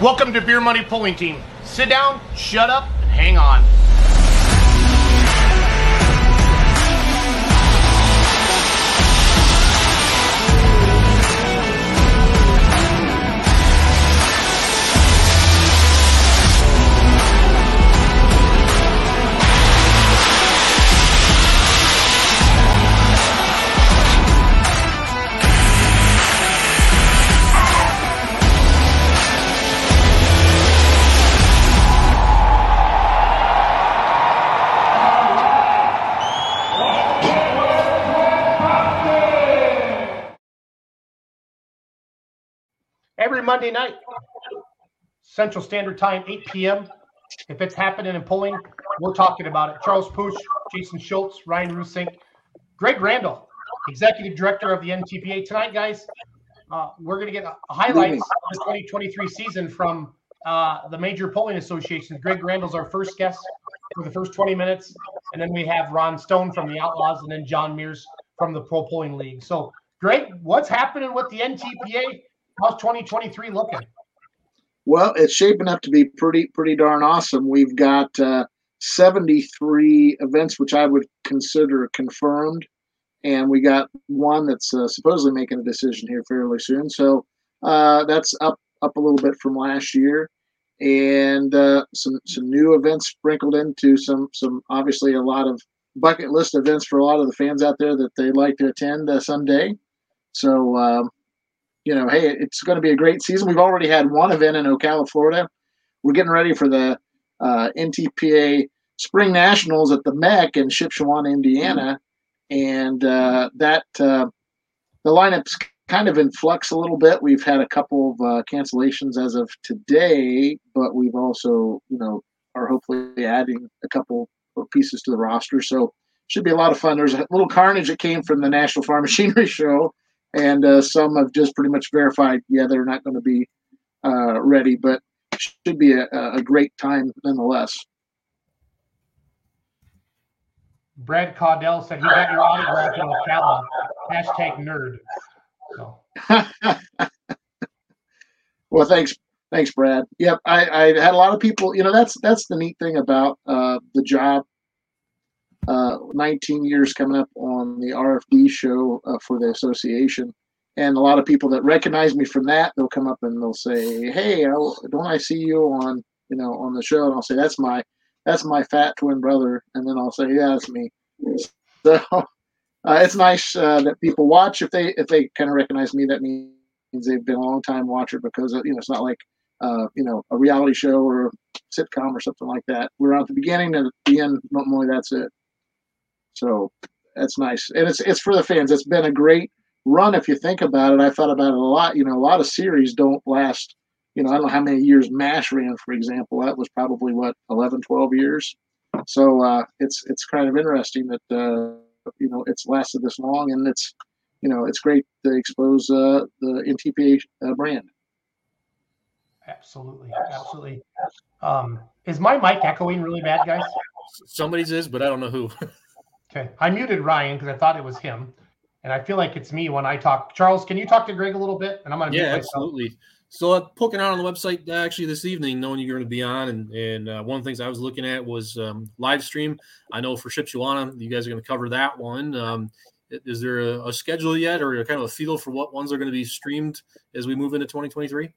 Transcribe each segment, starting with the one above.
Welcome to Beer Money Pulling Team. Sit down, shut up, and hang on. Monday night, Central Standard Time, 8 p.m. If it's happening in pulling, we're talking about it. Charles Poosh, Jason Schultz, Ryan Rusink, Greg Randall, Executive Director of the NTPA. Tonight, guys, uh, we're going to get a highlights of the 2023 season from uh, the major pulling associations. Greg Randall's our first guest for the first 20 minutes, and then we have Ron Stone from the Outlaws, and then John Mears from the Pro Pulling League. So, Greg, what's happening with the NTPA? How's 2023 looking? Well, it's shaping up to be pretty pretty darn awesome. We've got uh, 73 events, which I would consider confirmed, and we got one that's uh, supposedly making a decision here fairly soon. So uh, that's up up a little bit from last year, and uh, some some new events sprinkled into some some obviously a lot of bucket list events for a lot of the fans out there that they'd like to attend uh, someday. So um, you know, hey, it's going to be a great season. We've already had one event in Ocala, Florida. We're getting ready for the uh, NTPA Spring Nationals at the MEC in Shipshewana, Indiana, and uh, that uh, the lineup's kind of in flux a little bit. We've had a couple of uh, cancellations as of today, but we've also, you know, are hopefully adding a couple of pieces to the roster. So should be a lot of fun. There's a little carnage that came from the National Farm Machinery Show and uh, some have just pretty much verified, yeah, they're not going to be uh, ready, but should be a, a, great time nonetheless. Brad Caudell said he got your autograph in Ocala. Hashtag nerd. So. well, thanks, thanks, Brad. Yep, I, I had a lot of people. You know, that's that's the neat thing about uh, the job uh, 19 years coming up on the RFD show uh, for the association. And a lot of people that recognize me from that, they'll come up and they'll say, "Hey, don't I see you on you know on the show?" And I'll say, "That's my that's my fat twin brother," and then I'll say, "Yeah, that's me." So uh, it's nice uh, that people watch if they if they kind of recognize me. That means they've been a long time watcher because you know it's not like uh, you know a reality show or sitcom or something like that. We're at the beginning and at the end. Normally, that's it. So that's nice, and it's it's for the fans. It's been a great run if you think about it. I thought about it a lot. You know, a lot of series don't last. You know, I don't know how many years MASH ran, for example. That was probably what 11, 12 years. So uh, it's it's kind of interesting that uh, you know it's lasted this long, and it's you know it's great to expose uh, the NTPA uh, brand. Absolutely, absolutely. Um, is my mic echoing really bad, guys? Somebody's is, but I don't know who. Okay. I muted Ryan because I thought it was him. And I feel like it's me when I talk. Charles, can you talk to Greg a little bit? And I'm going to Yeah, absolutely. So uh, poking out on the website uh, actually this evening, knowing you're going to be on, and and uh, one of the things I was looking at was um, live stream. I know for Shipshewana, you guys are going to cover that one. Um, is there a, a, schedule yet, or kind of a feel for what ones are going to be streamed as we move into 2023?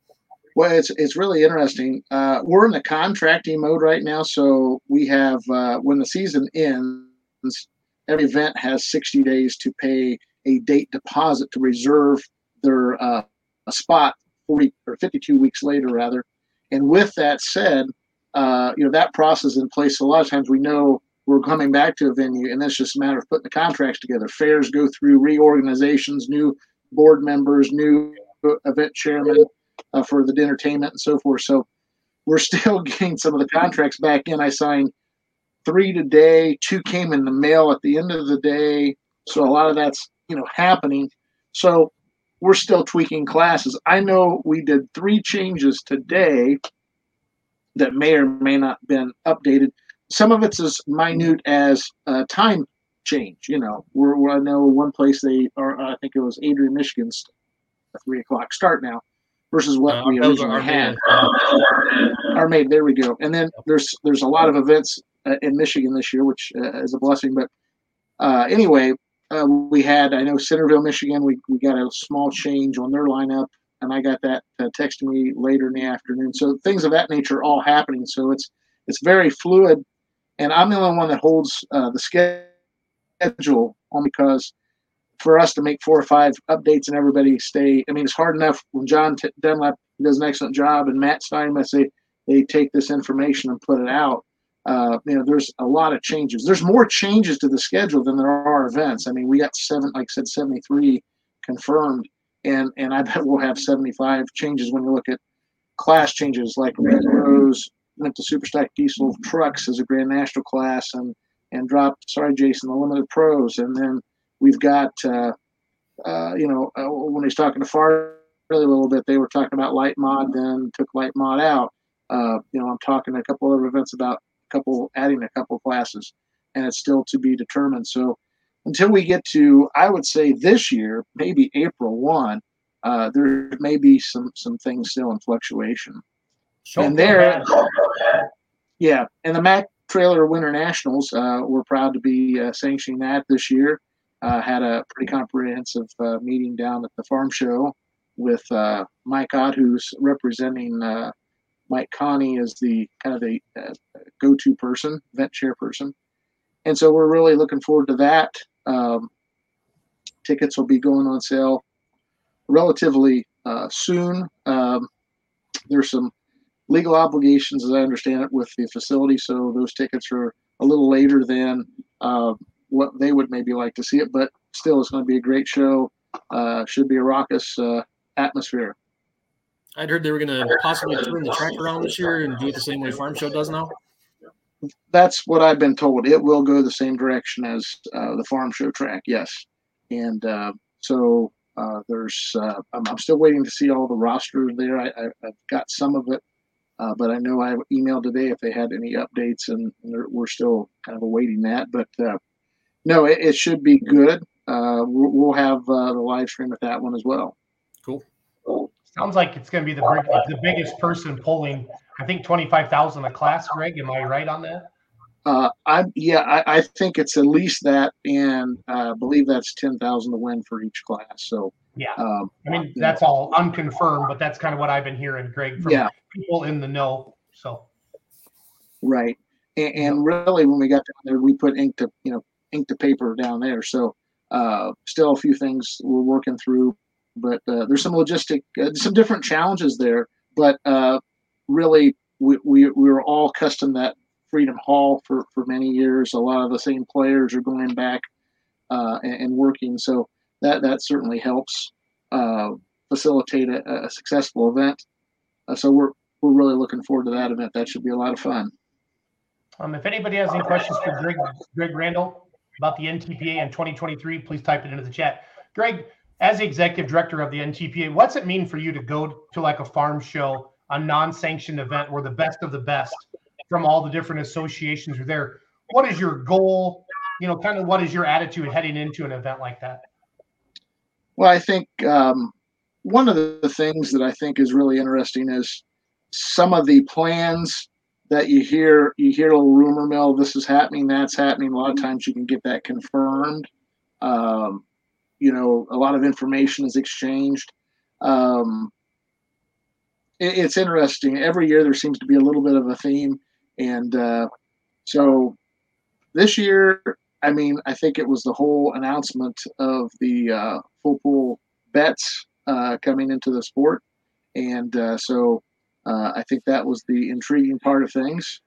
Well, it's it's really interesting. Uh, we're in the contracting mode right now, so we have uh, when the season ends, every event has 60 days to pay a date deposit to reserve their uh, a spot 40 or 52 weeks later rather. And with that said uh, you know that process in place. A lot of times we know we're coming back to a venue and it's just a matter of putting the contracts together. Fairs go through reorganizations new board members new event chairman uh, for the entertainment and so forth. So we're still getting some of the contracts back in. I signed three today, two came in the mail at the end of the day. So a lot of that's, you know, happening. So we're still tweaking classes. I know we did three changes today that may or may not been updated. Some of it's as minute as uh, time change. You know, we're, we're, I know one place they are. I think it was Adrian, Michigan's three o'clock start now. versus what Uh, we originally had. main- Our made there we go. And then there's there's a lot of events in Michigan this year, which uh, is a blessing. But uh, anyway, uh, we had I know Centreville, Michigan. We we got a small change on their lineup, and I got that uh, text me later in the afternoon. So things of that nature are all happening. So it's it's very fluid, and I'm the only one that holds uh, the schedule on because for us to make four or five updates and everybody stay. I mean, it's hard enough when John T- Dunlap does an excellent job and Matt Steinmetz they they take this information and put it out. Uh, you know, there's a lot of changes. There's more changes to the schedule than there are events. I mean, we got seven, like I said, 73 confirmed, and and I bet we'll have 75 changes when you look at class changes. Like Rose went to Super Stock Diesel Trucks as a Grand National class, and and dropped. Sorry, Jason, the Limited Pros, and then we've got uh, uh, you know uh, when he's talking to Farley a little bit, they were talking about light mod, then took light mod out. Uh, you know, I'm talking a couple other events about couple adding a couple classes, and it's still to be determined. So until we get to, I would say this year, maybe April one, uh, there may be some some things still in fluctuation. Don't and there, yeah, and the Mac Trailer Winter Nationals, uh, we're proud to be uh, sanctioning that this year. Uh, had a pretty comprehensive uh, meeting down at the farm show with uh, Mike Ott, who's representing uh, Mike Connie is the kind of the uh, go-to person, event chairperson, and so we're really looking forward to that. Um, tickets will be going on sale relatively uh, soon. Um, there's some legal obligations, as I understand it, with the facility. So those tickets are a little later than uh, what they would maybe like to see it, but still, it's going to be a great show. Uh, should be a raucous uh, atmosphere. I'd heard they were going to possibly turn the track around this year and do it the same way Farm Show does now. That's what I've been told. It will go the same direction as uh, the farm show track, yes. And uh, so uh, there's, uh, I'm, I'm still waiting to see all the rosters there. I, I, I've got some of it, uh, but I know I emailed today if they had any updates, and we're still kind of awaiting that. But uh, no, it, it should be good. Uh, we'll, we'll have uh, the live stream at that one as well. Cool. Sounds like it's going to be the big, the biggest person pulling. I think twenty five thousand a class. Greg, am I right on that? Uh, I yeah, I, I think it's at least that, and uh, I believe that's ten thousand to win for each class. So Yeah. um, I mean, that's all unconfirmed, but that's kind of what I've been hearing, Greg, from yeah, people in the know. So right. And, and really, when we got down there, we put ink to you know ink to paper down there. So uh, still a few things we're working through, but uh, there's some logistic, uh, some different challenges there. But uh, really, we, we we were all custom that Freedom Hall for for many years. A lot of the same players are going back uh, and, and working, so that that certainly helps uh, facilitate a, a successful event. Uh, so we're we're really looking forward to that event. That should be a lot of fun. Um, if anybody has any questions for Greg, Greg Randall about the NTPA in 2023, please type it into the chat. Greg, as the executive director of the NTPA, what's it mean for you to go to like a farm show, a non-sanctioned event where the best of the best from all the different associations are there? What is your goal? You know, kind of what is your attitude heading into an event like that? Well, I think um, one of the things that I think is really interesting is some of the plans that you hear. You hear a little rumor mill. This is happening. That's happening. A lot of times you can get that confirmed. Um, you know, a lot of information is exchanged. Um, it, it's interesting. Every year there seems to be a little bit of a theme, and uh, so this year I mean, I think it was the whole announcement of the uh, full pull bets uh, coming into the sport, and uh, so uh, I think that was the intriguing part of things.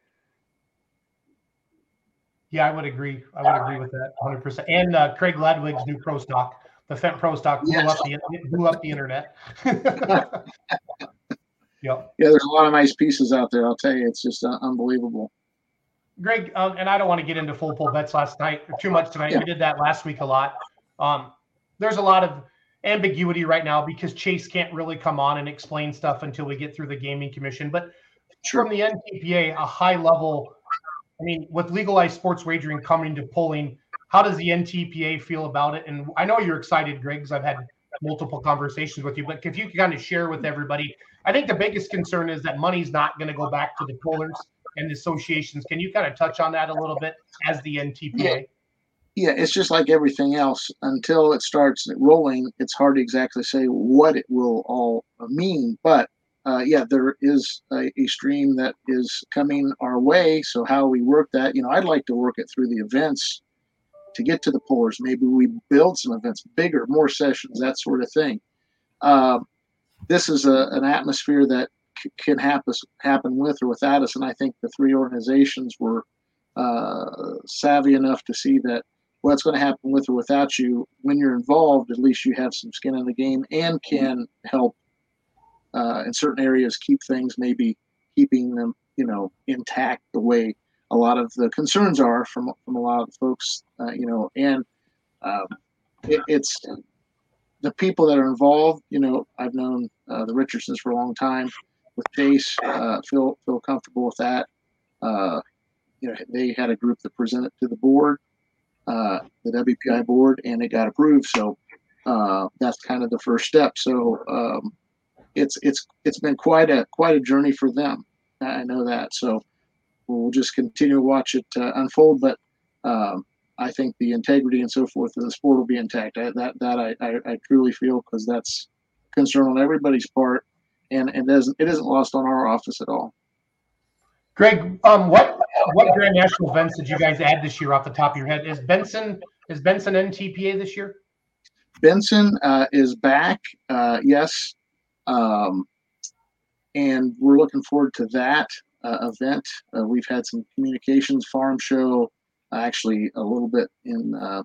Yeah, I would agree. I would agree with that 100. percent And uh, Craig Ledwig's new pro stock, the Fent Pro stock, blew Yes. up the blew up the internet. yep. Yeah, there's a lot of nice pieces out there. I'll tell you, it's just uh, unbelievable. Greg, um, and I don't want to get into full pull bets last night or too much tonight. Yeah. We did that last week a lot. Um, there's a lot of ambiguity right now because Chase can't really come on and explain stuff until we get through the gaming commission. But from the NTPA, a high level, I mean, with legalized sports wagering coming to pulling, how does the NTPA feel about it? And I know you're excited, Greg, I've had multiple conversations with you, but if you could kind of share with everybody, I think the biggest concern is that money's not going to go back to the pullers and the associations. Can you kind of touch on that a little bit as the NTPA? Yeah. Yeah, it's just like everything else. Until it starts rolling, it's hard to exactly say what it will all mean. But uh, yeah, there is a, a, stream that is coming our way. So how we work that, you know, I'd like to work it through the events to get to the pullers. Maybe we build some events bigger, more sessions, that sort of thing. Um, this is a, an atmosphere that c- can happen happen with or without us, and I think the three organizations were uh, savvy enough to see that what's going to happen with or without you. When you're involved, at least you have some skin in the game and can help uh, in certain areas keep things maybe keeping them you know intact the way a lot of the concerns are from from a lot of folks uh, you know and um, it, it's the people that are involved you know i've known uh, the richardsons for a long time with chase uh, feel feel comfortable with that uh, you know they had a group that presented to the board uh, the WPI board, and it got approved. So uh, that's kind of the first step. So um, it's it's it's been quite a quite a journey for them. I know that. So we'll just continue to watch it uh, unfold. But um, I think the integrity and so forth of the sport will be intact. I, that that I, I, I truly feel because that's concern on everybody's part, and and it isn't it isn't lost on our office at all. Greg, um, what what Grand National events did you guys add this year off the top of your head? Is Benson is Benson NTPA this year? Benson uh, is back, uh, yes, um, and we're looking forward to that event. Uh, we've had some communications farm show, actually a little bit in uh,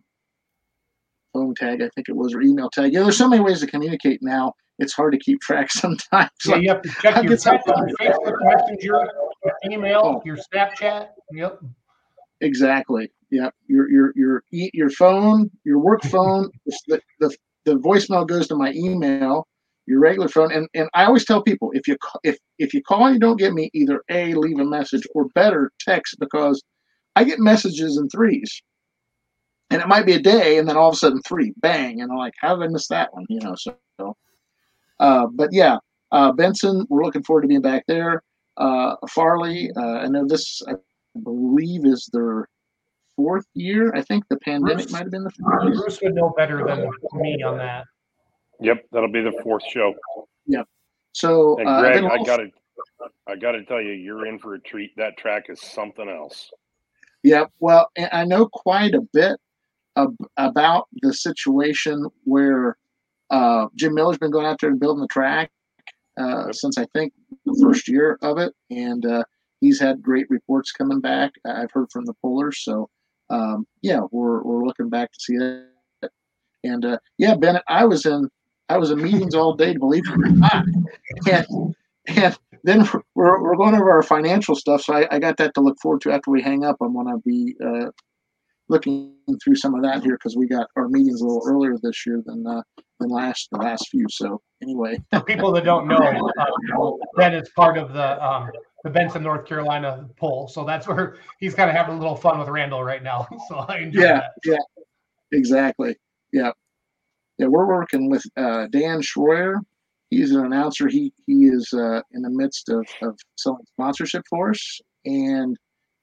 phone tag, I think it was, or email tag. Yeah, there's so many ways to communicate now. It's hard to keep track sometimes. Yeah, you have to check your, text, your Facebook Messenger, your email, oh. your Snapchat. Yep. Exactly. Yep. Your your your your phone, your work phone. the, the the voicemail goes to my email. Your regular phone, and and I always tell people if you if if you call and you don't get me, either a leave a message or better text because I get messages in threes. And it might be a day and then all of a sudden three bang and i'm like how did i miss that one you know so uh, but yeah uh, benson we're looking forward to being back there. Uh, farley uh, i know this i believe is their fourth year. I think the pandemic bruce, might have been the fourth. year. bruce would know better than me on that yep that'll be the fourth show. Yep so and uh, greg i gotta i gotta tell you you're in for a treat. That track is something else. Yeah, well, I know quite a bit ab- about the situation where uh, Jim Miller's been going out there and building the track uh, since I think the first year of it, and uh, he's had great reports coming back. I've heard from the pullers, so um, yeah, we're we're looking back to see that. And uh, yeah, Bennett, I was in I was in meetings all day, believe it or not, and and then we're, we're going over our financial stuff, so I, I got that to look forward to after we hang up. I'm going to be uh, looking through some of that here because we got our meetings a little earlier this year than uh, than last the last few. So anyway, for people that don't know, uh, Ben is part of the um, the Benson, North Carolina poll. So that's where he's kind of having a little fun with Randall right now. So I enjoy yeah, that. Yeah, exactly. Yeah, yeah. We're working with uh, Dan Schroyer. He's an announcer. He he is uh, in the midst of, of selling sponsorship for us, and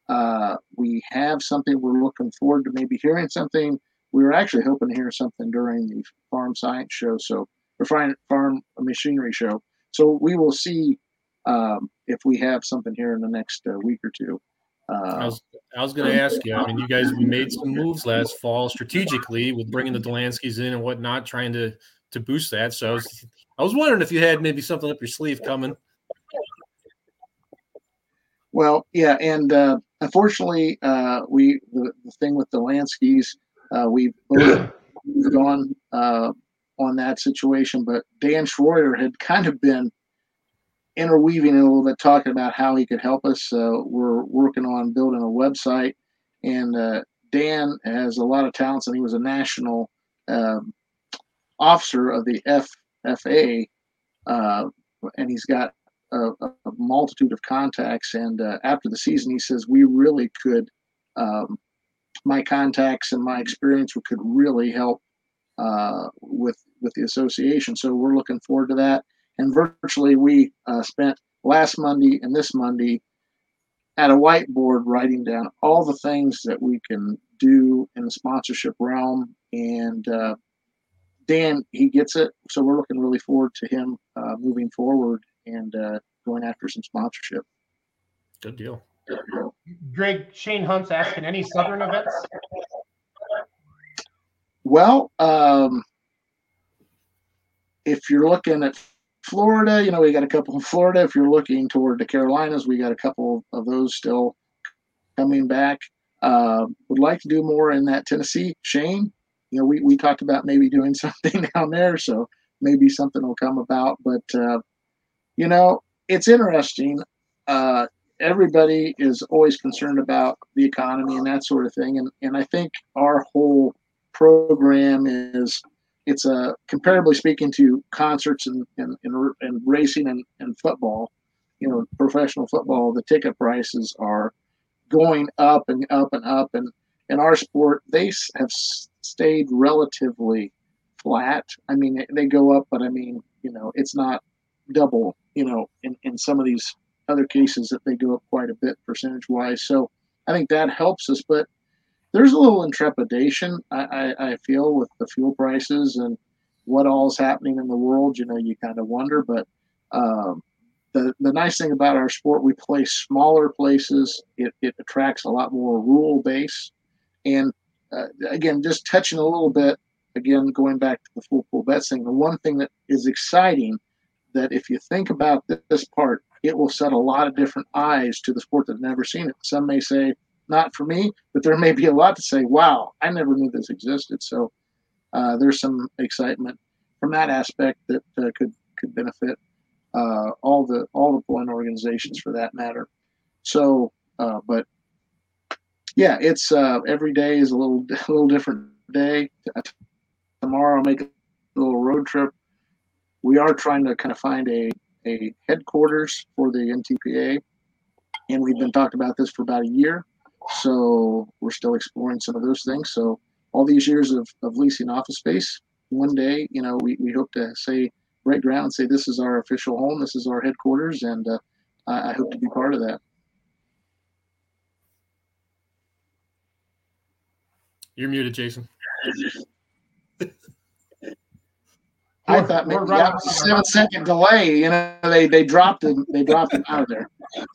uh, we have something we're looking forward to maybe hearing something. We were actually hoping to hear something during the farm science show, so or farm, machinery show. So we will see um, if we have something here in the next uh, week or two. Uh, I was, I was going to ask you. I mean, you guys made some moves last fall strategically with bringing the Delanskys in and whatnot, trying to to boost that. So I was, I was wondering if you had maybe something up your sleeve coming. Well, yeah, and uh, unfortunately, uh, we the, the, thing with the Landskys, uh, we've both gone uh, on that situation, but Dan Schroyer had kind of been interweaving a little bit, talking about how he could help us. Uh, we're working on building a website, and uh, Dan has a lot of talents, and he was a national um, officer of the FFA, uh, and he's got a, a multitude of contacts. And uh, after the season, he says we really could, um, my contacts and my experience could really help uh, with with the association. So we're looking forward to that. And virtually, we uh, spent last Monday and this Monday at a whiteboard writing down all the things that we can do in the sponsorship realm. And uh, Dan, he gets it. So we're looking really forward to him uh, moving forward and uh, going after some sponsorship. Good deal. Greg Shane Hunt's asking any Southern events. Well, um, if you're looking at Florida, you know, we got a couple in Florida. If you're looking toward the Carolinas, we got a couple of those still coming back. Uh, would like to do more in that Tennessee. Shane, you know, we, we talked about maybe doing something down there, so maybe something will come about. But, uh, you know, it's interesting. Uh, everybody is always concerned about the economy and that sort of thing. And, and I think our whole program is it's a comparably speaking to concerts and and, and, and racing and, and football you know professional football the ticket prices are going up and up and up. And in our sport they have stayed relatively flat. I mean they go up but i mean you know it's not double you know in, in some of these other cases that they go up quite a bit percentage wise so i think that helps us but there's a little intrepidation I, I, I, feel with the fuel prices and what all's happening in the world. You know, you kind of wonder. But um, the the nice thing about our sport, we play smaller places. It, it attracts a lot more rural base, and uh, again, just touching a little bit. Again, going back to the full pull bets thing, the one thing that is exciting that if you think about this part, it will set a lot of different eyes to the sport that have never seen it. Some may say, not for me, but there may be a lot to say, wow, I never knew this existed. So uh, there's some excitement from that aspect that uh, could could benefit uh, all the all the pulling organizations for that matter. So, uh, but yeah, it's uh, every day is a little a little different day. Tomorrow I'll make a little road trip. We are trying to kind of find a a headquarters for the NTPA, and we've been talking about this for about a year. So we're still exploring some of those things. So all these years of, of leasing office space, one day, you know, we, we hope to say, break ground and say, this is our official home, this is our headquarters, and uh, I, I hope to be part of that. You're muted, Jason. I thought maybe that was a seven second delay. You know, they they dropped him. They dropped him out of there.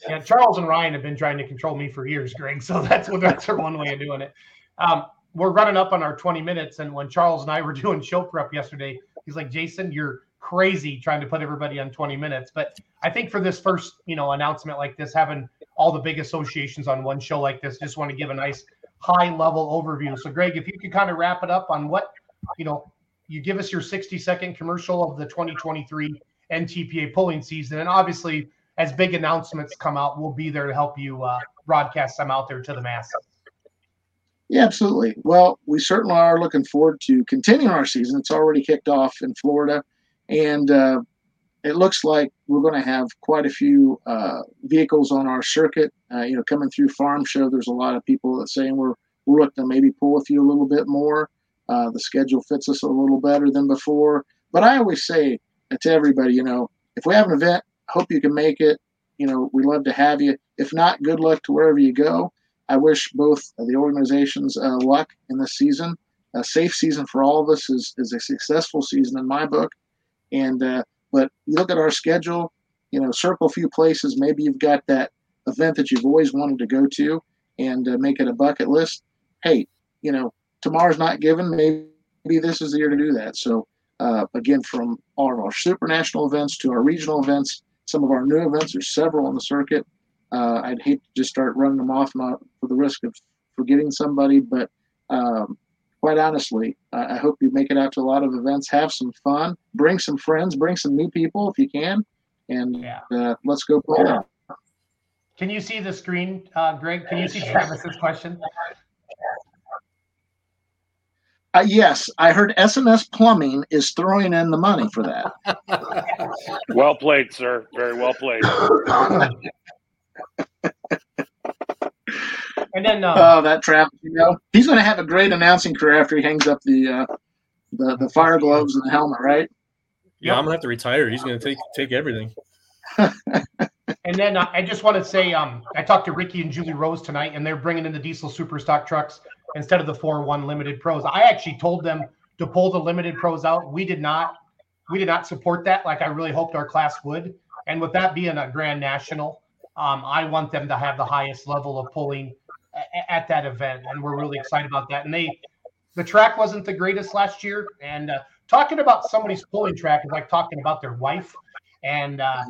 Yeah, Charles and Ryan have been trying to control me for years, Greg. So that's what that's our one way of doing it. Um, we're running up on our 20 minutes, and when Charles and I were doing show prep yesterday, he's like, "Jason, you're crazy trying to put everybody on 20 minutes." But I think for this first, you know, announcement like this, having all the big associations on one show like this, just want to give a nice high level overview. So, Greg, if you could kind of wrap it up on what you know you give us your 60 second commercial of the 2023 NTPA pulling season. And obviously, as big announcements come out, we'll be there to help you uh, broadcast them out there to the masses. Yeah, absolutely. Well, we certainly are looking forward to continuing our season. It's already kicked off in Florida, and uh, it looks like we're going to have quite a few uh, vehicles on our circuit. Uh, you know, coming through Farm Show, there's a lot of people that saying we're we're looking to maybe pull with you a little bit more. Uh, the schedule fits us a little better than before. But I always say to everybody, you know, if we have an event, hope you can make it. You know, we love to have you. If not, good luck to wherever you go. I wish both the organizations uh, luck in this season. A safe season for all of us is, is a successful season in my book. And uh, but you look at our schedule, you know, circle a few places. Maybe you've got that event that you've always wanted to go to, and uh, make it a bucket list. Hey, you know, tomorrow's not given. Maybe this is the year to do that. So uh, again, from all of our super national events to our regional events, some of our new events, there's several on the circuit. Uh, I'd hate to just start running them off not for the risk of forgetting somebody, but um, quite honestly, I, I, hope you make it out to a lot of events, have some fun, bring some friends, bring some new people if you can, and yeah. uh, let's go play. Can you see the screen, uh, Greg? Can you see Travis's question? Uh, yes, I heard SNS Plumbing is throwing in the money for that. well played, sir. Very well played. and then, uh, oh, that Travis, you know, he's going to have a great announcing career after he hangs up the uh, the the the fire gloves and the helmet, right? Yeah, I'm gonna have to retire. He's gonna take take everything. And then uh, I just want to say, um, I talked to Ricky and Julie Rose tonight, and they're bringing in the diesel super stock trucks instead of the 4-1 limited pros. I actually told them to pull the limited pros out. We did not, we did not support that. Like I really hoped our class would. And with that being a Grand National, um, I want them to have the highest level of pulling a- at that event, and we're really excited about that. And they, the track wasn't the greatest last year, and uh, talking about somebody's pulling track is like talking about their wife. And uh,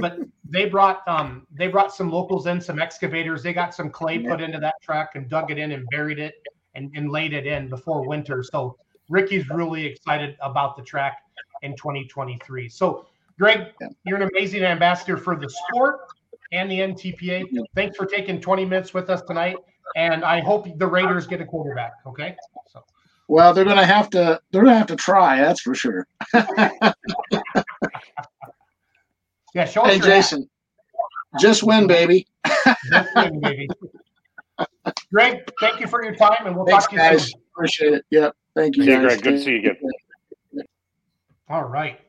but they brought um they brought some locals in, some excavators. They got some clay put into that track and dug it in and buried it and, and laid it in before winter. So Ricky's really excited about the track in 2023. So Greg, you're an amazing ambassador for the sport and the NTPA. Thanks for taking 20 minutes with us tonight. And I hope the Raiders get a quarterback. Okay. So Well, they're gonna have to they're gonna have to try, that's for sure. yeah, show us Hey your Jason, just win, baby. hat. That's good, baby. Greg, thank you for your time, and we'll Thanks, talk to you guys. soon. Appreciate it. Yep. Thank you, See guys. Greg. Good to see you again. All right.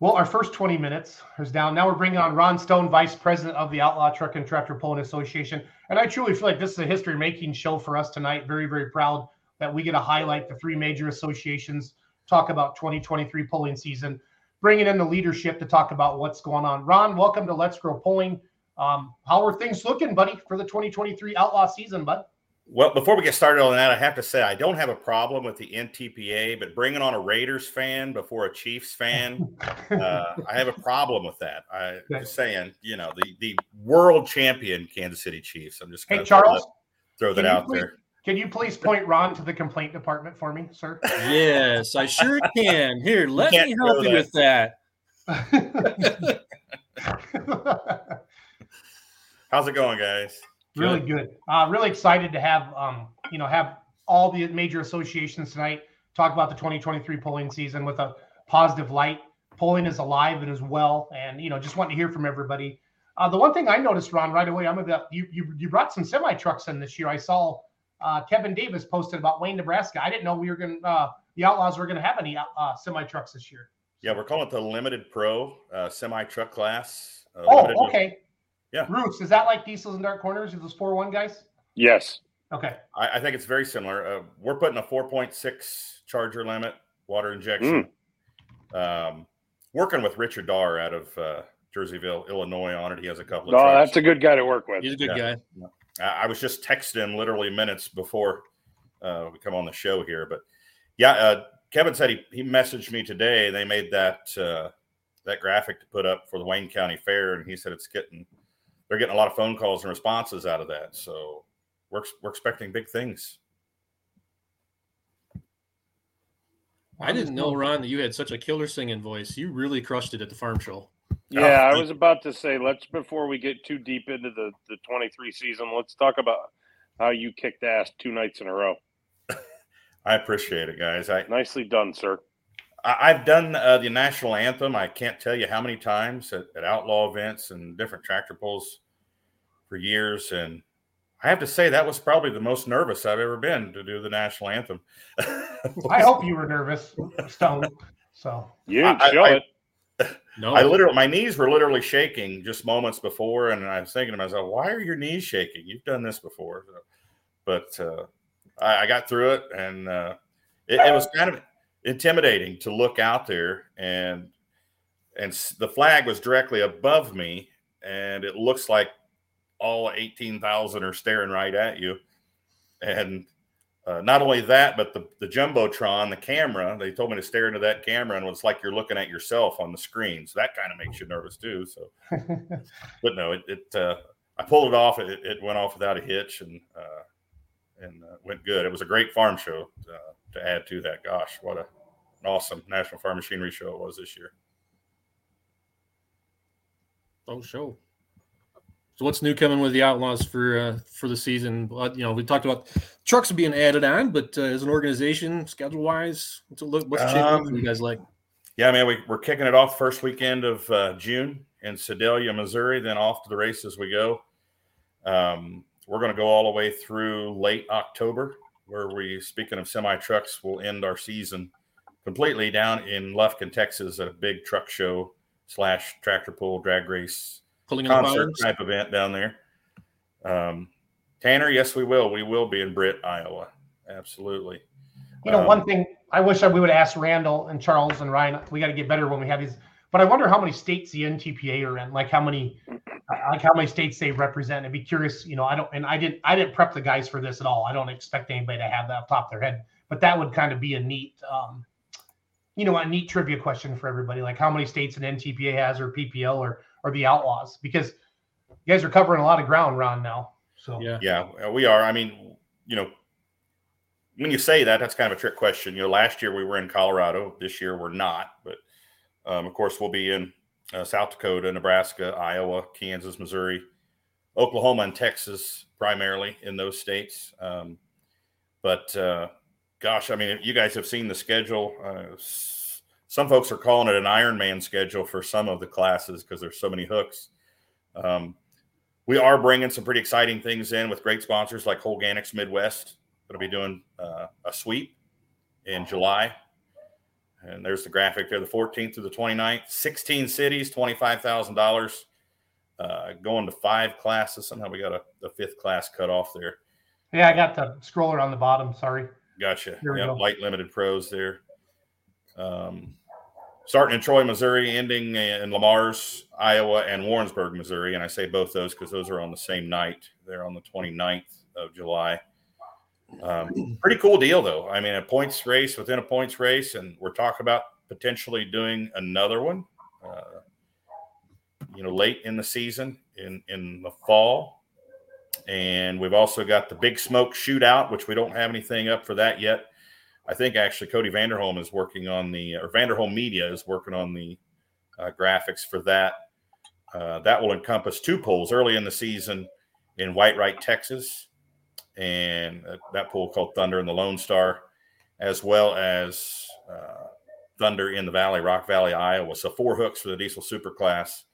Well, our first 20 minutes is down. Now we're bringing on Ron Stone, Vice President of the Outlaw Truck and Tractor Pulling Association. And I truly feel like this is a history making show for us tonight. Very, very proud that we get to highlight the three major associations, talk about 2023 pulling season, bringing in the leadership to talk about what's going on. Ron, welcome to Let's Grow Pulling. Um, how are things looking, buddy, for the 2023 Outlaw season, bud? Well, before we get started on that, I have to say I don't have a problem with the NTPA, but bringing on a Raiders fan before a Chiefs fan, uh, I have a problem with that. I Okay. just saying, you know, the the world champion Kansas City Chiefs. I'm just Hey, gonna Charles, throw that, throw that out please- there. Can you please point Ron to the complaint department for me, sir? Yes, I sure can. Here, let can't me help you that. with that. How's it going, guys? really good. Uh, really excited to have um, you know have all the major associations tonight talk about the 2023 pulling season with a positive light. Pulling is alive and as well, and you know just wanting to hear from everybody. Uh, the one thing I noticed, Ron, right away, I'm about you. You, you brought some semi trucks in this year. I saw uh, Kevin Davis posted about Wayne, Nebraska. I didn't know we were going. to uh, The Outlaws were going to have any uh, semi trucks this year. Yeah, we're calling it the limited pro uh, semi truck class. Uh, Oh, limited- okay. Yeah. Bruce, is that like Diesels and Dark Corners? Are those four one guys? Yes. Okay. I, I think it's very similar. Uh, we're putting a 4.6 charger limit, water injection. Um, working with Richard Darr out of uh, Jerseyville, Illinois on it. He has a couple of No, trucks. Oh, that's a good guy to work with. He's a good Yeah. guy. I, I was just texting literally minutes before uh, we come on the show here. But yeah, uh, Kevin said he, he messaged me today. They made that uh, that graphic to put up for the Wayne County Fair, and he said it's getting they're getting a lot of phone calls and responses out of that. So we're we're expecting big things. I didn't know, Ron, that you had such a killer singing voice. You really crushed it at the farm show. Yeah, I Oh, was about to say let's before we get too deep into the the 23 season, let's talk about how you kicked ass two nights in a row. I appreciate it, guys. I Nicely done, sir. I- I've done uh, the national anthem. I can't tell you how many times at, at outlaw events and different tractor pulls for years, and I have to say that was probably the most nervous I've ever been to do the national anthem. I hope you were nervous, Stone. So You didn't I- show I- it. No, I literally, my knees were literally shaking just moments before, and I was thinking to myself, "Why are your knees shaking? You've done this before." But uh, I, I got through it, and uh, it, it was kind of intimidating to look out there, and and the flag was directly above me, and it looks like all eighteen thousand are staring right at you, and uh, not only that, but the, the jumbotron, the camera, they told me to stare into that camera, and it's like you're looking at yourself on the screen. So that kind of makes you nervous too. So, but no, it, it uh, I pulled it off. It, it went off without a hitch, and uh, and uh, went good. It was a great farm show uh, to add to that. Gosh, what a, an awesome National Farm Machinery show it was this year. Oh, show. So what's new coming with the Outlaws for uh, for the season? Well, you know, we talked about trucks being added on, but uh, as an organization, schedule wise, what's it look? What's for you guys like? Yeah, man, we, we're kicking it off first weekend of uh, June in Sedalia, Missouri. Then off to the races we go. Um, we're going to go all the way through late October, where we, speaking of semi trucks, will end our season completely down in Lufkin, Texas, at a big truck show slash tractor pull drag race Pulling in concert pines. type event down there. Um, Tanner, yes, we will. We will be in Britt, Iowa. Absolutely. You know, Um, one thing I wish I, we would ask Randall and Charles and Ryan. We got to get better when we have these. But I wonder how many states the NTPA are in. Like how many, like how many states they represent. I'd be curious. You know, I don't, and I didn't, I didn't prep the guys for this at all. I don't expect anybody to have that off top of their head. But that would kind of be a neat, um, you know, a neat trivia question for everybody. Like how many states an NTPA has, or PPL, or or the Outlaws, because you guys are covering a lot of ground, Ron. Now, so Yeah. Yeah, uh, we are. I mean, you know, when you say that, that's kind of a trick question. You know, last year we were in Colorado. This year we're not. But um, of course, we'll be in uh, South Dakota, Nebraska, Iowa, Kansas, Missouri, Oklahoma, and Texas, primarily in those states. Um, but uh, gosh, I mean, you guys have seen the schedule. Uh, s- some folks are calling it an Ironman schedule for some of the classes because there's so many hooks. Um, we are bringing some pretty exciting things in with great sponsors like Holganix Midwest. Going to be doing uh, a sweep in July. And there's the graphic there, the 14th through the 29th. 16 cities, $25,000. Uh, going to five classes. Somehow we got a, the fifth class cut off there. yeah, I got the scroller on the bottom. Sorry. Gotcha. Yep, go. light limited pros there. Um, starting in Troy, Missouri, ending in Le Mars, Iowa, and Warrensburg, Missouri. And I say both those because those are on the same night. They're on the 29th of July. Um, pretty cool deal, though. I mean, a points race within a points race, and we're talking about potentially doing another one. Uh, you know, late in the season, in in the fall, and we've also got the Big Smoke Shootout, which we don't have anything up for that yet. I think actually Cody Vanderholm is working on the, or Vanderholm Media is working on the uh, graphics for that. Uh, that will encompass two pools early in the season in Whitewright, Texas, and uh, that pool called Thunder and the Lone Star, as well as uh, Thunder in the Valley, Rock Valley, Iowa. So four hooks for the Diesel Super Class.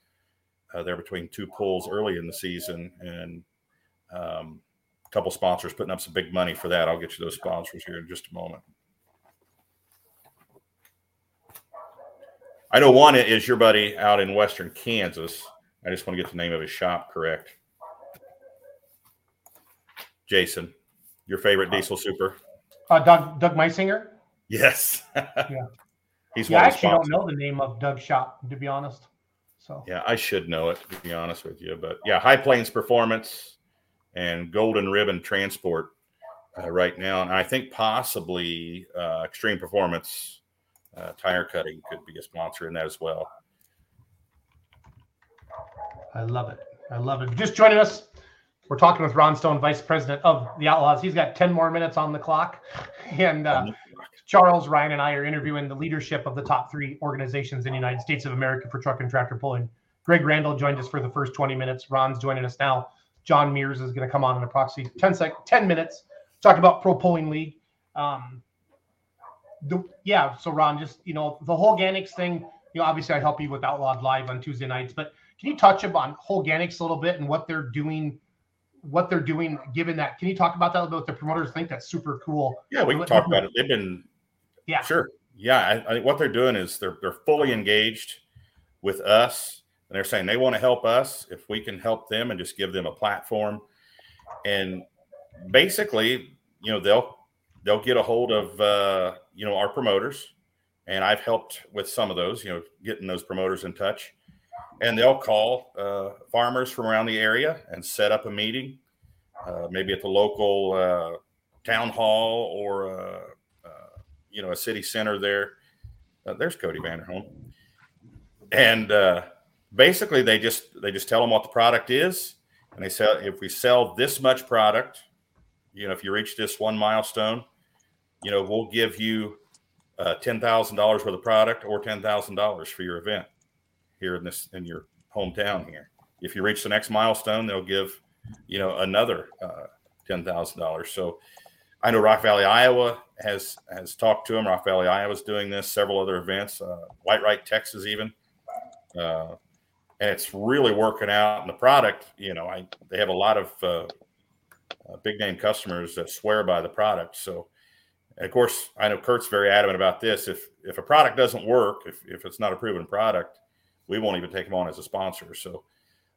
Uh, they're between two pools early in the season, and um, a couple sponsors putting up some big money for that. I'll get you those sponsors here in just a moment. I know one is your buddy out in Western Kansas. I just want to get the name of his shop correct. Jason, your favorite diesel super? Uh, Doug Doug Meisinger. Yes. Yeah. He's Yeah, I actually don't know the name of Doug's shop to be honest. So Yeah, I should know it to be honest with you, but yeah, High Plains Performance and Golden Ribbon Transport uh, right now, and I think possibly uh, Extreme Performance uh, Tire Cutting could be a sponsor in that as well. I love it. I love it. Just joining us, we're talking with Ron Stone, Vice President of the Outlaws. He's got 10 more minutes on the clock. And uh, Charles, Ryan, and I are interviewing the leadership of the top three organizations in the United States of America for truck and tractor pulling. Greg Randall joined us for the first 20 minutes. Ron's joining us now. John Mears is going to come on in approximately 10 sec- 10 minutes, talk about Pro Pulling League. Um, the, yeah, so Ron, just you know, the whole Organics thing. You know, obviously, I help you with Outlawed Live on Tuesday nights, but can you touch upon Organics a little bit and what they're doing? What they're doing, given that, can you talk about that a little bit? The promoters think that's super cool. Yeah, we can talk about it. They've been Yeah. sure. Yeah, I, I think what they're doing is they're they're fully engaged with us, and they're saying they want to help us if we can help them and just give them a platform. And basically, you know, they'll they'll get a hold of uh, you know our promoters, and I've helped with some of those, you know, getting those promoters in touch, and they'll call uh, farmers from around the area and set up a meeting, uh, maybe at the local uh, town hall or uh, uh, you know a city center there. There's Cody Vanderholm, and basically they just they just tell them what the product is, and they say if we sell this much product, you know if you reach this one milestone, you know we'll give you uh, ten thousand dollars worth of product or ten thousand dollars for your event here in this in your hometown here. If you reach the next milestone, they'll give you know another uh, ten thousand dollars. So I know Rock Valley, Iowa has has talked to them. Rock Valley, Iowa's doing this. Several other events. Uh, Whitewright, Texas, even. Uh, and it's really working out. And the product, you know, I they have a lot of uh, big name customers that swear by the product. So of course, I know Kurt's very adamant about this. If if a product doesn't work, if if it's not a proven product, we won't even take them on as a sponsor. So,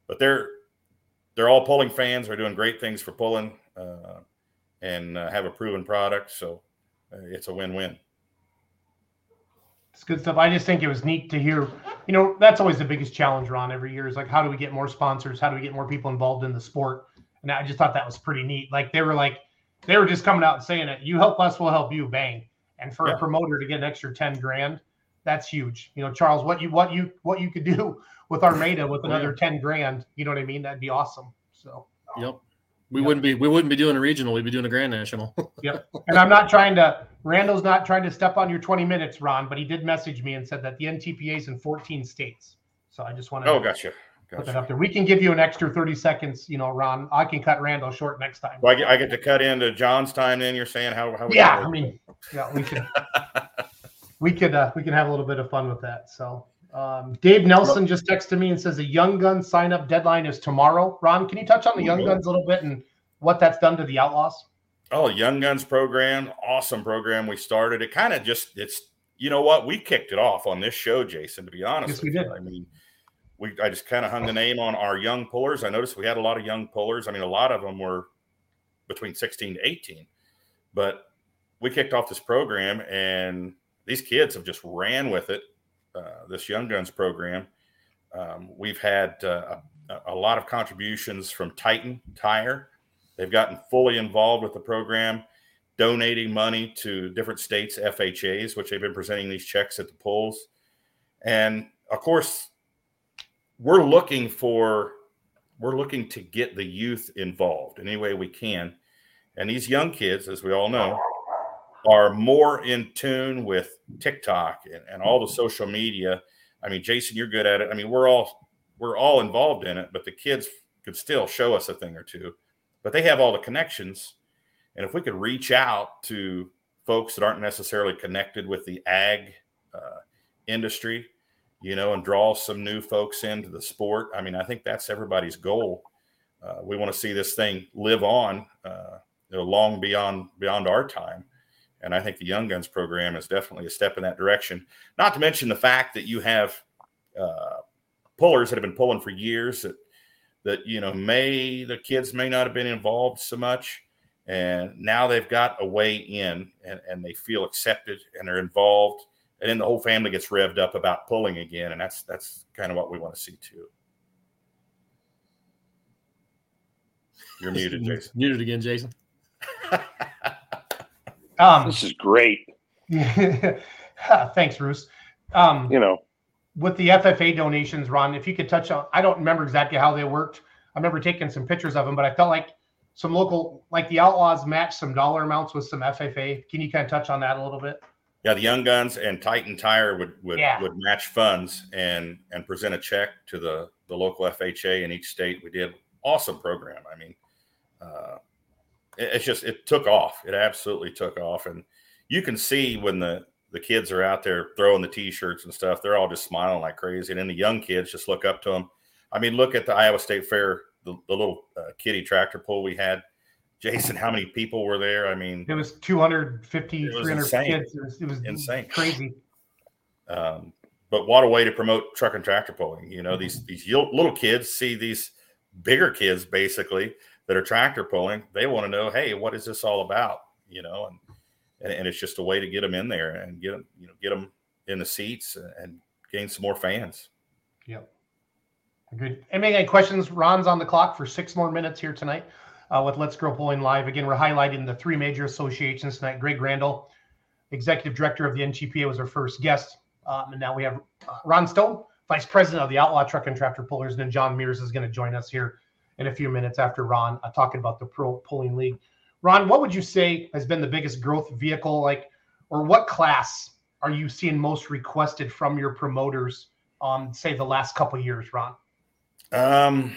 but they're they're all pulling fans. They're doing great things for pulling uh, and uh, have a proven product. So uh, it's a win-win. It's good stuff. I just think it was neat to hear. You know, that's always the biggest challenge, Ron, every year is like, how do we get more sponsors? How do we get more people involved in the sport? And I just thought that was pretty neat. Like they were like, they were just coming out and saying it. You help us, we'll help you. Bang. And for Yeah. a promoter to get an extra ten grand, that's huge. You know, Charles, what you what you what you could do with Armada with Oh, another ten grand, you know what I mean? That'd be awesome. So. Yep. We Yep. wouldn't be we wouldn't be doing a regional. We'd be doing a grand national. Yep. And I'm not trying to, Randall's not trying to step on your 20 minutes, Ron, but he did message me and said that the NTPA is in 14 states. So I just want to Oh, gotcha. Put that up there. We can give you an extra 30 seconds, you know, Ron. I can cut Randall short next time. Well, I get, I get to cut into John's time. Then you're saying how how we Yeah, I mean, yeah, we could, we could, uh, we can have a little bit of fun with that. So, um, Dave Nelson just texted me and says the Young Guns sign up deadline is tomorrow. Ron, can you touch on the Young Guns a little bit and what that's done to the Outlaws? Oh, Young Guns program, awesome program. We started it kind of just it's you know what we kicked it off on this show, Jason. To be honest, Yes, we you. did. I mean, we I just kind of hung the name on our young pullers. I noticed we had a lot of young pullers. I mean, a lot of them were between 16 to 18, but we kicked off this program and these kids have just ran with it. Uh, this Young Guns program. Um, we've had uh, a, a lot of contributions from Titan Tire. They've gotten fully involved with the program, donating money to different states' FFAs, which they've been presenting these checks at the pulls. And of course, we're looking for we're looking to get the youth involved in any way we can. And these young kids, as we all know, are more in tune with TikTok and, and all the social media. I mean, Jason, you're good at it. I mean, we're all we're all involved in it, but the kids could still show us a thing or two. But they have all the connections. And if we could reach out to folks that aren't necessarily connected with the ag uh, industry, you know, and draw some new folks into the sport, I mean, I think that's everybody's goal. Uh, we want to see this thing live on, uh, you know, long beyond beyond our time. And I think the Young Guns program is definitely a step in that direction. Not to mention the fact that you have uh, pullers that have been pulling for years that that you know may the kids may not have been involved so much and now they've got a way in and, and they feel accepted and are involved and then the whole family gets revved up about pulling again and that's that's kind of what we want to see too you're muted jason Muted again, Jason. Um, This is great. thanks, Bruce. Um, You know, with the FFA donations, Ron, if you could touch on, I don't remember exactly how they worked. I remember taking some pictures of them, but I felt like some local, like the Outlaws matched some dollar amounts with some FFA. Can you kind of touch on that a little bit? Yeah the young guns and titan tire would would, Yeah. would match funds and and present a check to the the local ffa in each state. We did awesome program. I mean uh it- it's just it took off. It absolutely took off. And you can see when the the kids are out there throwing the t-shirts and stuff they're all just smiling like crazy. And then the young kids just look up to them i mean look at the iowa state fair the, the little uh, kitty tractor pull we had jason how many people were there i mean It was 250, It was 300 insane. kids. It was, it was Insane. crazy. Um, but what a way to promote truck and tractor pulling. You know, these these little kids see these bigger kids basically that are tractor pulling. They want to know, hey, what is this all about? You know, and and, and it's just a way to get them in there and get them, you know, get them in the seats and gain some more fans. Yep. Good. Any any questions? Ron's on the clock for six more minutes here tonight uh, with Let's Grow Pulling Live. Again, we're highlighting the three major associations tonight. Greg Randall, Executive Director of the NTPA, was our first guest. Um, and now we have uh, Ron Stone, Vice President of the Outlaw Truck and Tractor Pullers. And then John Mears is going to join us here in a few minutes after Ron uh, talking about the Pro Pulling League. Ron, what would you say has been the biggest growth vehicle, like, or what class are you seeing most requested from your promoters? Um, say the last couple years, Ron. Um,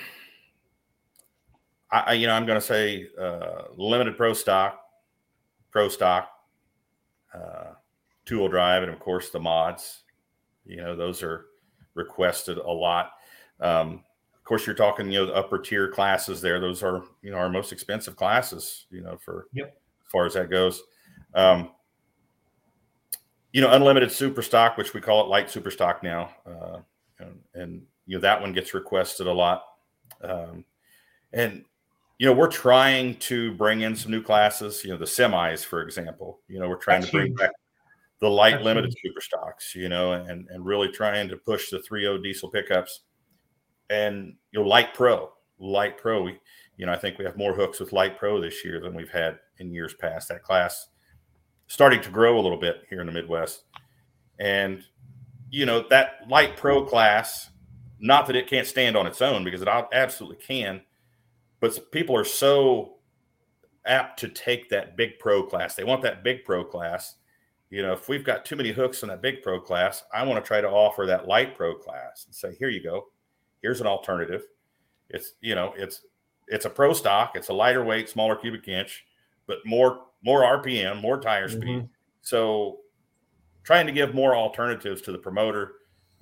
I, you know I'm going to say uh, limited pro stock, pro stock, uh, two wheel drive, and of course the mods. You know those are requested a lot. Um, of course, you're talking you know the upper tier classes there. Those are you know our most expensive classes. You know for Yep. as far as that goes. Um, you know, unlimited super stock, which we call it light super stock now, uh, and, and, you know that one gets requested a lot. Um, and you know, we're trying to bring in some new classes. You know, the semis, for example. You know, we're trying That's to bring huge. back the light That's limited huge. super stocks. You know, and and really trying to push the 3.0 diesel pickups and you know, light pro, light pro. We, you know, I think we have more hooks with light pro this year than we've had in years past. That class starting to grow a little bit here in the Midwest, and you know that light pro class. Not that it can't stand on its own because it absolutely can, but people are so apt to take that big pro class. They want that big pro class. You know, if we've got too many hooks in that big pro class, I want to try to offer that light pro class and say, here you go. Here's an alternative. It's, you know, it's it's a pro stock, it's a lighter weight, smaller cubic inch, but more more RPM, more tire speed. So trying to give more alternatives to the promoter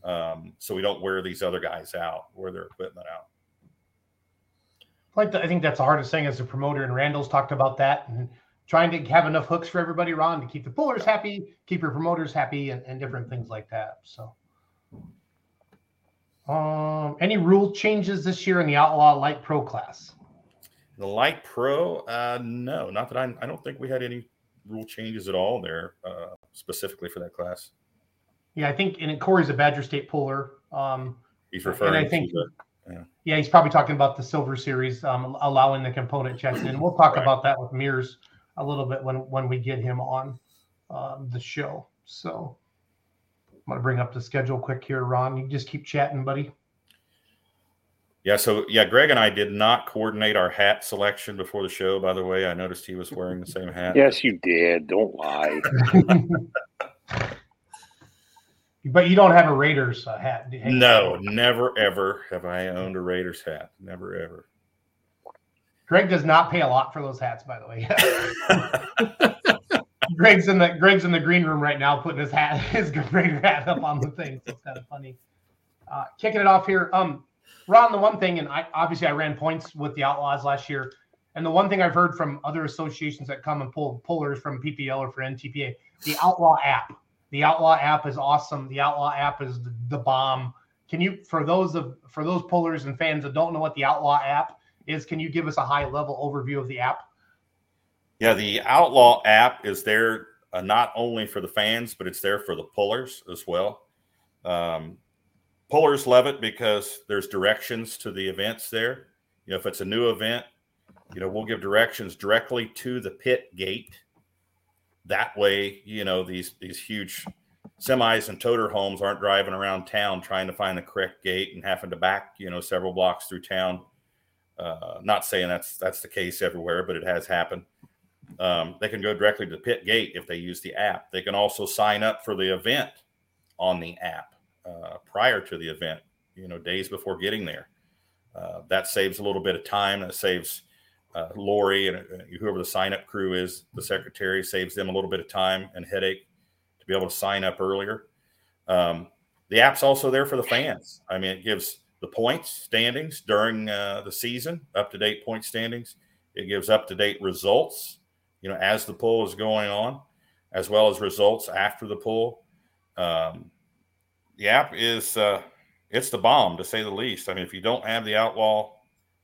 um, so we don't wear these other guys out, wear their equipment out. Like the, I think that's the hardest thing as a promoter, and Randall's talked about that and trying to have enough hooks for everybody, Ron, to keep the pullers happy, keep your promoters happy, and, and different things like that. So, um, any rule changes this year in the Outlaw Light Pro class? The light pro, uh, no, not that I, I don't think we had any rule changes at all there uh, specifically for that class. Yeah, I think, and Corey's a Badger State puller. Um, He's referring. And I think- to the, yeah, yeah, he's probably talking about the Silver Series, um, allowing the component checks, and we'll talk Right. about that with Mears a little bit when when we get him on um, the show. So, I'm gonna bring up the schedule quick here, Ron. You just keep chatting, buddy. yeah. So yeah, Greg and I did not coordinate our hat selection before the show. By the way, I noticed he was wearing the same hat. Yes, you did. Don't lie. but you don't have a Raiders uh, hat. No, never ever have I owned a Raiders hat. Never ever. Greg does not pay a lot for those hats, by the way. Greg's in the Greg's in the green room right now, putting his hat his Raider hat up on the thing. So it's kind of funny. Uh, kicking it off here, um, Ron. The one thing, and I obviously I ran points with the Outlaws last year, and the one thing I've heard from other associations that come and pull pullers from PPL or for NTPA, the Outlaw app. The Outlaw app is awesome. The Outlaw app is the, the bomb. Can you, for those of for those pullers and fans that don't know what the Outlaw app is, can you give us a high level overview of the app? Yeah, the Outlaw app is there uh, not only for the fans, but it's there for the pullers as well. Um, pullers love it because there's directions to the events there. You know, if it's a new event, you know, we'll give directions directly to the pit gate. That way, you know, these these huge semis and toter homes aren't driving around town trying to find the correct gate and having to back, you know, several blocks through town. Uh, not saying that's that's the case everywhere, but it has happened. Um, they can go directly to the pit gate if they use the app. They can also sign up for the event on the app uh, prior to the event, you know, days before getting there. Uh, that saves a little bit of time. That saves uh, Lori and whoever the sign up crew is, the secretary, saves them a little bit of time and headache to be able to sign up earlier. Um, the app's also there for the fans. I mean, it gives the points standings during uh, the season, up to date point standings. It gives up to date results, you know, as the pull is going on, as well as results after the pull. Um, the app is uh, it's the bomb to say the least. I mean, if you don't have the Outlaw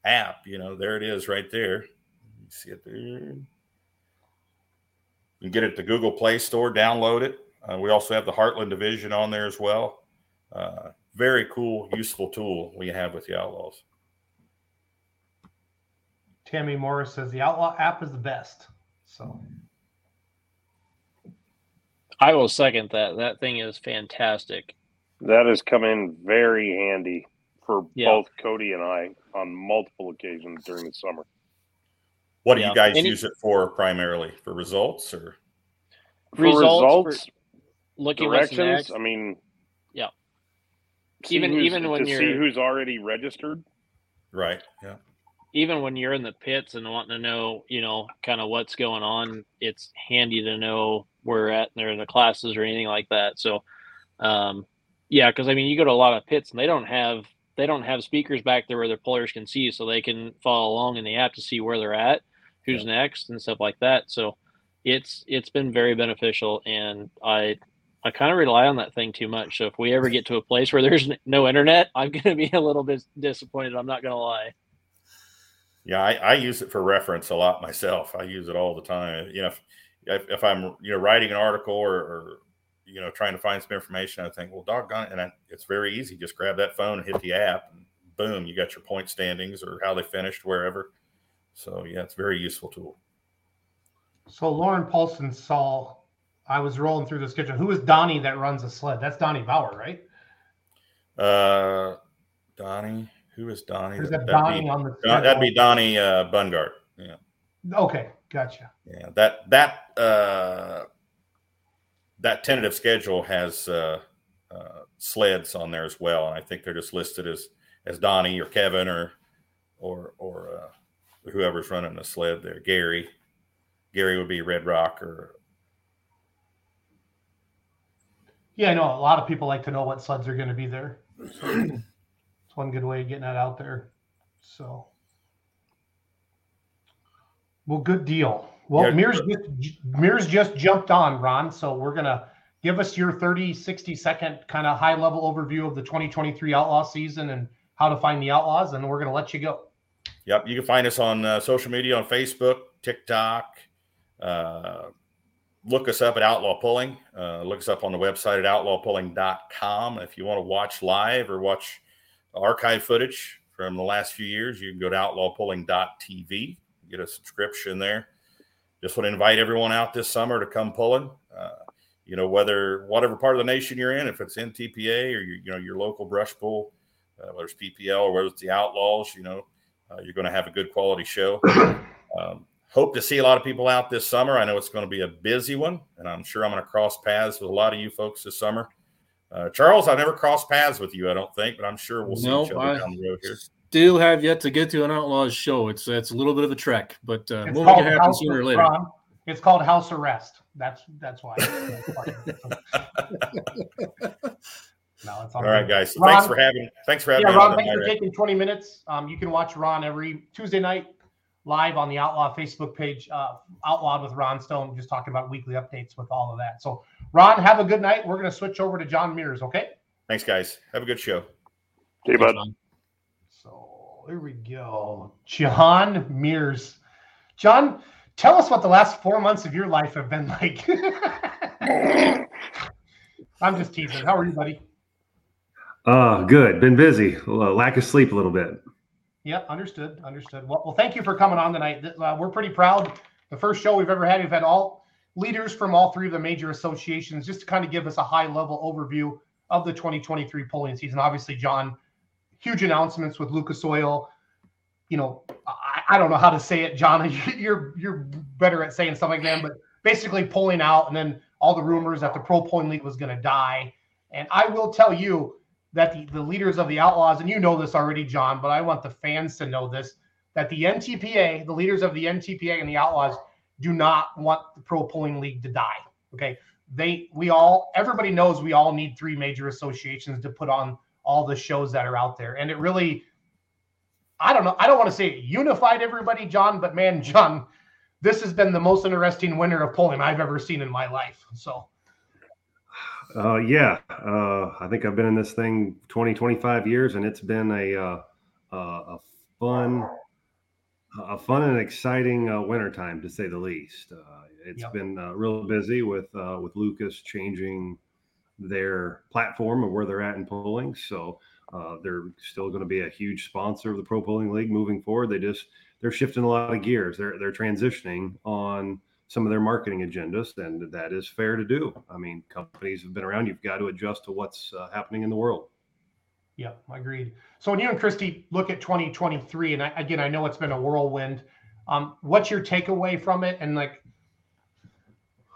app, you know, there it is right there. You see it there. You can get it at the Google Play Store, download it. Uh, we also have the Heartland division on there as well. Uh, very cool, useful tool we have with the Outlaws. Tammy Morris says the Outlaw app is the best. So I will second that. That thing is fantastic. That has come in very handy for Yeah. both Cody and I on multiple occasions during the summer. What do Yeah. you guys Any- use it for primarily? For results or? For Results, results, for looking what's directions. I mean, Yeah. Even- even when to you're- see who's already registered. Right. Yeah. even when you're in the pits and wanting to know, you know, kind of what's going on, it's handy to know where we're at and there in the classes or anything like that. So, um, yeah, because I mean, you go to a lot of pits and they don't have they don't have speakers back there where their players can see, so they can follow along in the app to see where they're at, who's next, and stuff like that. So, it's it's been very beneficial, and I I kind of rely on that thing too much. So if we ever get to a place where there's no internet, I'm going to be a little bit disappointed. I'm not going to lie. Yeah, I, I, use it for reference a lot myself. I use it all the time. You know, if, if I'm you know writing an article or, or, you know trying to find some information, I think, well, doggone it, and I, it's very easy. Just grab that phone and hit the app, and boom, you got your point standings or how they finished wherever. So yeah, it's a very useful tool. So Lauren Paulson saw I was rolling through the schedule. Who is Donnie that runs a sled? That's Donnie Bauer, right? Uh, Donnie. Who is Donnie? There's that, Donnie be, on the. Don, that'd be Donnie uh, Bungard. Yeah. Okay, gotcha. Yeah, that that uh, that tentative schedule has uh, uh, sleds on there as well, and I think they're just listed as as Donnie or Kevin or or or uh, whoever's running the sled there. Gary, Gary would be Red Rock or. Yeah, I know a lot of people like to know what sleds are going to be there. It's one good way of getting that out there. So, well, good deal. Well, yeah. Mears just, Mears just jumped on, Ron. So we're gonna give us your 30, 60 second kind of high level overview of the 2023 Outlaw season and how to find the Outlaws, and we're gonna let you go. Yep, you can find us on uh, social media on Facebook, TikTok. Uh, look us up at Outlaw Pulling. Uh, look us up on the website at outlawpulling.com. If you want to watch live or watch archive footage from the last few years, you can go to outlawpulling.tv, get a subscription there. Just want to invite everyone out this summer to come pulling. Uh, you know, whether whatever part of the nation you're in, if it's NTPA or you, you know your local brush pull, uh, whether it's PPL or whether it's the Outlaws, you know, uh, you're going to have a good quality show. Um, hope to see a lot of people out this summer. I know it's going to be a busy one, and I'm sure I'm going to cross paths with a lot of you folks this summer. Uh, Charles, I've never crossed paths with you, I don't think, but I'm sure we'll see nope, each other I down the road here. Still have yet to get to an Outlaws show. It's it's a little bit of a trek, but uh, we'll make it happen sooner or later. It's called house arrest. That's that's why. No, it's all, all right, guys. So Ron, thanks for having thanks for having yeah, Ron, thanks for taking 20 minutes. Um, you can watch Ron every Tuesday night live on the Outlaw Facebook page, uh, Outlawed with Ron Stone, just talking about weekly updates with all of that. So, Ron, have a good night. We're going to switch over to John Mears, okay? Thanks, guys. Have a good show. See you, bud. Here we go. John Mears. John, tell us what the last four months of your life have been like. I'm just teasing. How are you, buddy? Uh, good. Been busy. lack of sleep a little bit. Yep, understood. Understood. Well, well, thank you for coming on tonight. Uh, we're pretty proud. The first show we've ever had, we've had all leaders from all three of the major associations just to kind of give us a high level overview of the 2023 pulling season. Obviously, John, huge announcements with Lucas Oil. You know, I, I don't know how to say it, John. You're you're better at saying something that, but basically pulling out, and then all the rumors that the Pro Pulling League was going to die. And I will tell you, that the, the leaders of the Outlaws, and you know this already, John, but I want the fans to know this that the NTPA, the leaders of the NTPA and the Outlaws, do not want the Pro Pulling League to die. Okay. They, we all, everybody knows we all need three major associations to put on all the shows that are out there. And it really, I don't know, I don't want to say unified everybody, John, but man, John, this has been the most interesting winter of pulling I've ever seen in my life. So, uh, yeah, uh, I think I've been in this thing 20, 25 years, and it's been a uh, a fun, a fun and exciting uh, winter time to say the least. Uh, it's yep. been uh, real busy with uh, with Lucas changing their platform of where they're at in pulling. So uh, they're still going to be a huge sponsor of the Pro Pulling League moving forward. They just they're shifting a lot of gears. They're they're transitioning on some of their marketing agendas, and that is fair to do. I mean, companies have been around. You've got to adjust to what's uh, happening in the world. Yeah, I agreed. So when you and Christy look at 2023, and I, again, I know it's been a whirlwind. Um, what's your takeaway from it? And like,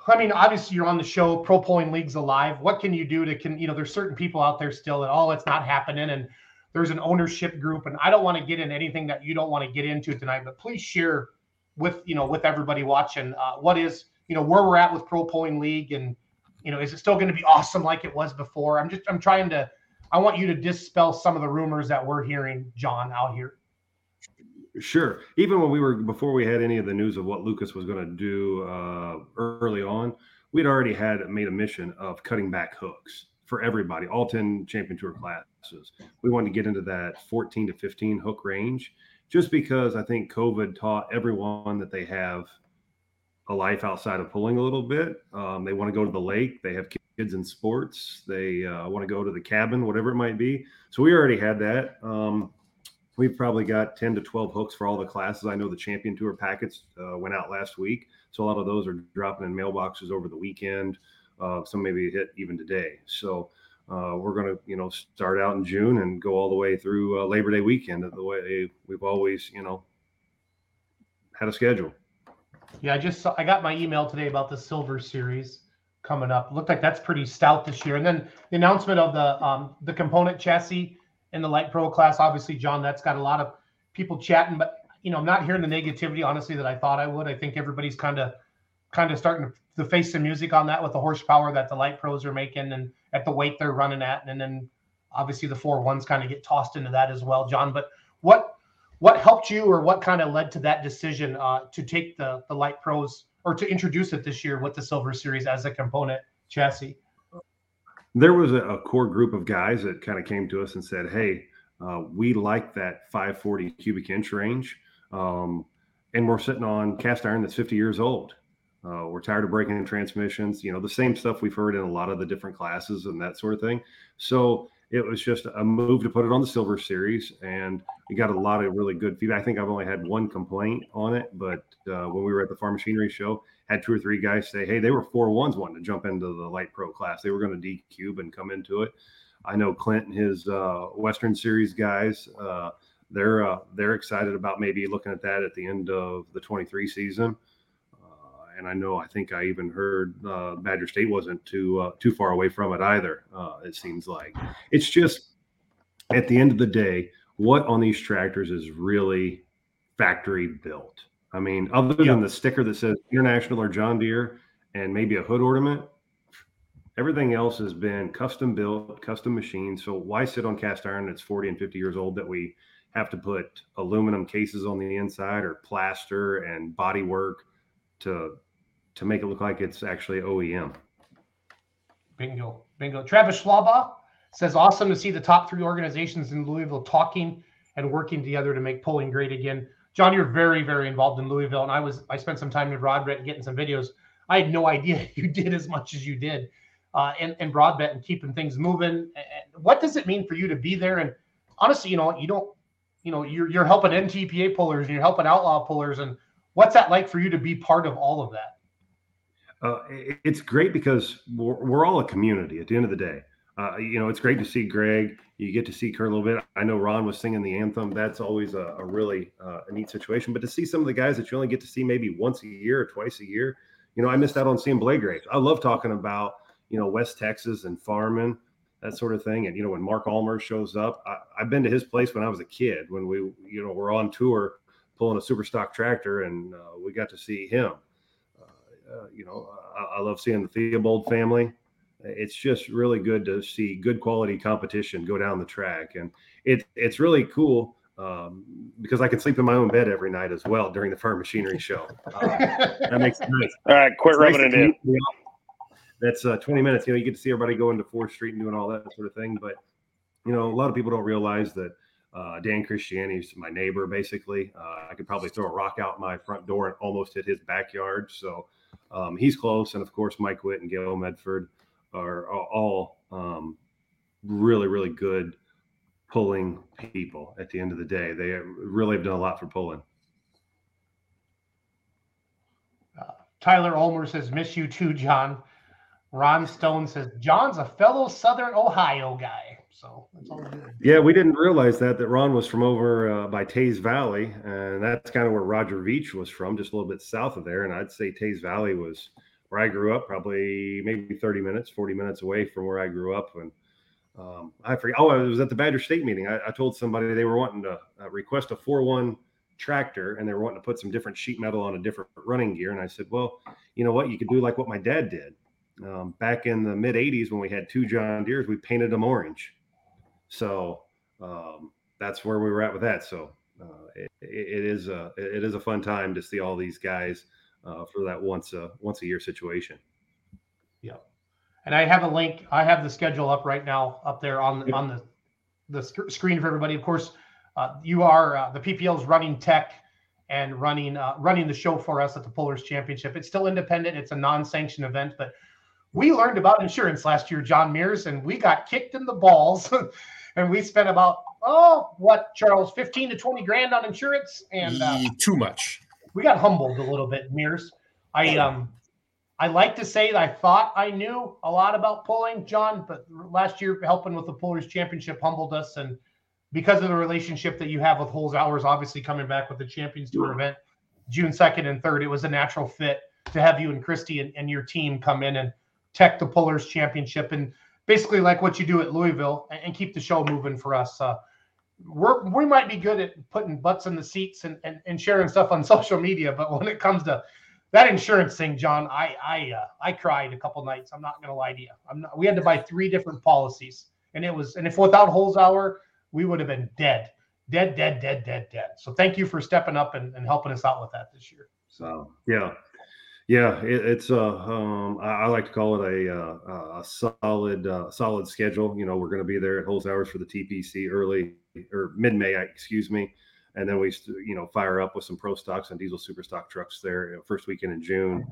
I mean, obviously you're on the show. Pro Pulling League's alive. What can you do to can you know? There's certain people out there still that oh, it's not happening, and there's an ownership group, and I don't want to get in anything that you don't want to get into tonight. But please share with you know with everybody watching uh, what is you know where we're at with pro pulling league and you know is it still going to be awesome like it was before i'm just i'm trying to i want you to dispel some of the rumors that we're hearing john out here sure even when we were before we had any of the news of what lucas was going to do uh, early on we'd already had made a mission of cutting back hooks for everybody, all 10 champion tour classes. We wanted to get into that 14 to 15 hook range just because I think COVID taught everyone that they have a life outside of pulling a little bit. Um, they want to go to the lake. They have kids in sports. They uh, want to go to the cabin, whatever it might be. So we already had that. Um, we've probably got 10 to 12 hooks for all the classes. I know the champion tour packets uh, went out last week. So a lot of those are dropping in mailboxes over the weekend. Uh, some maybe hit even today. So uh, we're going to, you know, start out in June and go all the way through uh, Labor Day weekend the way we've always, you know, had a schedule. Yeah, I just saw, I got my email today about the Silver Series coming up. Looked like that's pretty stout this year. And then the announcement of the um, the component chassis in the light pro class. Obviously, John, that's got a lot of people chatting, but you know, I'm not hearing the negativity, honestly, that I thought I would. I think everybody's kind of kind of starting to face some music on that with the horsepower that the light pros are making and at the weight they're running at. And then obviously the four ones kind of get tossed into that as well, John. But what what helped you or what kind of led to that decision uh, to take the the light pros or to introduce it this year with the silver series as a component chassis? There was a, a core group of guys that kind of came to us and said, "Hey, uh, we like that 540 cubic inch range." Um, and we're sitting on cast iron that's 50 years old. Uh, we're tired of breaking in transmissions, you know, the same stuff we've heard in a lot of the different classes and that sort of thing. So it was just a move to put it on the silver series, and we got a lot of really good feedback. I think I've only had one complaint on it, but uh, when we were at the farm machinery show, had two or three guys say, "Hey, they were four ones wanting to jump into the light pro class. They were going to D cube and come into it." I know Clint and his uh, Western Series guys uh, they're uh, they're excited about maybe looking at that at the end of the 23 season. Uh, and I know I think I even heard uh, Badger State wasn't too uh, too far away from it either. It seems like it's just at the end of the day, what on these tractors is really factory built. I mean, other than the sticker that says International or John Deere and maybe a hood ornament, everything else has been custom built, custom machined. So why sit on cast iron that's 40 and 50 years old that we have to put aluminum cases on the inside or plaster and body work to to make it look like it's actually OEM. Bingo, bingo. Travis Schlaba says, "Awesome to see the top three organizations in Louisville talking and working together to make pulling great again." John, you're very, very involved in Louisville, and I was I spent some time with Broadbent getting some videos. I had no idea you did as much as you did, uh, and and Broadbent and keeping things moving. And what does it mean for you to be there? And honestly, you know, you don't you know you're you're helping NTPA pullers and you're helping outlaw pullers, and what's that like for you to be part of all of that? Uh, it's great because we're, we're all a community at the end of the day. Uh, you know, it's great to see Greg. You get to see Kurt a little bit. I know Ron was singing the anthem. That's always a, a really uh, a neat situation. But to see some of the guys that you only get to see maybe once a year or twice a year, you know, I missed out on seeing Blade Graves. I love talking about, you know, West Texas and farming that sort of thing. And you know, when Mark Almer shows up, I, have been to his place when I was a kid when we, you know, were on tour pulling a super stock tractor, and uh, we got to see him. Uh, uh you know, I, I, love seeing the Theobald family. It's just really good to see good quality competition go down the track, and it it's really cool um, because I can sleep in my own bed every night as well during the farm machinery show. Uh, that makes it nice. All right, quit it's rubbing nice it in that's uh, 20 minutes. You know, you get to see everybody going to Fourth Street and doing all that sort of thing. But you know, a lot of people don't realize that uh, Dan Christiani is my neighbor. Basically, uh, I could probably throw a rock out my front door and almost hit his backyard. So um, he's close, and of course, Mike Witt and Gail Medford are, are all um, really, really good pulling people. At the end of the day, they really have done a lot for pulling. Uh, Tyler Ulmer says, "Miss you too, John." Ron Stone says John's a fellow Southern Ohio guy, so that's all good. Yeah, we didn't realize that that Ron was from over uh, by Teays Valley, and that's kind of where Roger Veach was from, just a little bit south of there. And I'd say Teays Valley was where I grew up, probably maybe thirty minutes, forty minutes away from where I grew up. And um, I forget. Oh, I was at the Badger State meeting. I, I told somebody they were wanting to uh, request a four one tractor and they were wanting to put some different sheet metal on a different running gear. And I said, well, you know what? You could do like what my dad did um, back in the mid 80s when we had two John Deeres, we painted them orange. So um, that's where we were at with that. So uh, it, it is a it is a fun time to see all these guys uh, for that once a once a year situation. Yeah. And I have a link. I have the schedule up right now up there on on the the sc- screen for everybody. Of course, uh, you are uh, the PPL is running tech and running uh, running the show for us at the Pullers Championship. It's still independent. It's a non-sanctioned event, but we learned about insurance last year, John Mears, and we got kicked in the balls, and we spent about oh what Charles, fifteen to twenty grand on insurance, and uh, too much. We got humbled a little bit, Mears. I um I like to say that I thought I knew a lot about pulling, John, but last year helping with the Pullers Championship humbled us, and because of the relationship that you have with Holes Hours, obviously coming back with the Champions Tour event, June second and third, it was a natural fit to have you and Christy and, and your team come in and tech the Pullers Championship and basically like what you do at Louisville and, and keep the show moving for us. Uh, we're, we might be good at putting butts in the seats and, and, and sharing stuff on social media, but when it comes to that insurance thing, John, I I uh, I cried a couple nights. I'm not gonna lie to you. I'm not. We had to buy three different policies, and it was and if without Holes Hour, we would have been dead, dead, dead, dead, dead, dead. So thank you for stepping up and, and helping us out with that this year. So yeah, yeah, it, it's uh, um, I, I like to call it a uh, a solid uh, solid schedule. You know, we're going to be there at Holes Hours for the TPC early or mid May, excuse me, and then we you know fire up with some pro stocks and diesel super stock trucks there first weekend in June.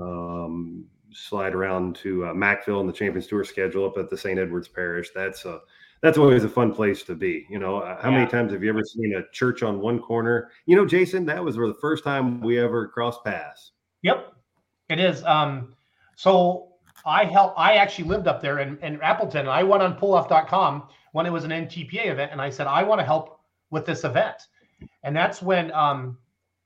Um, slide around to uh, Mackville and the Champions Tour schedule up at the St. Edwards Parish. That's a that's always a fun place to be. You know, uh, how Yeah. many times have you ever seen a church on one corner? You know, Jason, that was the first time we ever crossed paths. Yep, it is. Um, so I help. I actually lived up there in, in Appleton. I went on pulloff.com when it was an NTPA event, and I said I want to help with this event, and that's when um,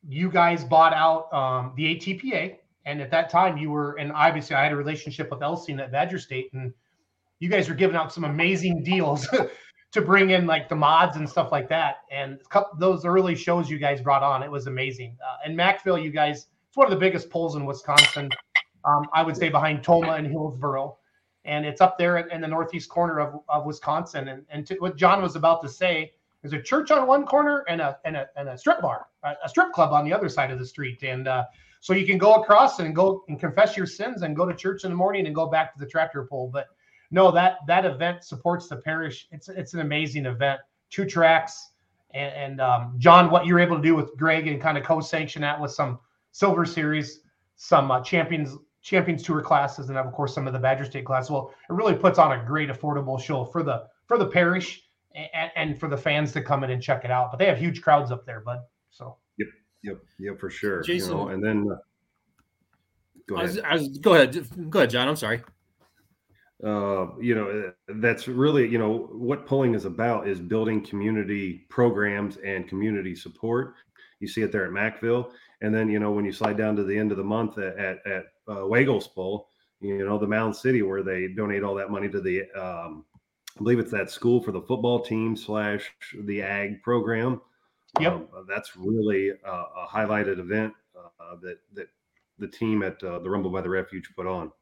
you guys bought out um, the ATPA. And at that time, you were, and obviously, I had a relationship with Elsing at Badger State, and you guys were giving out some amazing deals to bring in like the mods and stuff like that. And couple, those early shows you guys brought on, it was amazing. Uh, and Mackville, you guys, it's one of the biggest pulls in Wisconsin. Um, I would say behind Tomah and Hillsboro, and it's up there in, the northeast corner of, of Wisconsin. And and to, what John was about to say, there's a church on one corner and a and a, and a strip bar, a, a strip club on the other side of the street. And uh, so you can go across and go and confess your sins and go to church in the morning and go back to the tractor pull. But no, that that event supports the parish. It's it's an amazing event. Two tracks, and, and um, John, what you're able to do with Greg and kind of co-sanction that with some Silver Series, some uh, champions champions tour classes, and of course some of the Badger State classes. Well, it really puts on a great affordable show for the for the parish and, and for the fans to come in and check it out. But they have huge crowds up there, bud. So Yep, yep, for sure. Jason- you know, and then uh, go I ahead. was, I was, go ahead. Go ahead, John. I'm sorry. uh, you know, uh, that's really, you know, what pulling is about is building community programs and community support. You see it there at Mackville. And then, you know, when you slide down to the end of the month at, at, at uh, Waggles Pull, you know, the Mound City where they donate all that money to the, um, I believe it's that school for the football team slash the ag program. Yep. Um, that's really a, a highlighted event uh, that, that the team at uh, the Rumble by the Refuge put on.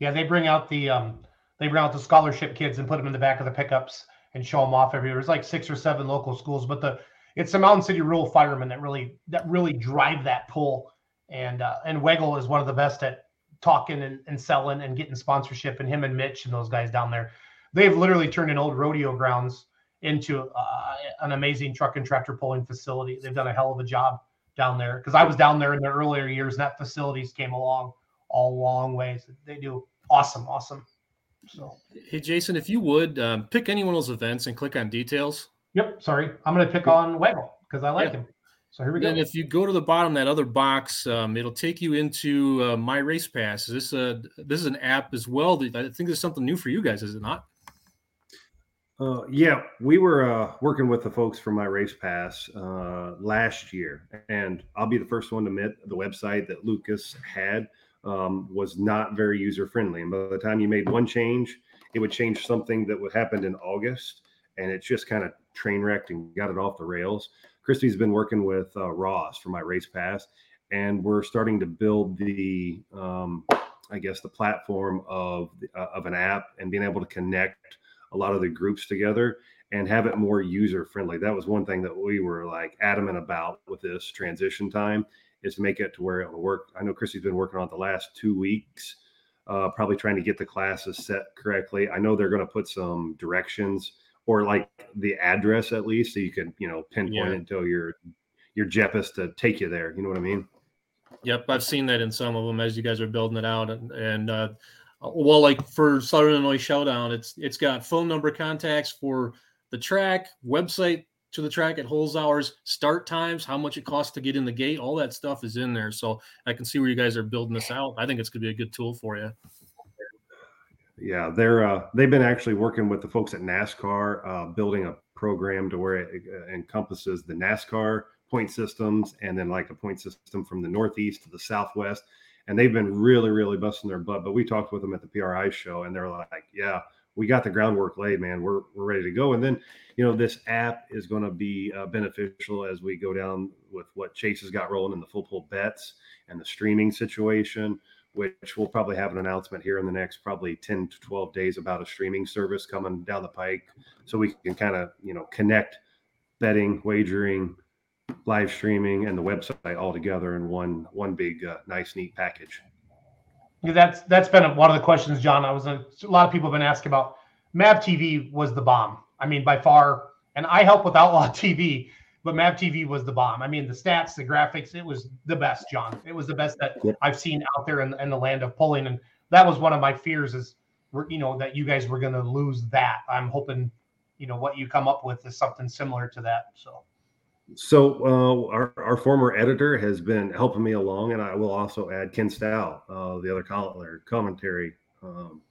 yeah, they bring out the um, they bring out the scholarship kids and put them in the back of the pickups and show them off every year. There's like six or seven local schools, but the it's the Mound City rural firemen that really that really drive that pull. And uh, and Wegel is one of the best at talking and, and selling and getting sponsorship. And him and Mitch and those guys down there, they've literally turned an old rodeo grounds into uh, an amazing truck and tractor pulling facility. They've done a hell of a job down there because I was down there in the earlier years and that facilities came along a long ways. They do awesome, awesome. So, Hey, Jason, if you would um, pick any one of those events and click on details. Yep. Sorry, I'm going to pick on Wegel because I like Yeah. him. So here we Then, go. if you go to the bottom of that other box, um, it'll take you into uh, My Race Pass. Is this a this is an app as well? that- I think there's something new for you guys, is it not? Uh, yeah, we were uh, working with the folks from my race pass uh, last year, and I'll be the first one to admit the website that Lucas had um, was not very user friendly. And by the time you made one change, it would change something that would happened in August, and it's just kind of train wrecked and got it off the rails. Christy's been working with uh, Ross for my race pass, and we're starting to build the, um, I guess, the platform of uh, of an app and being able to connect a lot of the groups together and have it more user friendly. That was one thing that we were like adamant about with this transition time is to make it to where it will work. I know Chrissy's been working on it the last two weeks uh, probably trying to get the classes set correctly. I know they're going to put some directions or like the address at least, so you can you know pinpoint Yeah. it until your your GPS to take you there. You know what I mean? Yep, I've seen that in some of them as you guys are building it out, and and uh, well, like for Southern Illinois Showdown, it's it's got phone number contacts for the track, website to the track at holes hours, start times, how much it costs to get in the gate, all that stuff is in there. So I can see where you guys are building this out. I think it's gonna be a good tool for you. Yeah, they're uh, they've been actually working with the folks at NASCAR, uh, building a program to where it uh, encompasses the NASCAR point systems and then like a point system from the northeast to the southwest. And they've been really, really busting their butt. But we talked with them at the PRI show, and they're like, "Yeah, we got the groundwork laid, man. We're we're ready to go." And then, you know, this app is going to be uh, beneficial as we go down with what Chase has got rolling in the full pull bets and the streaming situation which we'll probably have an announcement here in the next probably 10 to 12 days about a streaming service coming down the pike so we can kind of you know connect betting wagering live streaming and the website all together in one one big uh, nice neat package Yeah, That's that's been one of the questions, John. I was a, a lot of people have been asking about. Mav TV was the bomb. I mean, by far. And I help with Outlaw TV, but Mav TV was the bomb. I mean, the stats, the graphics, it was the best, John. It was the best that Yep. I've seen out there in, in the land of pulling, and that was one of my fears is, you know, that you guys were going to lose that. I'm hoping, you know, what you come up with is something similar to that. So. so uh, our, our former editor has been helping me along and i will also add ken stow uh, the other color commentary um,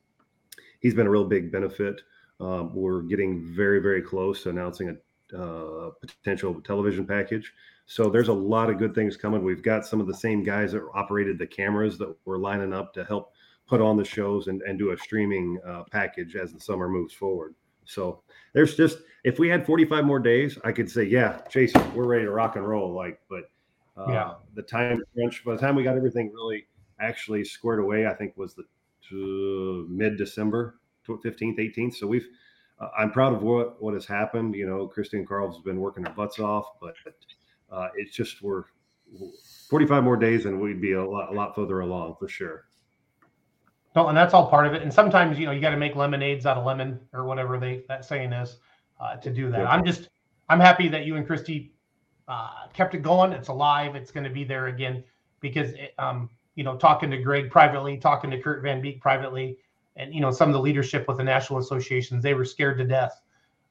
he's been a real big benefit um, we're getting very very close to announcing a uh, potential television package so there's a lot of good things coming we've got some of the same guys that operated the cameras that we're lining up to help put on the shows and, and do a streaming uh, package as the summer moves forward so there's just if we had 45 more days, I could say, yeah, Jason, we're ready to rock and roll. Like, but uh, Yeah. the time crunch by the time we got everything really actually squared away, I think was the uh, mid December, 15th, 18th. So we've, I'm proud of what what has happened. You know, Christy and Carl's been working their butts off, but uh, it's just we're 45 more days and we'd be a lot, a lot further along for sure. No, and that's all part of it. And sometimes, you know, you got to make lemonades out of lemon or whatever they that saying is uh, to do that. Yeah. I'm just, I'm happy that you and Christy uh, kept it going. It's alive. It's going to be there again because, it, um, you know, talking to Greg privately, talking to Kurt Van Beek privately, and you know, some of the leadership with the national associations, they were scared to death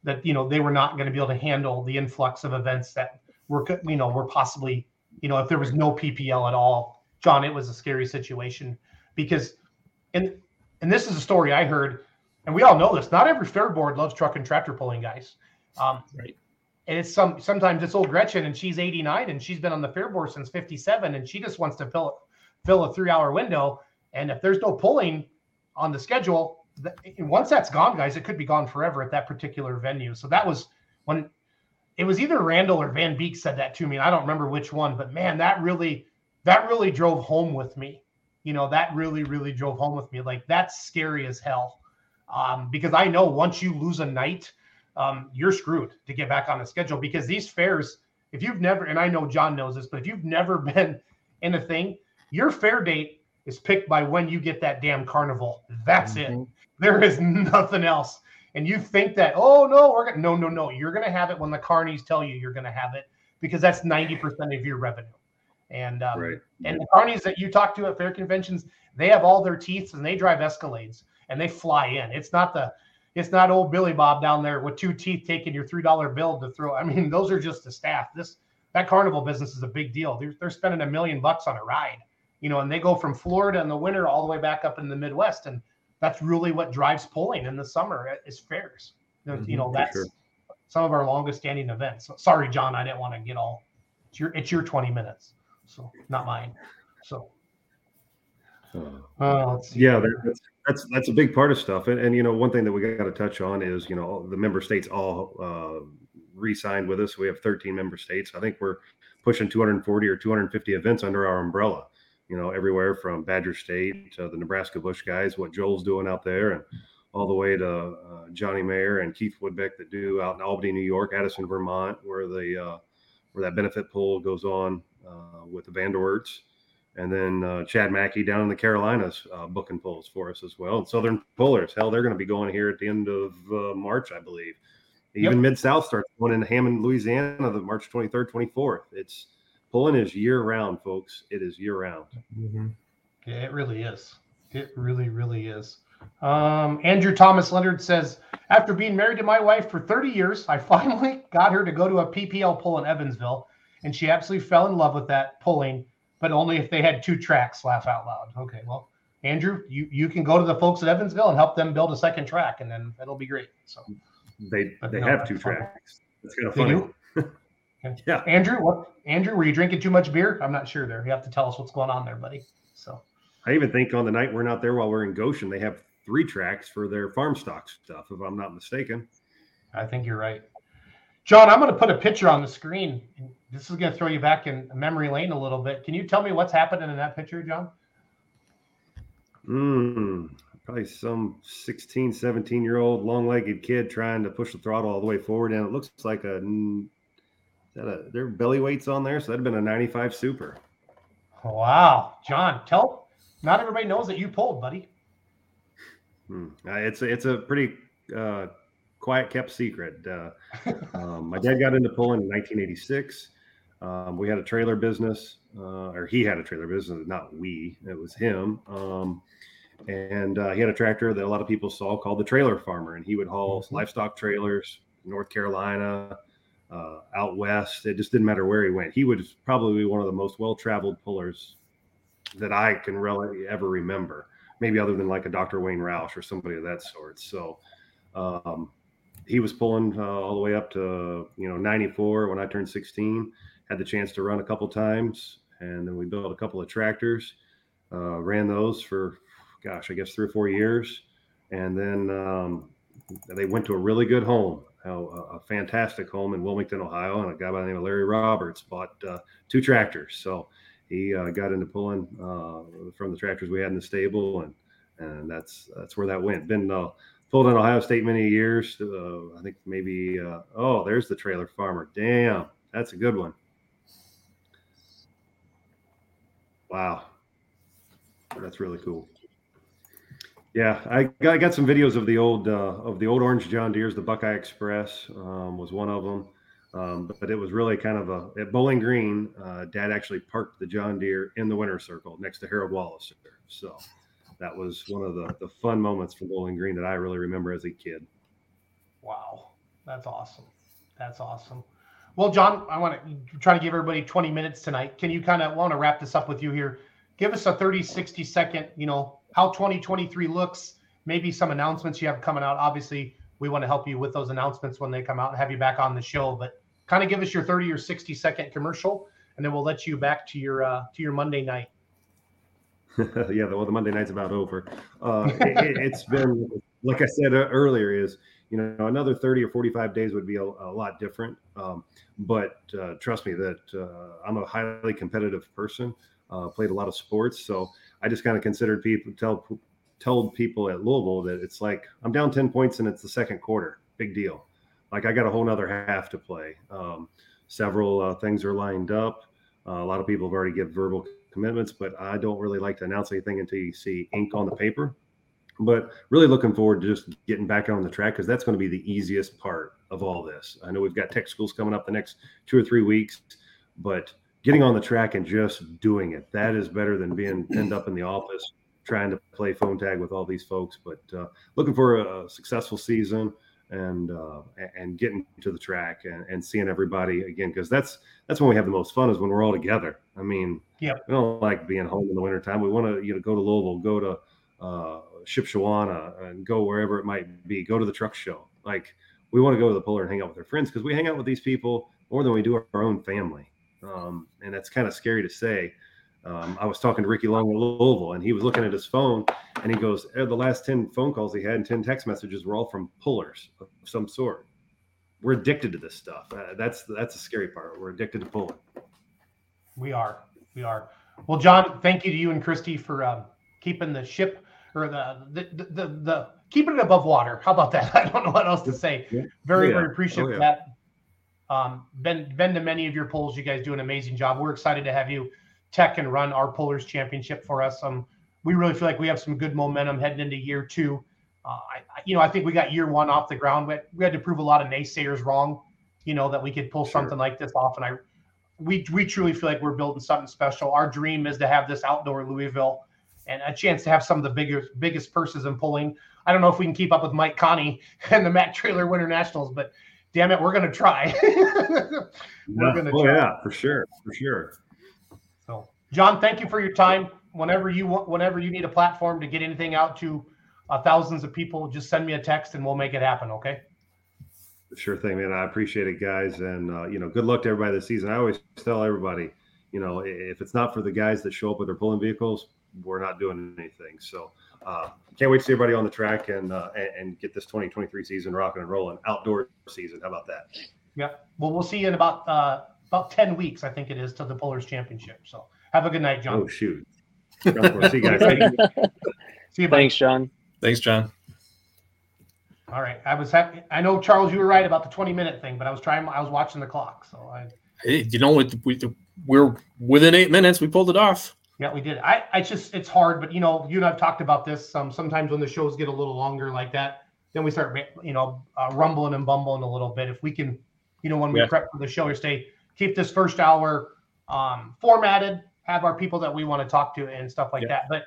that you know they were not going to be able to handle the influx of events that were, you know, were possibly, you know, if there was no PPL at all. John, it was a scary situation because and and this is a story I heard, and we all know this. Not every fair board loves truck and tractor pulling guys. Um, Right. And it's some sometimes it's old Gretchen, and she's 89, and she's been on the fair board since 57, and she just wants to fill fill a three hour window. And if there's no pulling on the schedule, once that's gone, guys, it could be gone forever at that particular venue. So that was when it was either Randall or Van Beek said that to me. I don't remember which one, but man, that really that really drove home with me you know that really really drove home with me like that's scary as hell um, because i know once you lose a night um, you're screwed to get back on the schedule because these fairs if you've never and i know john knows this but if you've never been in a thing your fair date is picked by when you get that damn carnival that's it there is nothing else and you think that oh no we're gonna no no no you're gonna have it when the carnies tell you you're gonna have it because that's 90% of your revenue and um, Right. and the carnies that you talk to at fair conventions, they have all their teeth and they drive Escalades and they fly in. It's not the, it's not old Billy Bob down there with two teeth taking your three dollar bill to throw. I mean, those are just the staff. This that carnival business is a big deal. They're, they're spending a million bucks on a ride, you know, and they go from Florida in the winter all the way back up in the Midwest, and that's really what drives pulling in the summer is fairs. You know, You know, that's sure. some of our longest standing events. So, sorry, John, I didn't want to get all. It's your it's your twenty minutes, so not mine. So. Uh, Uh. Yeah, that's that's that's a big part of stuff, and, and you know one thing that we got to touch on is you know the member states all uh, re-signed with us. We have 13 member states. I think we're pushing 240 or 250 events under our umbrella. You know, everywhere from Badger State to the Nebraska Bush guys, what Joel's doing out there, and all the way to uh, Johnny Mayer and Keith Woodbeck that do out in Albany, New York, Addison, Vermont, where the uh, where that benefit pool goes on uh, with the Vanderwerts. And then uh, Chad Mackey down in the Carolinas uh, booking pulls for us as well. And Southern Pullers, hell, they're going to be going here at the end of uh, March, I believe. Even Mid South starts going in Hammond, Louisiana, the March 23rd, 24th. It's pulling is year round, folks. It is year round. Mm-hmm. Yeah, it really is. It really, really is. Um, Andrew Thomas Leonard says, after being married to my wife for 30 years, I finally got her to go to a PPL pull in Evansville, and she absolutely fell in love with that pulling, but only if they had two tracks. Laugh out loud. Okay, well, Andrew, you you can go to the folks at Evansville and help them build a second track, and then it'll be great. So they but they no, have two tracks. That's kind of funny. okay. Yeah, Andrew, what Andrew, were you drinking too much beer? I'm not sure. There, you have to tell us what's going on there, buddy. So I even think on the night we're not there while we're in Goshen, they have three tracks for their farm stock stuff, if I'm not mistaken. I think you're right. John, I'm going to put a picture on the screen. This is going to throw you back in memory lane a little bit. Can you tell me what's happening in that picture, John? Hmm, probably some 16, 17 year old long legged kid trying to push the throttle all the way forward. And it looks like a, that a their belly weights on there. So that'd have been a 95 super. Wow. John, tell, not everybody knows that you pulled, buddy. Hmm. Uh, it's a, it's a pretty uh, quiet kept secret. Uh, um, my dad got into pulling in 1986. Um, we had a trailer business, uh, or he had a trailer business, not we. It was him. Um, and uh, he had a tractor that a lot of people saw called the Trailer Farmer, and he would haul mm-hmm. livestock trailers, North Carolina, uh, out west. It just didn't matter where he went. He would probably be one of the most well-traveled pullers that I can really ever remember maybe other than like a Dr. Wayne Roush or somebody of that sort. So um, he was pulling uh, all the way up to you know 94 when I turned 16. Had the chance to run a couple times, and then we built a couple of tractors. Uh, ran those for gosh, I guess three or four years, and then um, they went to a really good home. A, a, fantastic home in Wilmington, Ohio, and a guy by the name of Larry Roberts bought uh, two tractors. So he uh, got into pulling uh, from the tractors we had in the stable, and and that's that's where that went. Been uh, pulled in Ohio State many years. Uh, I think maybe oh, there's the trailer farmer. Damn, that's a good one. Wow, that's really cool. Yeah, I got, I got some videos of the old uh, of the old orange John Deere's. The Buckeye Express um, was one of them. Um, but, but, it was really kind of a at Bowling Green. Uh, Dad actually parked the John Deere in the winter circle next to Harold Wallace. So that was one of the, the fun moments from Bowling Green that I really remember as a kid. Wow, that's awesome. That's awesome. Well, John, I want to try to give everybody 20 minutes tonight. Can you kind of want to wrap this up with you here? Give us a 30, 60 second, you know, how 2023 looks, maybe some announcements you have coming out. Obviously, we want to help you with those announcements when they come out and have you back on the show. But kind of give us your 30 or 60 second commercial, and then we'll let you back to your uh, to your Monday night. yeah, well, the Monday night's about over. Uh, it, has been, like I said uh, earlier, is you know another 30 or 45 days would be a, a lot different. Um, but uh, trust me that uh, I'm a highly competitive person. Uh, played a lot of sports, so I just kind of considered people tell told people at Louisville that it's like I'm down 10 points and it's the second quarter. Big deal like I got a whole nother half to play. Um, several uh, things are lined up. Uh, a lot of people have already given verbal commitments, but I don't really like to announce anything until you see ink on the paper. But really looking forward to just getting back on the track because that's going to be the easiest part of all this. I know we've got tech schools coming up the next two or three weeks, but getting on the track and just doing it that is better than being pinned up in the office trying to play phone tag with all these folks. But uh, looking for a, successful season and uh, and getting to the track and, and seeing everybody again because that's that's when we have the most fun is when we're all together. I mean, yeah, we don't like being home in the wintertime. We want to you know go to Louisville, go to uh, Shipshewana, and go wherever it might be. Go to the truck show. Like we want to go to the polar and hang out with our friends because we hang out with these people more than we do our own family. Um, and that's kind of scary to say um, I was talking to Ricky Long in Louisville, and he was looking at his phone, and he goes, eh, "The last ten phone calls he had and ten text messages were all from pullers of some sort. We're addicted to this stuff. Uh, that's that's the scary part. We're addicted to pulling. We are. We are. Well, John, thank you to you and Christy for um, keeping the ship or the the, the the, the keeping it above water. How about that? I don't know what else to say. Very yeah. very appreciative oh, yeah. that. Um, been been to many of your pulls. You guys do an amazing job. We're excited to have you tech and run our Pullers Championship for us. Um, we really feel like we have some good momentum heading into year two. Uh, I, you know, I think we got year one off the ground, but we had to prove a lot of naysayers wrong. You know that we could pull Sure. something like this off, and I, we we truly feel like we're building something special. Our dream is to have this outdoor Louisville, and a chance to have some of the biggest biggest purses in pulling. I don't know if we can keep up with Mike Conny and the Mac Trailer Winter Nationals, but damn it, we're gonna try. we're Yeah. gonna Oh try. yeah, for sure, for sure. So, John, thank you for your time. Whenever you want, whenever you need a platform to get anything out to uh, thousands of people, just send me a text and we'll make it happen. Okay. Sure thing, man. I appreciate it, guys, and uh, you know, good luck to everybody this season. I always tell everybody, you know, if it's not for the guys that show up with their pulling vehicles, we're not doing anything. So, uh, can't wait to see everybody on the track and uh, and, and get this 2023 season rocking and rolling. Outdoor season, how about that? Yeah. Well, we'll see you in about uh, about ten weeks, I think it is, to the Pullers Championship. So, have a good night, John. Oh shoot! See you guys. See you. Bye. Thanks, John. Thanks, John. All right. I was happy. I know Charles, you were right about the twenty minute thing, but I was trying. I was watching the clock, so I. Hey, you know, it, we, we're within eight minutes. We pulled it off. Yeah, we did. I, I just, it's hard, but you know, you and I've talked about this. Um, sometimes when the shows get a little longer like that, then we start, you know, uh, rumbling and bumbling a little bit. If we can, you know, when we Yeah. prep for the show or stay, keep this first hour um, formatted, have our people that we want to talk to and stuff like Yeah. that. But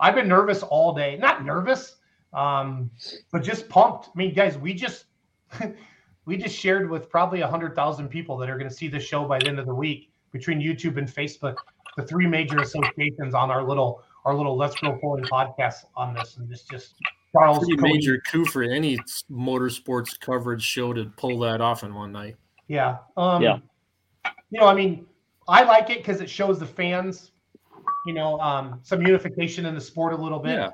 I've been nervous all day. Not nervous, um, but just pumped. I mean, guys, we just we just shared with probably a hundred thousand people that are going to see the show by the end of the week between YouTube and Facebook the three major associations on our little our little Let's Grow Pulling podcast on this, and this just Charles Pretty Cody- major coup for any motorsports coverage show to pull that off in one night. Yeah. Um, Yeah. You know, I mean, I like it because it shows the fans, you know, um, some unification in the sport a little bit. Yeah.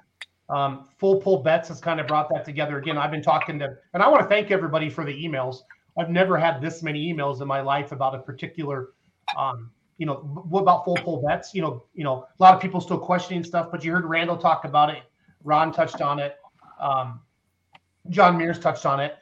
Um, Full Pull Bets has kind of brought that together. Again, I've been talking to, and I want to thank everybody for the emails. I've never had this many emails in my life about a particular, um, you know, what about full pull bets? You know, you know, a lot of people still questioning stuff, but you heard Randall talk about it. Ron touched on it. Um, John Mears touched on it.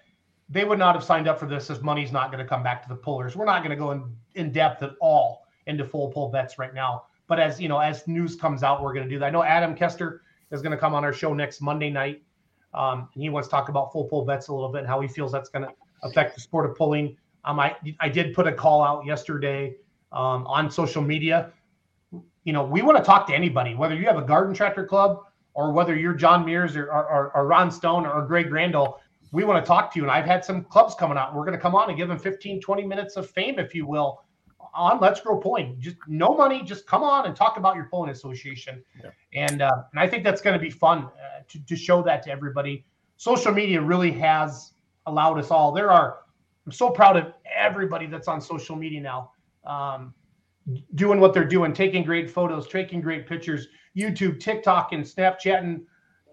They would not have signed up for this if money's not going to come back to the pullers. We're not going to go in, in depth at all into full pull bets right now. But as you know, as news comes out, we're going to do that. I know Adam Kester is going to come on our show next Monday night. Um, and he wants to talk about full pull bets a little bit and how he feels that's going to affect the sport of pulling. Um, I, I did put a call out yesterday um, on social media. You know, we want to talk to anybody, whether you have a garden tractor club or whether you're John Mears or, or, or, or Ron Stone or Greg Randall. We want to talk to you. And I've had some clubs coming out. We're going to come on and give them 15, 20 minutes of fame, if you will, on Let's Grow Pulling. Just no money. Just come on and talk about your pulling association. Yeah. And, uh, and I think that's going to be fun uh, to, to show that to everybody. Social media really has allowed us all. There are, I'm so proud of everybody that's on social media now, um, doing what they're doing, taking great photos, taking great pictures, YouTube, TikTok, and Snapchat, and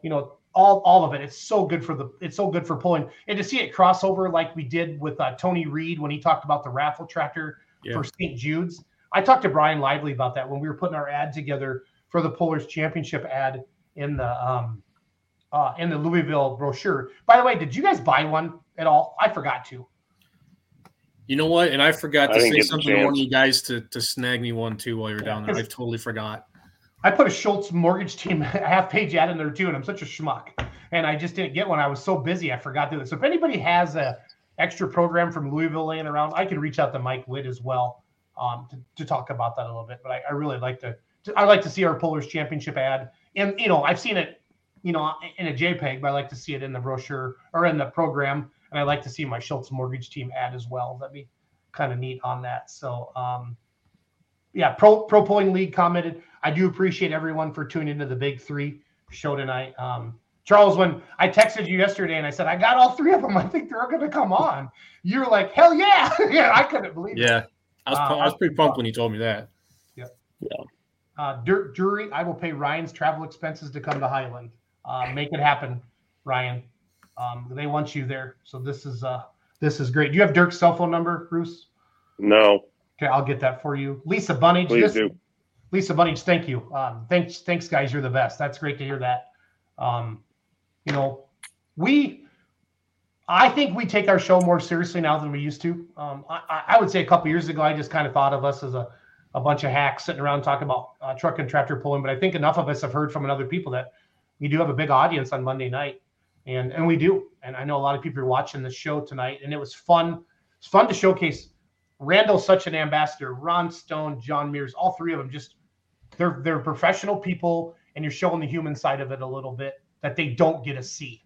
you know all all of it. It's so good for the it's so good for pulling, and to see it crossover like we did with uh, Tony Reed when he talked about the raffle tractor Yeah. for St. Jude's. I talked to Brian Lively about that when we were putting our ad together for the Pullers Championship ad in the um, uh, in the Louisville brochure. By the way, did you guys buy one at all? I forgot to. You know what? And I forgot to didn't say something to one of you guys to, to snag me one too while you're down there. I because- totally forgot. I put a Schultz mortgage team half page ad in there too, and I'm such a schmuck. And I just didn't get one. I was so busy, I forgot to do it. So if anybody has a extra program from Louisville laying around, I can reach out to Mike Witt as well um, to, to talk about that a little bit. But I, I really like to, to I like to see our Pullers Championship ad, and you know I've seen it, you know, in a JPEG, but I like to see it in the brochure or in the program, and I like to see my Schultz mortgage team ad as well. That'd be kind of neat on that. So. Um, yeah, Pro Pro Pulling League commented. I do appreciate everyone for tuning into the Big Three show tonight. Um, Charles, when I texted you yesterday and I said I got all three of them, I think they're going to come on. You were like, "Hell yeah!" yeah, I couldn't believe it. Yeah. I was, Uh, I was pretty pumped when you told me that. Uh, Dirt Jury, I will pay Ryan's travel expenses to come to Highland. Uh, make it happen, Ryan. Um, they want you there, so this is uh, this is great. Do you have Dirk's cell phone number, Bruce? No, Okay, I'll get that for you. Lisa Bunnage, please this- do. Lisa Bunnage, thank you. Um, thanks, thanks, guys. You're the best. That's great to hear that. Um, you know, we, I think we take our show more seriously now than we used to. Um, I, I- would say a couple years ago, I just kind of thought of us as a, a bunch of hacks sitting around talking about uh, truck and tractor pulling, but I think enough of us have heard from other people that we do have a big audience on Monday night, and and we do. And I know a lot of people are watching the show tonight, and it was fun. It's fun to showcase. Randall, such an ambassador. Ron Stone, John Mears, all three of them just they're they're professional people, and you're showing the human side of it a little bit that they don't get to see.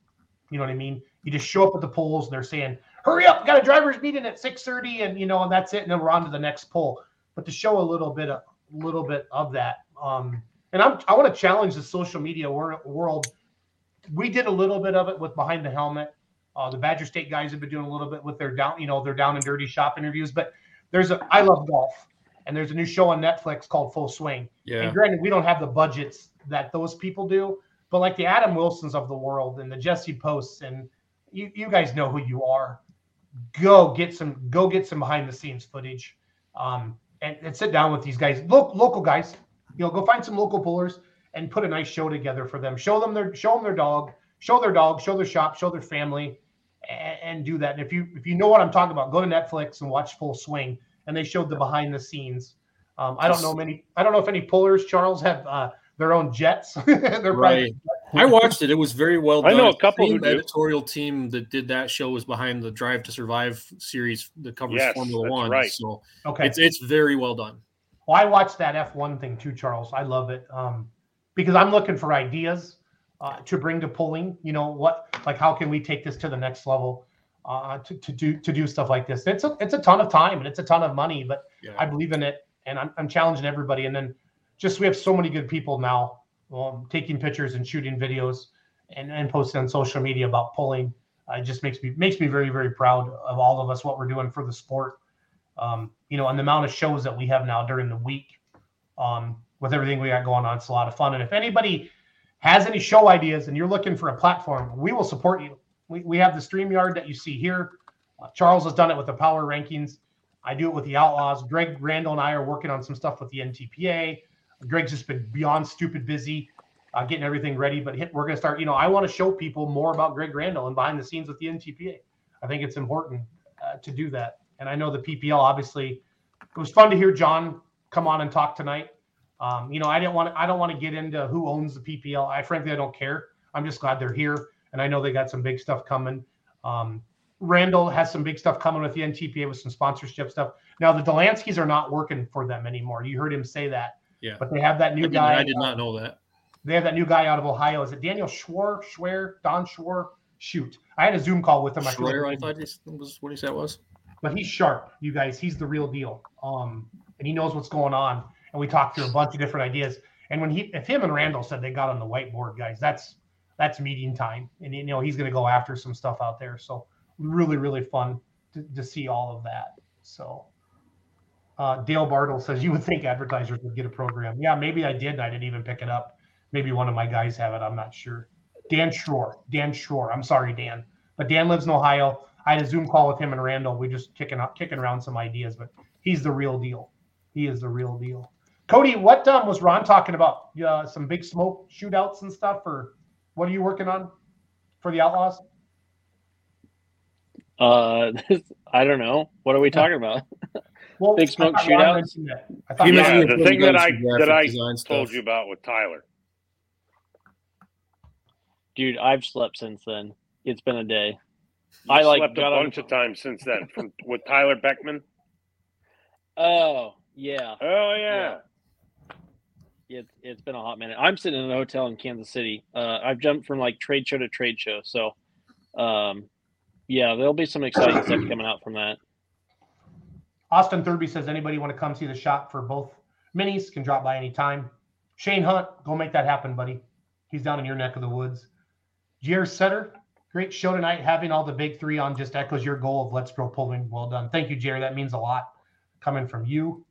You know what I mean? You just show up at the pulls, and they're saying, "Hurry up! Got a drivers meeting at 6:30," and you know, and that's it. And then we're on to the next pull. But to show a little bit of little bit of that, um, and I'm I want to challenge the social media wor- world. We did a little bit of it with behind the helmet. Uh, the Badger State guys have been doing a little bit with their down, you know, their down and dirty shop interviews. But there's a I love golf, and there's a new show on Netflix called Full Swing. Yeah. And granted, we don't have the budgets that those people do, but like the Adam Wilsons of the world and the Jesse Posts, and you, you guys know who you are. Go get some go get some behind the scenes footage, um, and, and sit down with these guys, lo- local guys. You know, go find some local pullers and put a nice show together for them. Show them their show them their dog, show their dog, show their shop, show their family, and, and do that. And if you if you know what I'm talking about, go to Netflix and watch Full Swing. And they showed the behind the scenes. Um, I don't know many. I don't know if any pullers, Charles, have uh, their own jets. They're Right. I watched it. It was very well done. I know a couple who same do. editorial team that did that show was behind the Drive to Survive series that covers Yes, Formula that's One. right. So Okay. it's it's very well done. Well, I watched that F1 thing too, Charles. I love it um, because I'm looking for ideas uh, to bring to pulling. You know what? Like, how can we take this to the next level uh, to, to do to do stuff like this? It's a it's a ton of time and it's a ton of money, but Yeah. I believe in it, and I'm, I'm challenging everybody. And then just we have so many good people now um, taking pictures and shooting videos and, and posting on social media about pulling. Uh, it just makes me makes me very very proud of all of us what we're doing for the sport. Um, you know, and the amount of shows that we have now during the week um, with everything we got going on, it's a lot of fun. And if anybody has any show ideas and you're looking for a platform, we will support you. We, we have the StreamYard that you see here. Uh, Charles has done it with the power rankings. I do it with the Outlaws. Greg Randall and I are working on some stuff with the NTPA. Greg's just been beyond stupid busy uh, getting everything ready. But hit, we're going to start. You know, I want to show people more about Greg Randall and behind the scenes with the NTPA. I think it's important uh, to do that. And I know the PPL obviously. It was fun to hear John come on and talk tonight. Um, you know, I didn't want to, I don't want to get into who owns the PPL. I frankly I don't care. I'm just glad they're here, and I know they got some big stuff coming. Um, Randall has some big stuff coming with the NTPA with some sponsorship stuff. Now the Delanskys are not working for them anymore. You heard him say that. Yeah. But they have that new did, guy. I did not know that. They have that new guy out of Ohio. Is it Daniel Schwer? Schwer? Don Schwer? Shoot, I had a Zoom call with him. I feel I thought this was what he said was. but he's sharp, you guys. He's the real deal. Um, and he knows what's going on. And we talked through a bunch of different ideas. And when he, if him and Randall said they got on the whiteboard, guys, that's that's meeting time. And you know he's going to go after some stuff out there. So really, really fun to, to see all of that. So uh, Dale Bartle says you would think advertisers would get a program. Yeah, maybe I did. I didn't even pick it up. Maybe one of my guys have it. I'm not sure. Dan Shore. Dan Shore. I'm sorry, Dan. But Dan lives in Ohio. I had a Zoom call with him and Randall. We just kicking out, kicking around some ideas, but he's the real deal. He is the real deal. Cody, what um, was Ron talking about? Uh, some big smoke shootouts and stuff, or what are you working on for the Outlaws? Uh, I don't know. What are we talking about? Well, Big smoke I shootouts? mentioned. I thought He Yeah, mentioned the thing that I that I told stuff. you about with Tyler. Dude, I've slept since then. It's been a day. You I, like, slept a got on- bunch of times since then from with Tyler Beckman. Oh, yeah. Oh yeah. It's it's been a hot minute. I'm sitting in a hotel in Kansas City. Uh, I've jumped from like trade show to trade show. So, um, yeah, there'll be some exciting stuff coming out from that. Austin Thurby says anybody want to come see the shop for both minis can drop by anytime. Shane Hunt, go make that happen, buddy. He's down in your neck of the woods. Jer Setter, great show tonight. Having all the big three on just echoes your goal of let's grow pulling. Well done. Thank you, Jerry. That means a lot coming from you.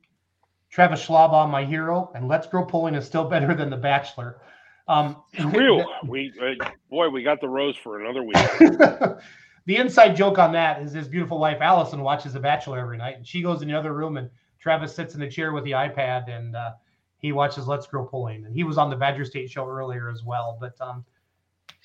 Travis Schlaba, my hero, and let's grow pulling is still better than The Bachelor. Um, Whew. We uh, boy, we got the rose for another week. the inside joke on that is his beautiful wife Allison watches The Bachelor every night, and she goes in the other room, and Travis sits in the chair with the iPad, and uh, he watches Let's Grow Pulling, and he was on the Badger State show earlier as well. But um,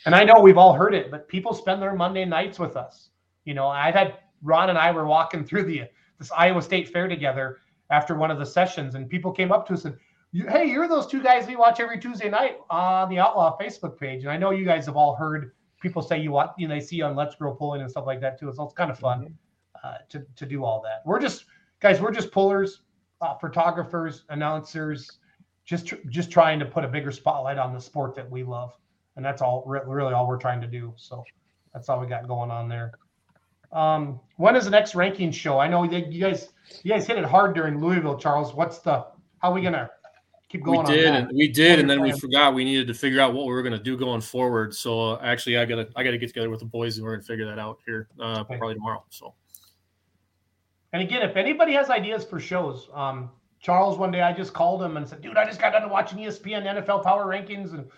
and I know we've all heard it, but people spend their Monday nights with us. You know, I've had Ron and I were walking through the this Iowa State Fair together, after one of the sessions, and people came up to us and, "You- "Hey, you're those two guys we watch every Tuesday night on the Outlaw Facebook page." And I know you guys have all heard people say you watch, you know, they see you on Let's Grow Pulling and stuff like that too. So it's kind of fun uh, to to do all that. We're just guys, we're just pullers, uh, photographers, announcers, just tr- just trying to put a bigger spotlight on the sport that we love, and that's all re- really all we're trying to do. So that's all we got going on there. Um, when is the next ranking show? I know that you guys you guys hit it hard during Louisville, Charles. What's the how are we gonna keep We going on did, we did, and then are we forgot we needed to figure out what we were to do going forward. So uh, actually, I gotta I gotta get together with the boys and we're to figure that out here uh, Okay. probably tomorrow. So And again, if anybody has ideas for shows, um, Charles, one day I just called him and said, dude, I just got done watching ESPN NFL Power Rankings. And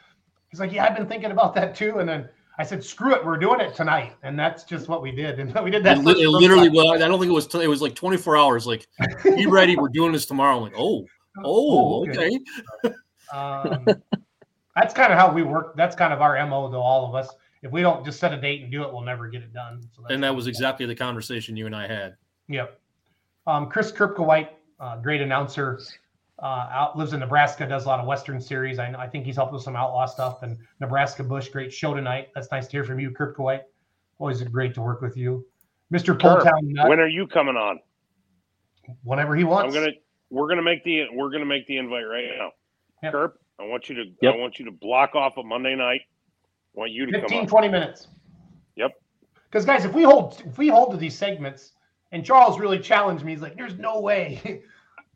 he's like, yeah, I've been thinking about that too. And then I said, screw it, we're doing it tonight. And that's just what we did. And we did that. it, it literally was. I don't think it was. T- it was like 24 hours. Like, be ready. We're doing this tomorrow. I'm like, oh, oh, okay. Um, that's kind of how we work. That's kind of our MO to all of us. If we don't just set a date and do it, we'll never get it done. So that's And that was exactly the conversation you and I had. Yep. Um, Chris Kirkowhite, uh, great announcer, uh, out lives in Nebraska, does a lot of Western series. I, I think he's helped with some outlaw stuff. And Nebraska Bush, great show tonight. That's nice to hear from you, Kirkowhite. Always great to work with you, Mr. Kirk, When are you coming on? whenever he wants. I'm wants. gonna we're gonna make the we're gonna make the invite right now. Yep. Kirk, I want you to Yep. I want you to block off a Monday night. I want you to 15, come on. 20 minutes. Yep. Because guys, if we hold if we hold to these segments, and Charles really challenged me, he's like, "There's no way."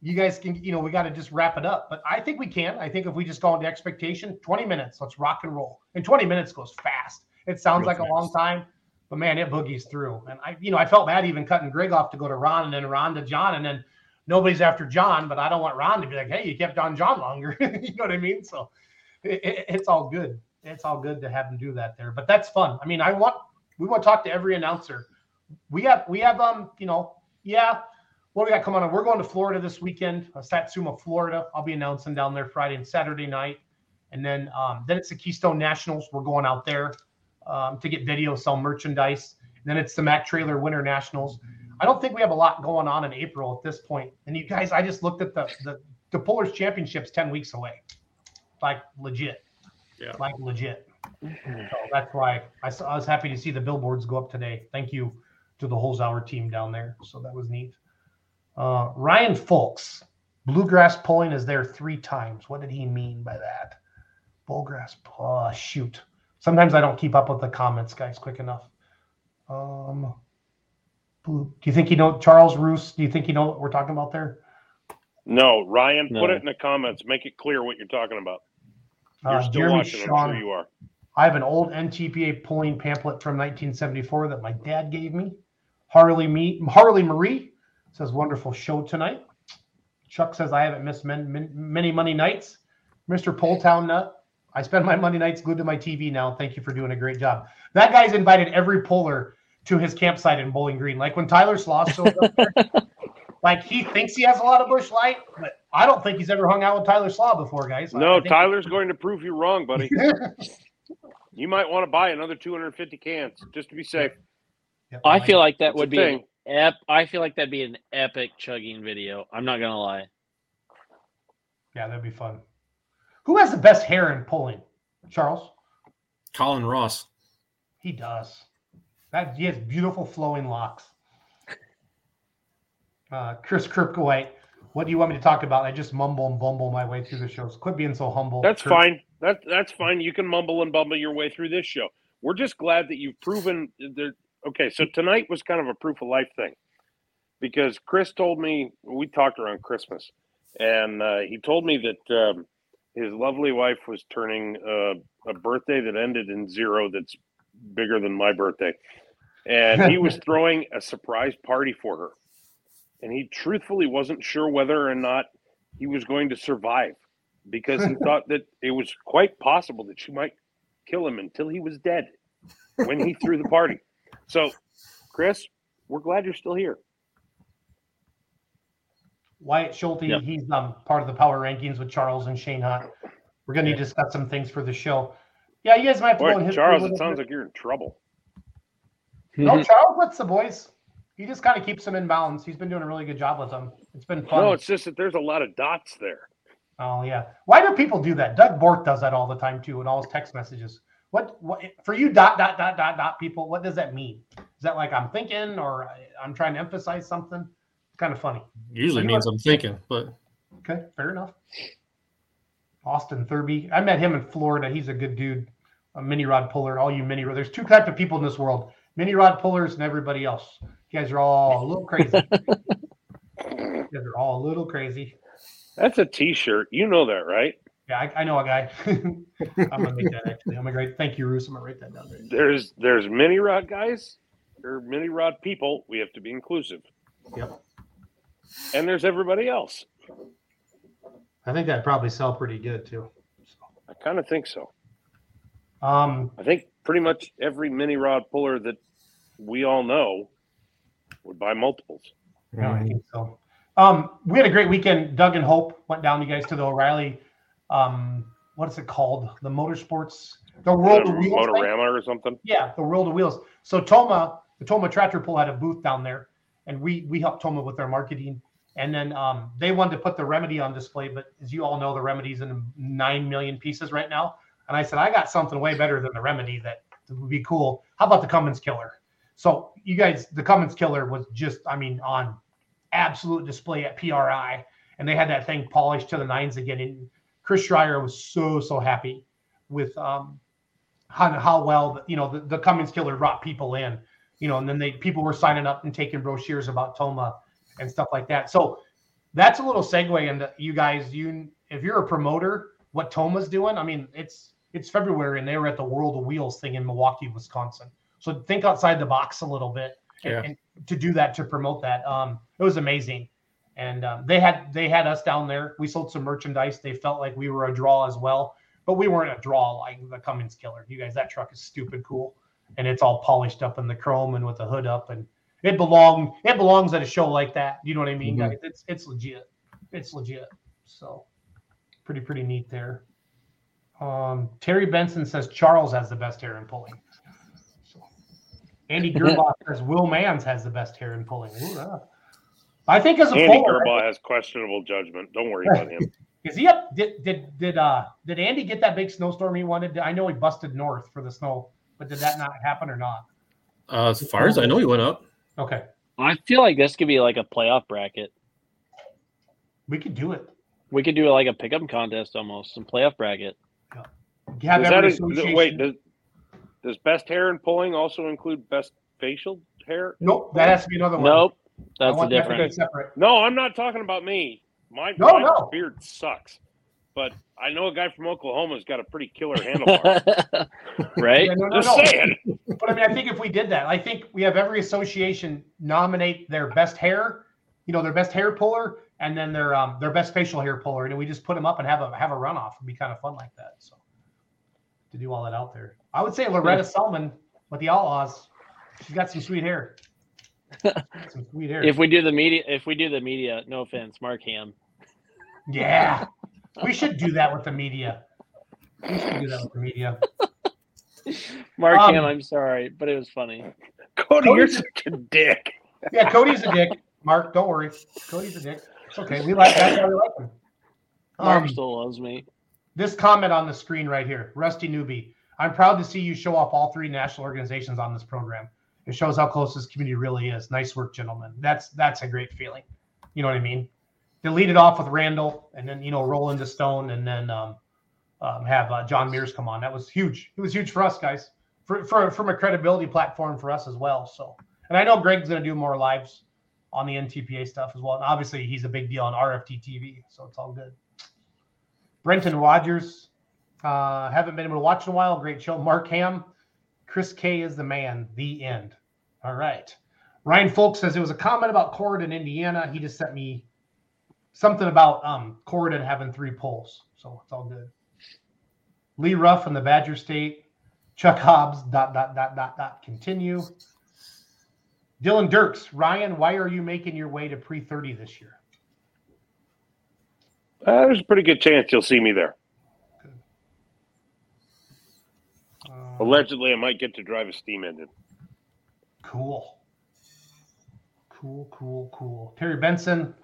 You guys can, you know, we got to just wrap it up. But I think we can. I think if we just go into expectation, 20 minutes, let's rock and roll. And 20 minutes goes fast. It sounds Real like a long time, but man, it boogies through. And I, you know, I felt bad even cutting Greg off to go to Ron and then Ron to John. And then nobody's after John, but I don't want Ron to be like, hey, you kept on John longer. you know what I mean? So it, it- it's all good. It's all good to have him do that there. But that's fun. I mean, I want we want to talk to every announcer. We have we have um, you know, yeah. What we got coming on? We're going to Florida this weekend, uh, Satsuma, Florida. I'll be announcing down there Friday and Saturday night, and then um, then it's the Keystone Nationals. We're going out there um, to get video, sell merchandise. And then it's the Mac Trailer Winter Nationals. I don't think we have a lot going on in April at this point. And you guys, I just looked at the the, the Pullers Championships ten weeks away, like legit, Yeah. like legit. So that's why I, I was happy to see the billboards go up today. Thank you to the Holzhauer team down there. So that was neat. Uh, Ryan Folks, bluegrass pulling is there three times. What did he mean by that? Bullgrass, oh, shoot. Sometimes I don't keep up with the comments, guys, quick enough. Um, blue, do you think you know Charles Roos? Do you think you know what we're talking about there? No, Ryan, put it in the comments. Make it clear what you're talking about. You're Uh, still Jeremy watching. I'm sure you are. I have an old NTPA pulling pamphlet from 1974 that my dad gave me. Harley me Harley Marie says wonderful show tonight. Chuck says I haven't missed many, many Monday nights. Mr. Poltown Nut, uh, I spend my Monday nights glued to my TV now. Thank you for doing a great job. That guy's invited every puller to his campsite in Bowling Green. Like when Tyler Sloss shows up there, like he thinks he has a lot of Busch Light, but I don't think he's ever hung out with Tyler Slaw before, guys. I- I No, think- Tyler's going to prove you wrong, buddy. you might want to buy another 250 cans just to be safe. Yep, I like feel like that would be thing. Ep. I feel like that'd be an epic chugging video. I'm not gonna lie. Yeah, that'd be fun. Who has the best hair in pulling? Charles? Colin Ross. He does. That he has beautiful flowing locks. Uh, Chris Kirkowhite, what do you want me to talk about? I just mumble and bumble my way through the shows. Quit being so humble. That's Kirk. fine. That that's fine. You can mumble and bumble your way through this show. We're just glad that you've proven that. Okay, so tonight was kind of a proof of life thing, because Chris told me we talked around Christmas, and uh, he told me that um, his lovely wife was turning uh, a birthday that ended in zero. That's bigger than my birthday, and he was throwing a surprise party for her, and he truthfully wasn't sure whether or not he was going to survive because he thought that it was quite possible that she might kill him until he was dead when he threw the party. So, Chris, we're glad you're still here. Wyatt Schulte, Yep. he's um, part of the power rankings with Charles and Shane Hunt. We're going to need to discuss some things for the show. Yeah, you guys might have to Boy, history Charles, it sounds like you're in trouble. No, Charles, what's the boys? He just kind of keeps them in bounds. He's been doing a really good job with them. It's been fun. No, it's just that there's a lot of dots there. Oh yeah. Why do people do that? Doug Bork does that all the time too, in all his text messages. What what for you dot dot dot dot dot people? What does that mean? Is that like I'm thinking or I- I'm trying to emphasize something? It's kind of funny. Usually You means I'm thinking, but Okay, fair enough. Austin Thurby. I met him in Florida. He's a good dude. A mini rod puller. All you mini rod. There's two types of people in this world: mini rod pullers and everybody else. You guys are all a little crazy. you guys are all a little crazy. That's a T-shirt. You know that, right? Yeah, I, I know a guy. I'm gonna make that actually. I'm gonna write. Thank you, Roos. I'm gonna write that down. There. There's there's mini rod guys. There are mini rod people. We have to be inclusive. Yep. And there's everybody else. I think that'd probably sell pretty good too. I kind of think so. Um, I think pretty much every mini rod puller that we all know would buy multiples. Yeah, I think so. Um, we had a great weekend. Doug and Hope went down, you guys, to the O'Reilly. Um, what is it called? The motorsports, the World of Wheels. thing? Motorama or something. Yeah, the World of Wheels. So Tomah, the Tomah Tractor Pull had a booth down there, and we we helped Tomah with their marketing. And then um, they wanted to put the remedy on display, but as you all know, the remedy's in nine million pieces right now. And I said, I got something way better than the remedy that would be cool. How about the Cummins Killer? So you guys, the Cummins Killer was just, I mean, on absolute display at PRI, and they had that thing polished to the nines again. And Chris Schreier was so so happy with um, how, how well you know the, the Cummins Killer brought people in, you know, and then they people were signing up and taking brochures about Tomah and stuff like that. So that's a little segue into you guys. You if you're a promoter, what Tomah's doing. I mean, it's it's February and they were at the World of Wheels thing in Milwaukee, Wisconsin. So think outside the box a little bit and, Yeah. and to do that to promote that. Um, it was amazing. And um, they had they had us down there. We sold some merchandise. They felt like we were a draw as well, but we weren't a draw like the Cummins Killer. You guys, that truck is stupid cool, and it's all polished up in the chrome and with the hood up, and it belong it belongs at a show like that. You know what I mean, Mhm. guys? It's it's legit. It's legit. So pretty pretty neat there. Um, Terry Benson says Charles has the best hair in pulling. Andy Gerbach says Will Mans has the best hair in pulling. Ooh, ah. I think as a Andy puller, Gerbaugh has questionable judgment. Don't worry about him. is he up? Did did did uh did Andy get that big snowstorm he wanted? I know he busted north for the snow, but did that not happen or not? uh, as far as I know, he went up. Okay, I feel like this could be like a playoff bracket. we could do it. We could do like a pick'em contest almost, some playoff bracket. Have Does that every wait, does, does best hair and pulling also include best facial hair? nope, that has to be another one. Nope, I that's the want that difference. No, I'm not talking about me. My, No, my no. beard sucks. But I know a guy from Oklahoma's got a pretty killer handlebar. right? Yeah, no, no, Just no. saying. But I mean, I think if we did that, I think we have every association nominate their best hair, you know, their best hair puller, and then their um their best facial hair puller, and we just put them up and have a have a runoff. It'd be kind of fun like that. So to do all that out there, I would say Loretta Selman with the Outlaws. She's got some sweet hair. Some sweet hair. If we do the media, if we do the media, no offense, Mark Ham. yeah, we should do that with the media. We should do that with the media. Mark Um, Ham, I'm sorry, but it was funny. Cody, you're such a dick. Yeah, Cody's a dick. Mark, don't worry. Cody's a dick. It's okay. We like that's why we like him. Mark Um, still loves me. this comment on the screen right here, Rusty Newbie. I'm proud to see you show off all three national organizations on this program. It shows how close this community really is. Nice work, gentlemen. That's that's a great feeling. You know what I mean? To lead it off with Randall, and then you know roll into Stone, and then um, um, have uh, John Mears come on. That was huge. It was huge for us guys, for, for from a credibility platform for us as well. So, and I know Greg's going to do more lives on the NTPA stuff as well. And obviously, he's a big deal on RFD TV, so it's all good. Brenton Rogers, uh, haven't been able to watch in a while. Great show. Mark Ham, Chris K is the man. The end. All right. Ryan Folk says it was a comment about Corydon, Indiana. He just sent me something about um Corydon having three pulls, so it's all good. Lee Ruff in the Badger State. Chuck Hobbs. Dot dot dot dot dot. Continue. Dylan Dirks. Ryan, why are you making your way to pre thirty this year? Uh, there's a pretty good chance you'll see me there. Um, Allegedly, I might get to drive a steam engine. Cool. Cool, cool, cool. Terry Benson.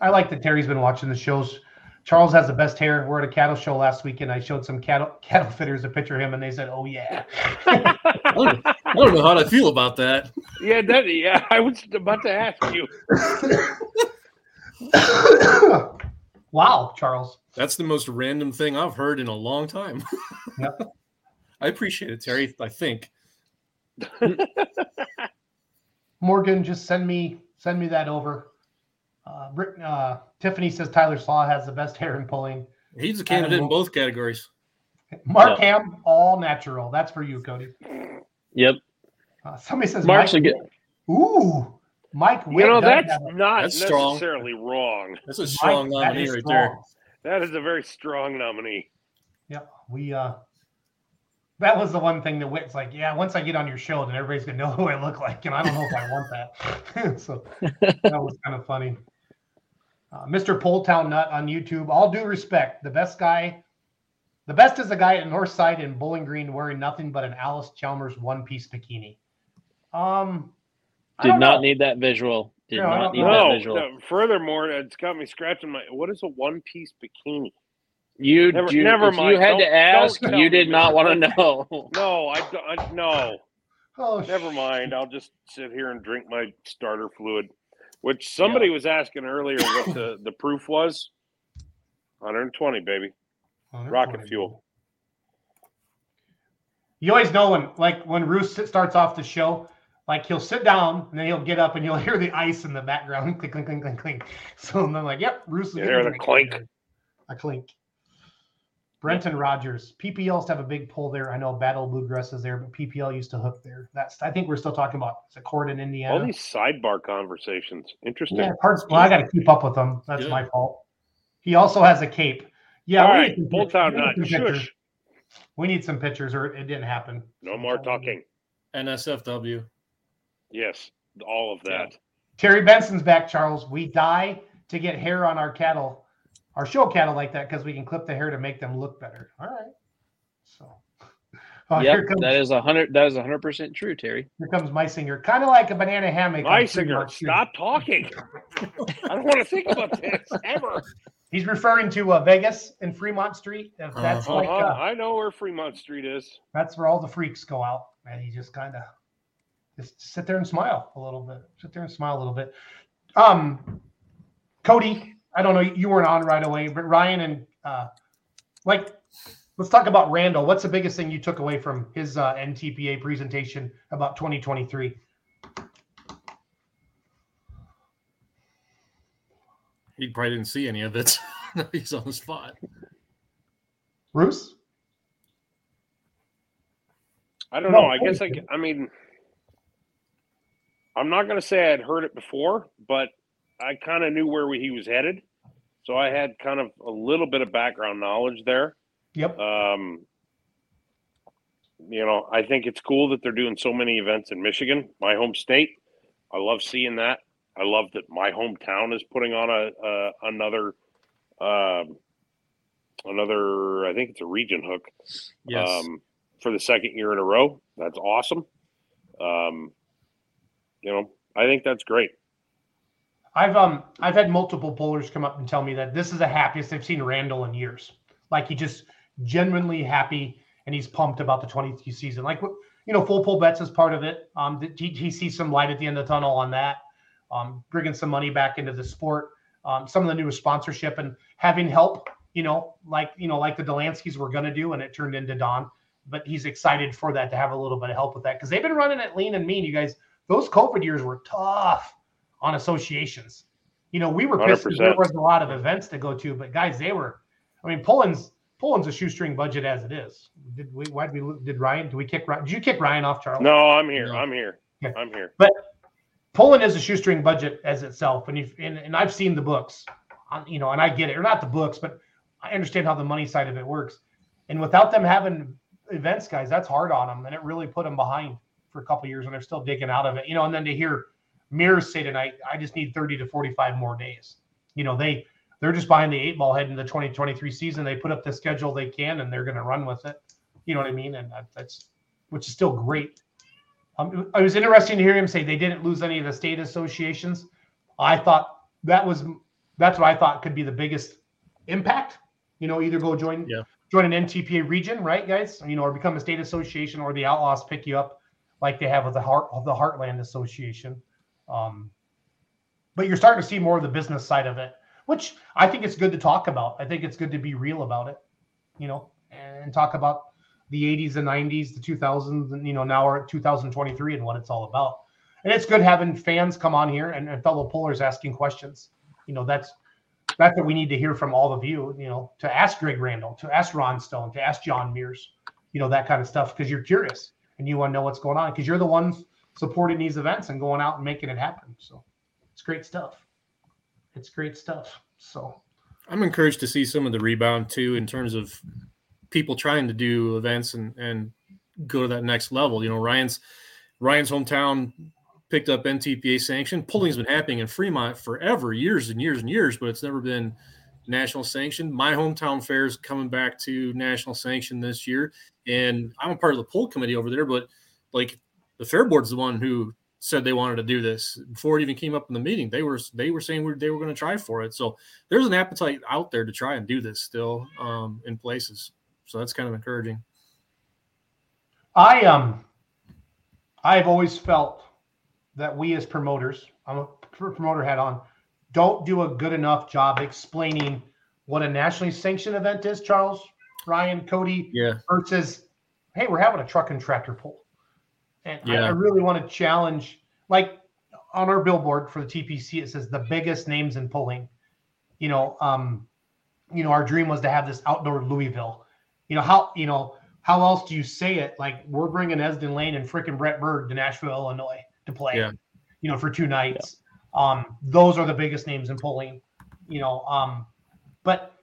I like that Terry's been watching the shows. Charles has the best hair. We're at a cattle show last week, and I showed some cattle cattle fitters a picture of him, and they said, "Oh yeah." I don't, I don't know how to feel about that. Yeah, that, yeah. I was about to ask you. wow, Charles. That's the most random thing I've heard in a long time. Yep. I appreciate it, Terry. I think. Morgan, just send me send me that over. Uh, Rick, uh, Tiffany says Tyler Slaw has the best hair in pulling. He's a candidate in both categories. Mark Ham, all natural. That's for you, Cody. Yep. Uh, somebody says Mark's Mike. a good. Ooh, Mike. You know, that's not That's strong. necessarily wrong. That's a strong Mike, nominee is right there. That is a very strong nominee. Yeah, we uh that was the one thing that Witt's like, yeah, once I get on your show, then everybody's gonna know who I look like, and I don't know if I want that. so that was kind of funny. Uh, Mr. Poletown Nut on YouTube. All due respect, the best guy, the best is the guy at North Side in Bowling Green wearing nothing but an Allis-Chalmers one piece bikini. Um, Did don't know. need that visual. Did No, not need know. that visual. no, furthermore, it's got me scratching my. What is a one piece bikini? You, Never- you never mind. you had Don't- to ask, don't tell you me, did not want to know. No, I, don't- I no. Oh, Never mind. I'll just sit here and drink my starter fluid, which somebody was asking earlier what the, the proof was. 120, baby. Oh, they're Rocket fuel. You always know when, like, when Roos starts off the show, like he'll sit down and then he'll get up and you'll hear the ice in the background, clink, clink, clink, clink, clink. So I'm like, yep, Roos is You getting hear a the clink? A clink. Brenton Rogers, PPL used to have a big pull there. I know Battle Bluegrass is there, but PPL used to hook there. That's I think we're still talking about is it Corydon Indiana. All these sidebar conversations. Interesting. yeah, parts. Well, I got to keep up with them. That's Yeah. my fault. He also has a cape. Yeah, All we right, need some pull pic- town we need nut. pictures. Shush. We need some pictures, or it didn't happen. No more talking. NSFW. Yes, all of that. Terry Benson's back, Charles. We die to get hair on our cattle, our show cattle like that, because we can clip the hair to make them look better. All right. So, oh, yep, here comes that is a hundred. That is a hundred percent true, Terry. here comes my singer, kind of like a banana hammock. My singer, stop talking. I don't want to think about this ever. He's referring to uh, Vegas and Fremont Street. If that's Uh-huh. like uh, I know where Fremont Street is. that's where all the freaks go out, and he just kind of just sit there and smile a little bit. Sit there and smile a little bit. Um, Cody, I don't know, you weren't on right away, but Ryan and uh, like, let's talk about Randall. What's the biggest thing you took away from his uh, NTPA presentation about 2023? He probably didn't see any of it. He's on the spot. Bruce? I don't No, know. I guess I, I mean, I'm not going to say I'd heard it before, but I kind of knew where he was headed. So I had kind of a little bit of background knowledge there. Yep. Um, you know, I think it's cool that they're doing so many events in Michigan, my home state. I love seeing that. I love that my hometown is putting on a, a another, um, another. I think it's a region hook Yes. um, for the second year in a row. That's awesome. Um, you know, I think that's great. I've um I've had multiple pullers come up and tell me that this is the happiest they've seen Randall in years. Like he just genuinely happy and he's pumped about the 22 season. Like you know, full pull bets is part of it. Um, he, he sees some light at the end of the tunnel on that. Um, bringing some money back into the sport. Um, some of the newest sponsorship and having help. You know, like you know, like the Delanskys were gonna do, and it turned into Don. But he's excited for that to have a little bit of help with that because they've been running it lean and mean. You guys, those COVID years were tough on associations. You know, we were pissed there wasn't a lot of events to go to, but guys, they were. I mean, Poland's Poland's a shoestring budget as it is. Did we? Why did we? Did Ryan? Did we kick? Ryan? Did you kick Ryan off, Charles? No, I'm here. No. I'm here. I'm here. But Poland is a shoestring budget as itself, and if and, and I've seen the books, on, you know, and I get it, or not the books, but I understand how the money side of it works. And without them having events, guys, that's hard on them, and it really put them behind for a couple years, and they're still digging out of it. You know, and then to hear Mears say tonight, I just need 30 to 45 more days. You know, they they're just behind the eight ball heading the 2023 season. They put up the schedule they can, and they're going to run with it. You know what I mean? And that, that's which is still great. Um, it was interesting to hear him say they didn't lose any of the state associations. I thought that was that's what I thought could be the biggest impact. You know, either go join Yeah. join an NTPA region, right, guys? You know, or become a state association, or the Outlaws pick you up like they have with the Heart of the Heartland Association. Um, but you're starting to see more of the business side of it, which I think it's good to talk about. I think it's good to be real about it, you know, and talk about the 80s and 90s, the 2000s, and you know now we're at 2023 and what it's all about. And it's good having fans come on here and, and fellow pullers asking questions. You know, that's that's what we need to hear from all of you. You know, to ask Greg Randall, to ask Ron Stone, to ask John Mears, you know, that kind of stuff because you're curious and you want to know what's going on because you're the ones supporting these events and going out and making it happen. So it's great stuff. It's great stuff. So I'm encouraged to see some of the rebound too in terms of people trying to do events and and go to that next level. You know, Ryan's Ryan's hometown picked up NTPA sanction. Pulling's been happening in Fremont forever, years and years and years, but it's never been national sanction. My hometown fair is coming back to national sanction this year, and I'm a part of the pull committee over there. But like the fair board's the one who said they wanted to do this before it even came up in the meeting. They were they were saying they were going to try for it. So there's an appetite out there to try and do this still um, in places. So that's kind of encouraging. I um I've always felt that we as promoters, I'm a promoter hat on, don't do a good enough job explaining what a nationally sanctioned event is, Charles, Ryan, Cody, Yeah, versus hey, we're having a truck and tractor pull. And I, I really want to challenge like on our billboard for the TPC, it says the biggest names in pulling. You know, um, you know, our dream was to have this outdoor Louisville. You know, how you know, how else do you say it? Like we're bringing Esden Lane and frickin' Brett Berg to Nashville, Illinois to play. Yeah. You know, for two nights. Um, those are the biggest names in pulling. You know, um, but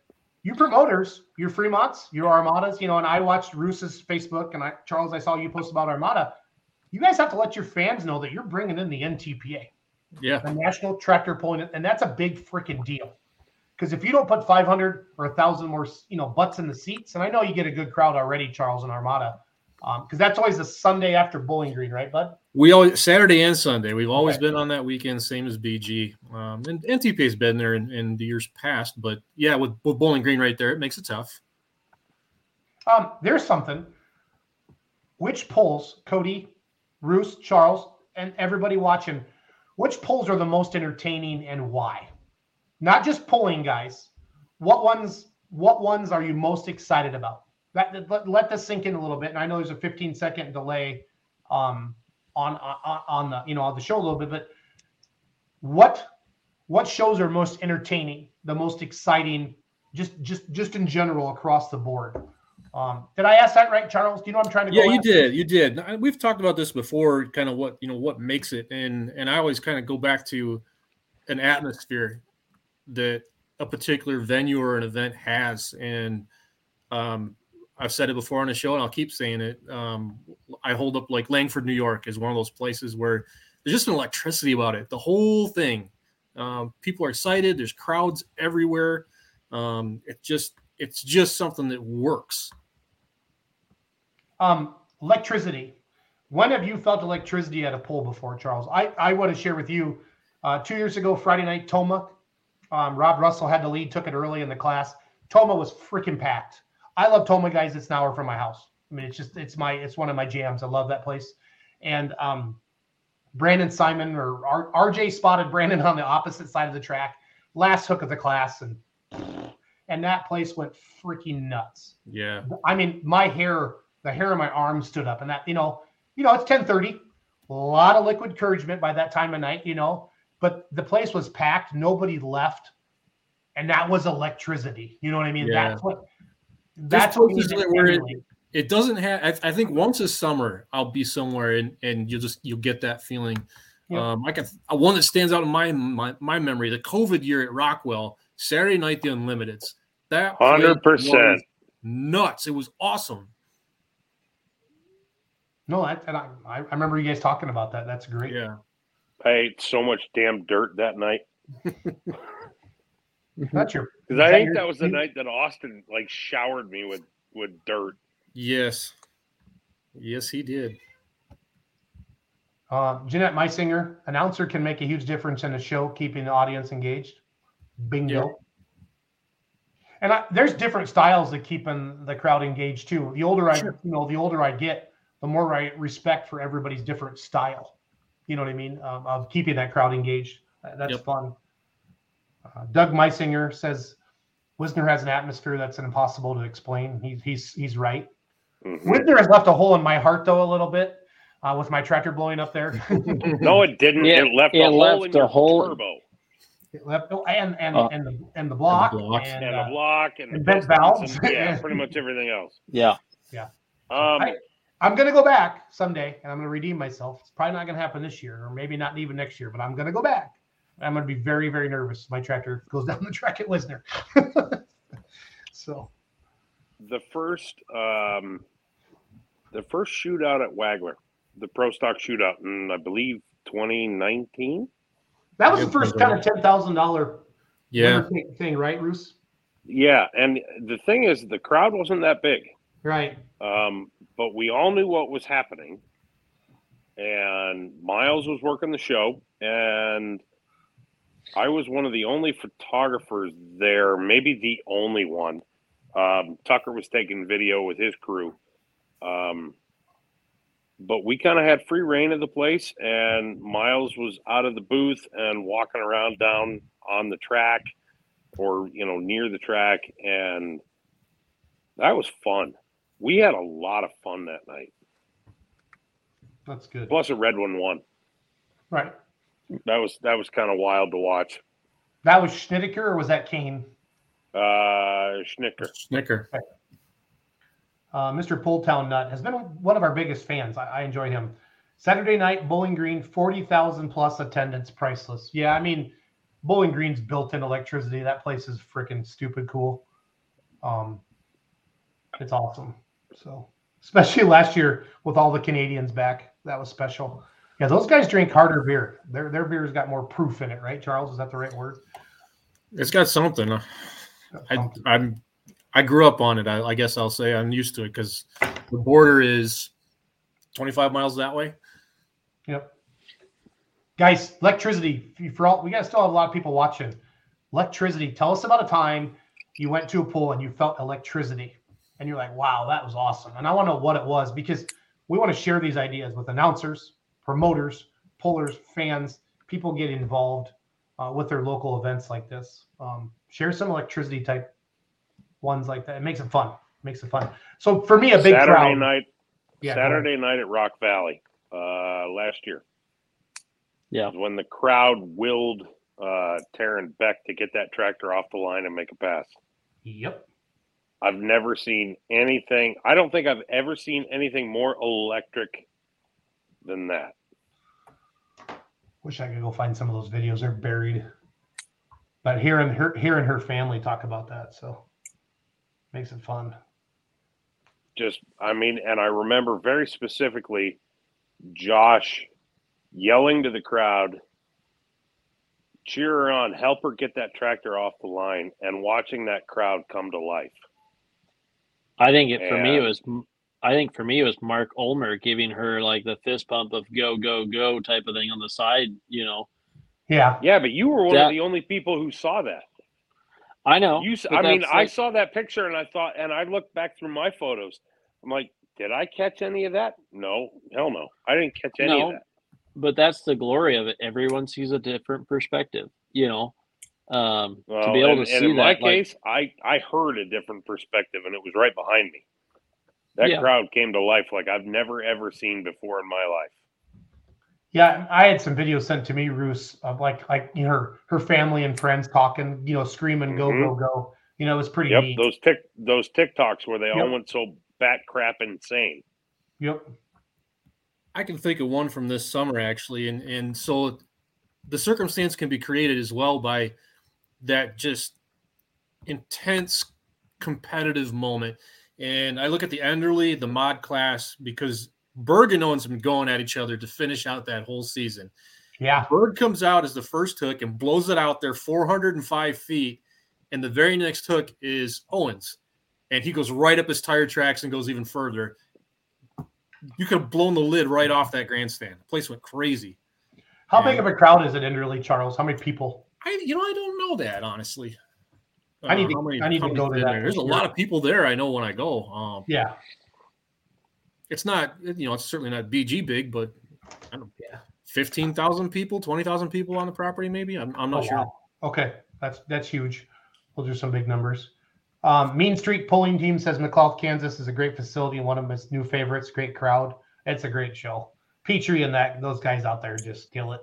you promoters, your Fremonts, your Armadas, you know, and I watched Roos's Facebook and I, Charles, I saw you post about Armada. You guys have to let your fans know that you're bringing in the NTPA, yeah, the National Tractor Pulling, and that's a big freaking deal. Because if you don't put 500 or a thousand more, you know, butts in the seats, and I know you get a good crowd already, Charles and Armada, because that's always the Sunday after Bowling Green, right, Bud? we always Saturday and Sunday. We've always Okay. been on that weekend, same as BG. Um, and NTPA's been there in, in the years past, but yeah, with, with Bowling Green right there, it makes it tough. Um, there's something. Which pulls, Cody, Roos, Charles, and everybody watching, which pulls are the most entertaining and why? Not just pulling, guys. What ones? What ones are you most excited about? That, let, let this sink in a little bit. And I know there's a 15 second delay um, on, on on the you know on the show a little bit, but what what shows are most entertaining, the most exciting, just just just in general across the board? Um, did I ask that right, Charles? Do you know what I'm trying to Yeah, you at? did. You did. We've talked about this before, kind of what you know what makes it, and and I always kind of go back to an atmosphere that a particular venue or an event has, and um, I've said it before on the show, and I'll keep saying it. Um, I hold up like Langford, New York, is one of those places where there's just an electricity about it. The whole thing, um, people are excited. There's crowds everywhere. Um, it just it's just something that works. Um, electricity. When have you felt electricity at a pull before, Charles? I, I want to share with you. Uh, two years ago, Friday night, Tomah. Um, Rob Russell had the lead, took it early in the class. Tomah was freaking packed. I love Tomah, guys. It's an hour from my house. I mean, it's just it's my it's one of my jams. I love that place. And um, Brandon Simon or R- RJ spotted Brandon on the opposite side of the track, last hook of the class, and and that place went freaking nuts. Yeah. I mean, my hair, the hair on my arm stood up, and that, you know, you know, it's 1030, a lot of liquid encouragement by that time of night, you know, but the place was packed, nobody left, and that was electricity. You know what I mean? Yeah. That's what There's that's what we places where it- it doesn't have I, I think once a summer i'll be somewhere and and you'll just you'll get that feeling Yeah. um i can one that stands out in my, my my memory the covid year at rockwell saturday night the unlimiteds that 100%. was nuts it was awesome No, that, and I, I remember you guys talking about that. That's great. yeah I ate so much damn dirt that night That's your. because I that think your- that was the you- night that Austin like showered me with with dirt. yes yes he did Uh, Jeanette Meisinger, announcer can make a huge difference in a show, keeping the audience engaged. Bingo. Yeah. And I, there's different styles of keeping the crowd engaged too. The older I, you know, the older I get, the more I respect for everybody's different style. You know what I mean? Um, of keeping that crowd engaged. Uh, That's Yep. fun. Uh, Doug Meisinger says Wisner has an atmosphere that's impossible to explain. He's he's he's right. Mhm. Wisner has left a hole in my heart though a little bit uh, with my tractor blowing up there. No, it didn't. Yeah, it left it a hole left in a your hole- turbo It left oh, and and Uh, and the and the block and, blocks. and uh, a block and, and the bent valves. and- yeah, pretty much everything else. Yeah, yeah. Um, I- I'm gonna go back someday and I'm gonna redeem myself. It's probably not gonna happen this year, or maybe not even next year, but I'm gonna go back. I'm gonna be very, very nervous. if My tractor goes down the track at Wisner. so the first um, the first shootout at Wagler, the pro stock shootout in I believe 2019. that was the first kind of ten thousand dollar Yeah. thing, right, Roos? Yeah, and the thing is, the crowd wasn't that big, Right. um, but we all knew what was happening. And Miles was working the show, and I was one of the only photographers there, maybe the only one. Um, Tucker was taking video with his crew. Um, but we kind of had free reign of the place, and Miles was out of the booth and walking around down on the track or, you know, near the track. And that was fun. We had a lot of fun that night. That's good. Plus, a red one won. Right. That was that was kind of wild to watch. That was Schnittker or was that Kane? Uh, Schnicker. Snicker. Uh, Mr. Pulltown Nut has been one of our biggest fans. I, I enjoy him. Saturday night, Bowling Green, 40,000 plus attendance, priceless. Yeah, I mean, Bowling Green's built in electricity. That place is freaking stupid cool. Um, it's awesome. So, especially last year with all the Canadians back, that was special. Yeah, those guys drink harder beer. Their their beer's got more proof in it, right, Charles? Is that the right word? It's got something. I, I'm I grew up on it. I, I guess I'll say I'm used to it because the border is 25 miles that way. Yep. Guys, electricity for all we got still have a lot of people watching. Electricity. Tell us about a time you went to a pull and you felt electricity and you're like, wow, that was awesome. And I want to know what it was because we want to share these ideas with announcers, promoters, pullers, fans, people get involved uh, with their local events like this. Um, share some electricity type ones like that. It makes it fun. makes it fun. So for me, a big Saturday crowd. night. Yeah. Saturday night at Rock Valley uh, last year. Yeah. when the crowd willed uh, Taryn Beck to get that tractor off the line and make a pass. Yep. I've never seen anything. I don't think I've ever seen anything more electric than that. Wish I could go find some of those videos. They're buried. But hearing her hearing her family talk about that, so makes it fun. Just, I mean, and I remember very specifically Josh yelling to the crowd, cheer her on, help her get that tractor off the line, and watching that crowd come to life. I think it for me it was I think for me it was Mark Ulmer giving her like the fist pump of go go go type of thing on the side. You know, Yeah. Yeah, but you were one That- of the only people who saw that. I know. You, I mean, that's I saw that picture and I thought, and I looked back through my photos. I'm like, did I catch any of that? No, hell no, I didn't catch any No. of that. but that's the glory of it. Everyone sees a different perspective. You know, um, Well, to be able and, to and see in my that, like, case, I I heard a different perspective, and it was right behind me. That Yeah. crowd came to life like I've never ever seen before in my life. Yeah. I had some videos sent to me, Roos, of like like you know her her family and friends talking, you know, screaming, go, Mhm. go, go. You know, it was pretty Yep, neat. those tick those TikToks where they all went so bat crap insane. Yep. I can think of one from this summer actually, and and so the circumstance can be created as well by that just intense competitive moment. And I look at the Enderly, the mod class, because Berg and Owens have been going at each other to finish out that whole season. Yeah. Berg comes out as the first hook and blows it out there 405 feet. And the very next hook is Owens. And he goes right up his tire tracks and goes even further. you could have blown the lid right off that grandstand. The place went crazy. How big of a crowd is it in Charles? How many people? I you know I don't know that honestly. I need Uh, to- many- I need to go to that there. There's a lot of people there. I know when I go. Um, Yeah, it's not you know it's certainly not BG big, but I don't yeah, fifteen thousand people, twenty thousand people on the property maybe. I'm, I'm not Oh, sure. wow. Okay, that's that's huge. Those are some big numbers. Um, Mean Street Pulling Team says McLeod, Kansas is a great facility, one of his new favorites. Great crowd. It's a great show. Petrie and that those guys out there just kill it.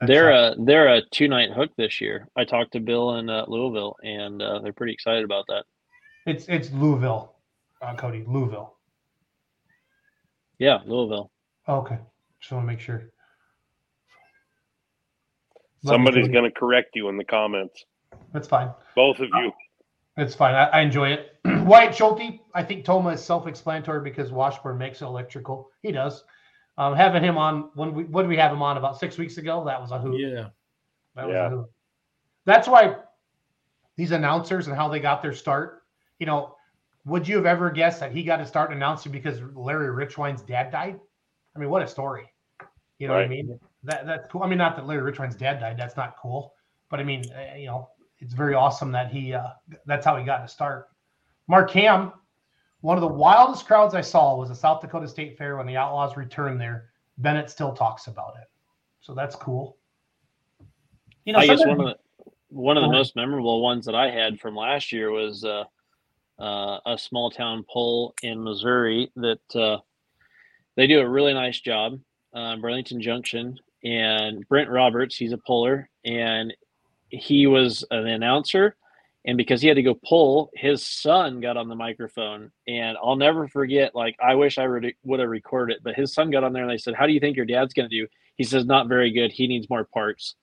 That's, They're uh, a they're a two night hook this year. I talked to Bill in uh, Louisville, and uh, they're pretty excited about that. it's it's Louisville, uh, Cody Louisville. Yeah, Louisville. Okay, just want to make sure. Love Somebody's going to correct you in the comments. That's fine. Both of you. It's fine. I, I enjoy it. Wyatt Schulte, I think Tomah is self-explanatory because Washburn makes it electrical. He does. Um, having him on when we what did we have him on about six weeks ago? That was a hoot. Yeah. That was Yeah. a hoot. That's why these announcers and how they got their start. You know, would you have ever guessed that he got to start announcing because Larry Richwine's dad died? I mean, what a story. You know what I mean? That that's cool. I mean, not that Larry Richwine's dad died. That's not cool. But I mean, uh, you know, it's very awesome that he. Uh, that's how he got to start. Mark Ham, one of the wildest crowds I saw was the South Dakota State Fair when the Outlaws returned there. Bennett still talks about it, so that's cool. You know, I guess one of the one of the most memorable ones that I had from last year was uh, uh, a small town pull in Missouri that uh, they do a really nice job, uh, Burlington Junction, and Brent Roberts, he's a puller, and he was an announcer. And because he had to go pull, his son got on the microphone, and I'll never forget. Like I wish I would have recorded it, but his son got on there and they said, "How do you think your dad's going to do?" He says, "Not very good. He needs more parts."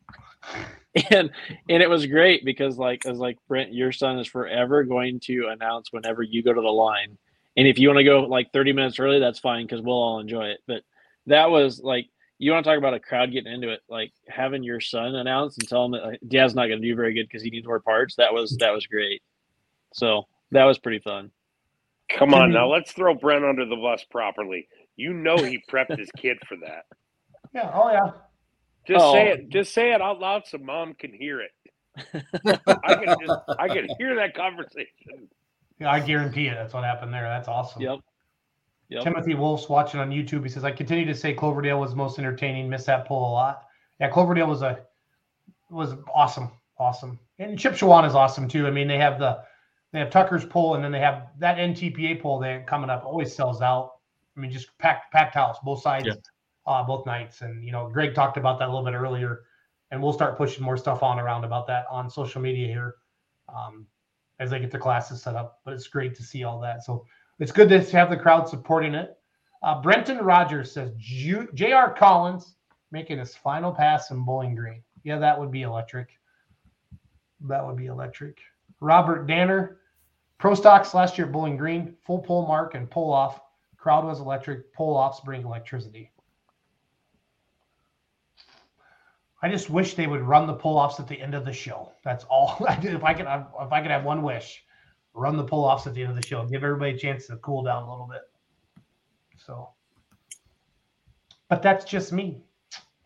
and and it was great because like I was like Brent, your son is forever going to announce whenever you go to the line, and if you want to go like thirty minutes early, that's fine because we'll all enjoy it. But that was like you want to talk about a crowd getting into it, like having your son announce and tell him that like, Dad's not going to do very good because he needs more parts. That was that was great. So that was pretty fun. Come on now, let's throw Brent under the bus properly. You know he prepped his kid for that. yeah, oh yeah, Just say Oh. it. Just say it out loud so mom can hear it. I can just I can hear that conversation. yeah. I guarantee it. That's what happened there. That's awesome. Yep. Yep. Timothy Wolf's watching on YouTube. He says, "I continue to say Cloverdale was most entertaining. Miss that pull a lot. Yeah, Cloverdale was a was awesome, awesome, and Chippewa is awesome too. I mean, they have the they have Tucker's pull, and then they have that NTPA pull they coming up. Always sells out. I mean, just packed packed house, both sides, Yeah. uh, both nights. And you know, Greg talked about that a little bit earlier, and we'll start pushing more stuff on around about that on social media here um, as they get the classes set up. But it's great to see all that. So it's good to have the crowd supporting it. Uh, Brenton Rogers says J.R. Collins making his final pass in Bowling Green. Yeah, that would be electric. That would be electric. Robert Danner, Pro Stocks last year Bowling Green, full pull mark and pull off. Crowd was electric. Pull offs bring electricity. I just wish they would run the pull offs at the end of the show. That's all. If I could, if I could have one wish, run the pull offs at the end of the show. Give everybody a chance to cool down a little bit. So, but that's just me.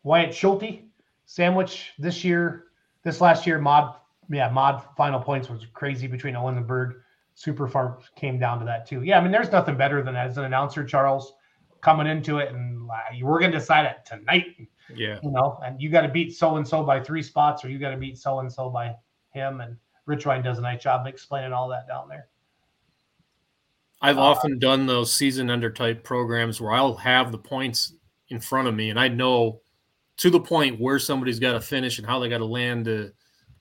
Wyatt Schulte, sandwich this year, this last year, mod, yeah, mod final points was crazy between Owen and Berg. Super Farm came down to that too. Yeah, I mean, there's nothing better than as an announcer, Charles, coming into it and uh, we're going to decide it tonight, Yeah. you know, and you got to beat so and so by three spots, or you got to beat so and so by him. And Rich Ryan does a nice job explaining all that down there. I've Uh, often done those season under type programs where I'll have the points in front of me and I know to the point where somebody's got to finish and how they got to land to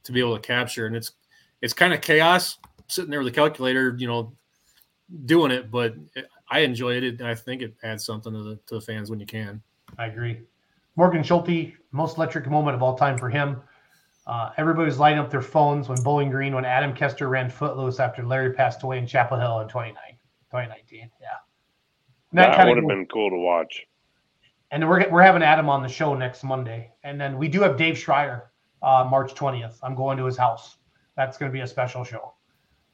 to be able to capture. And it's it's kind of chaos sitting there with a calculator, you know, doing it, but I enjoy it and I think it adds something to the to the fans when you can. I agree. Morgan Schulte, most electric moment of all time for him. Uh, everybody was lighting up their phones when Bowling Green, when Adam Kester ran Footloose after Larry passed away in Chapel Hill in 29, 2019. Yeah. And That, would have been cool to watch. and we're we're having Adam on the show next Monday, and then we do have Dave Schreier uh, March twentieth. I'm going to his house. That's going to be a special show,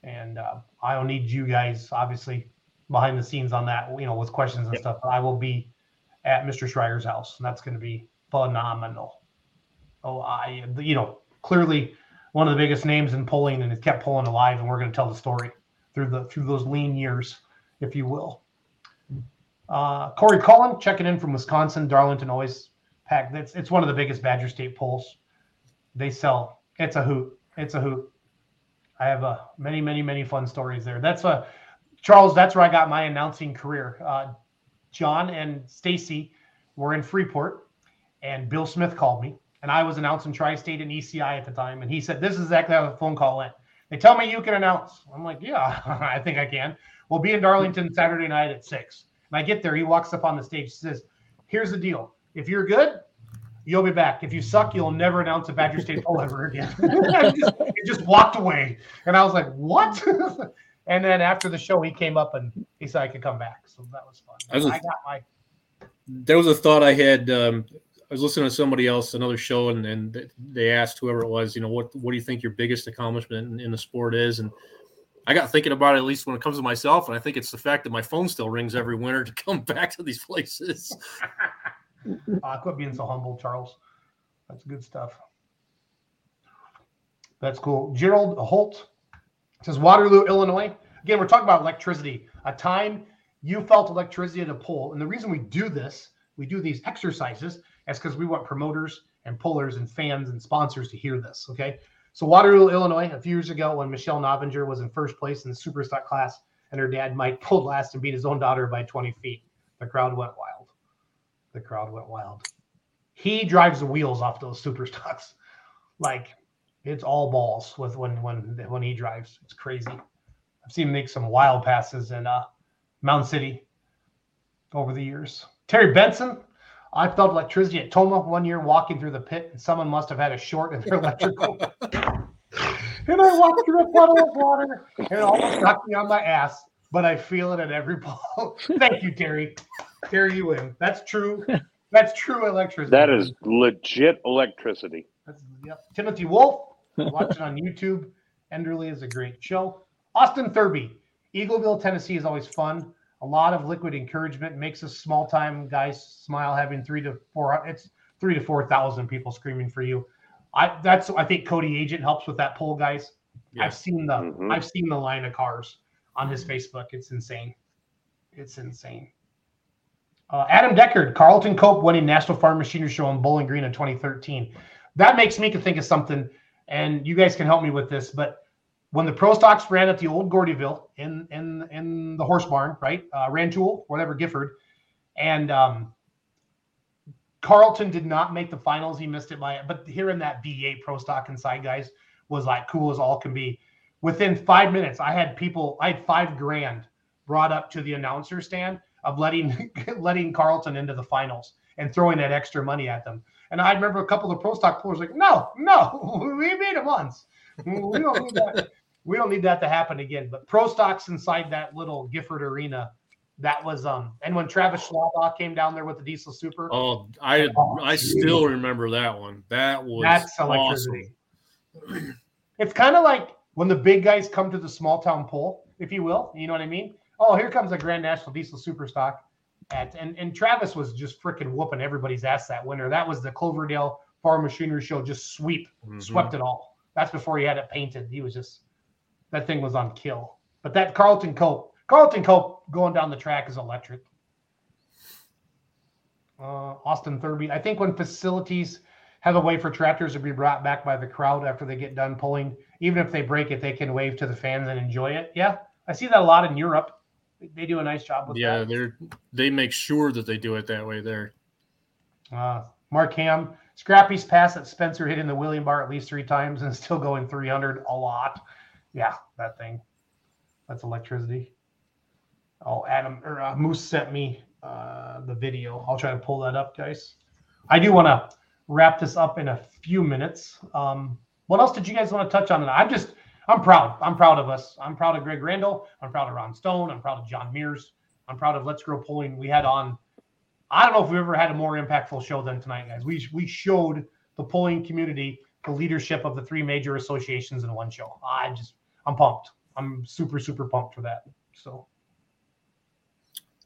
and uh, I'll need you guys obviously behind the scenes on that, you know, with questions and stuff. I will be at Mr. Schreier's house, and that's going to be phenomenal. Oh, I, you know, clearly one of the biggest names in pulling, and it kept pulling alive, and we're going to tell the story through the through those lean years, if you will. Uh, Corey Cullen checking in from Wisconsin. Darlington always packed. It's it's one of the biggest Badger State pulls. They sell. It's a hoot. It's a hoot. I have uh, many, many, many fun stories there. That's a Charles. That's where I got my announcing career. Uh, John and Stacy were in Freeport, and Bill Smith called me, and I was announcing Tri-State and ECI at the time, and he said, "This is exactly how the phone call went." They tell me you can announce. I'm like, "Yeah, I think I can." We'll be in Darlington Saturday night at six. And I get there, he walks up on the stage, says, "Here's the deal. If you're good, you'll be back. If you suck, you'll never announce a Badger State pull ever again." he, just, he just walked away, and I was like, "What?" and then after the show, he came up and he said I could come back. So that was fun. I was- I got my there was a thought I had. Um, I was listening to somebody else, another show, and, and they asked whoever it was, you know, what what do you think your biggest accomplishment in, in the sport is? And I got thinking about it at least when it comes to myself, and I think it's the fact that my phone still rings every winter to come back to these places. Uh, quit being so humble, Charles. That's good stuff. That's cool. Gerald Holt says Waterloo, Illinois. Again, we're talking about electricity. A time you felt electricity at a pull. And the reason we do this, we do these exercises, is because we want promoters and pullers and fans and sponsors to hear this. Okay. So Waterloo, Illinois, a few years ago when Michelle Novinger was in first place in the super stock class and her dad Mike pulled last and beat his own daughter by 20 feet. The crowd went wild. The crowd went wild. He drives the wheels off those super stocks. Like it's all balls with when when when he drives. It's crazy. I've seen him make some wild passes in uh Mound City over the years. Terry Benson, I felt electricity at Tomah one year walking through the pit, and someone must have had a short in their electrical. and I walked through a puddle of water, and it almost knocked me on my ass. But I feel it at every ball. Thank you, Terry. Terry, you win. That's true. That's true electricity. That is legit electricity. That's, yep. Timothy Wolf, watching on YouTube. Enderly is a great show. Austin Thurby, Eagleville, Tennessee is always fun. A lot of liquid encouragement makes a small time guys smile. Having three to four, it's three to four thousand people screaming for you. I that's I think Cody Agent helps with that pull, guys. Yeah. I've seen the Mhm. I've seen the line of cars on his Facebook. It's insane. It's insane. Uh, Adam Deckard, Carlton Cope winning National Farm Machinery Show in Bowling Green in 2013. That makes me think of something, and you guys can help me with this. But when the Pro Stocks ran at the old Gordyville in in in the horse barn, right? Uh, Rantoul, whatever Gifford, and um, Carlton did not make the finals. He missed it by, but hearing that B8 Pro Stock inside guys was like cool as all can be. Within five minutes, I had people, I had five grand brought up to the announcer stand of letting letting Carlton into the finals and throwing that extra money at them. And I remember a couple of the pro stock players like, no, no, we made it once. We don't need that. We don't need that to happen again. But pro stocks inside that little Gifford arena, that was um. And when Travis Schlabach came down there with the Diesel Super, Oh, I I still remember that one. That was that's awesome. electricity. It's kind of like when the big guys come to the small town pull, if you will. You know what I mean? Oh, here comes a Grand National Diesel Super Stock. At, and, and Travis was just freaking whooping everybody's ass that winter. That was the Cloverdale Farm Machinery Show, just sweep, Mhm. swept it all. That's before he had it painted. He was just, that thing was on kill. But that Carlton Cope, Carlton Cope going down the track is electric. Uh, Austin Thurby. I think when facilities have a way for tractors to be brought back by the crowd after they get done pulling, even if they break it, they can wave to the fans and enjoy it. Yeah, I see that a lot in Europe. They do a nice job with Yeah, that. Yeah, they're they make sure that they do it that way there. Uh, Mark Ham, Scrappy's pass at Spencer hitting the wheelie bar at least three times and still going 300 a lot. Yeah, that thing. That's electricity. Oh, Adam or uh, Moose sent me uh, the video. I'll try to pull that up, guys. I do want to wrap this up in a few minutes. Um, what else did you guys want to touch on? I'm just, I'm proud. I'm proud of us. I'm proud of Greg Randall. I'm proud of Ron Stone. I'm proud of John Mears. I'm proud of Let's Grow Pulling. We had on I don't know if we've ever had a more impactful show than tonight, guys. We we showed the pulling community the leadership of the three major associations in one show. I just I'm pumped. I'm super super pumped for that. So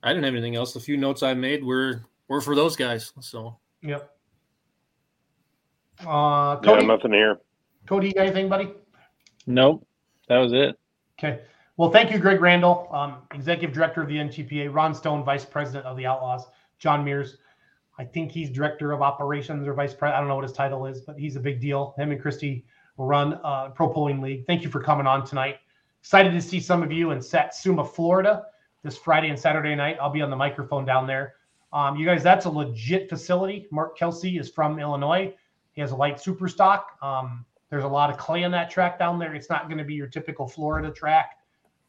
I didn't have anything else. The few notes I made were were for those guys. So Yep. Uh, Yeah, Cody, nothing here. Cody, you got anything, buddy? Nope, that was it. Okay. Well, thank you, Greg Randall, um, Executive Director of the NTPA, Ron Stone, Vice President of the Outlaws, John Mears. I think he's Director of Operations or Vice President. I don't know what his title is, but he's a big deal. Him and Christy run uh, Pro Pulling League. Thank you for coming on tonight. Excited to see some of you in Satsuma, Florida this Friday and Saturday night. I'll be on the microphone down there. Um, you guys, that's a legit facility. Mark Kelsey is from Illinois. He has a light super stock. Um, there's a lot of clay on that track down there. It's not going to be your typical Florida track.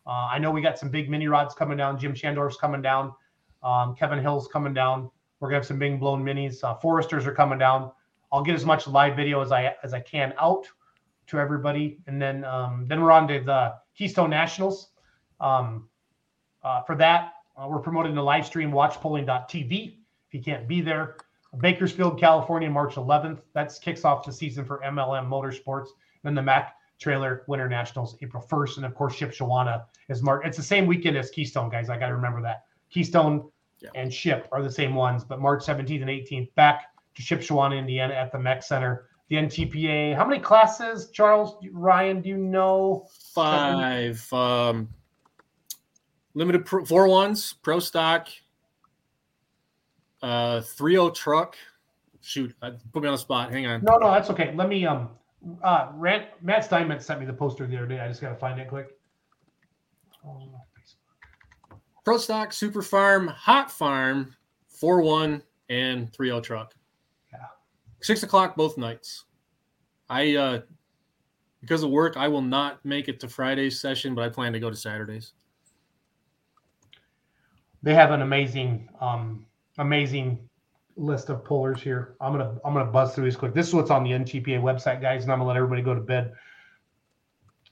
Uh, I know we got some big mini rods coming down. Jim Shandorf's coming down. Um, Kevin Hill's coming down. We're gonna have some big blown minis. Uh, Foresters are coming down. I'll get as much live video as I as I can out to everybody, and then um, then we're on to the Keystone Nationals. Um, uh, for that, uh, we're promoting the live stream watchpulling.tv. If you can't be there, Bakersfield, California, March 11th. That kicks off the season for MLM Motorsports. Then the Mac Trailer Winter Nationals April 1st, and of course Ship Shipshewana is March. It's the same weekend as Keystone, guys. I got to remember that. Keystone Yeah. and Ship are the same ones, but March 17th and 18th back to Ship Shipshewana, Indiana at the Mech Center. The NTPA. How many classes, Charles Ryan? Do you know? five um, limited pro, four ones, pro stock, uh, three o truck. Shoot, I, put me on the spot. Hang on. No, no, that's okay. Let me um uh Rant, Matt Steinmetz sent me the poster the other day. I just gotta find it quick. Oh, Pro stock, super farm, hot farm, four one, and three o truck. Six o'clock both nights. I uh because of work, I will not make it to Friday's session, but I plan to go to Saturdays. They have an amazing, um, amazing list of pullers here. I'm gonna I'm gonna buzz through these quick. This is what's on the NTPA website, guys, and I'm gonna let everybody go to bed.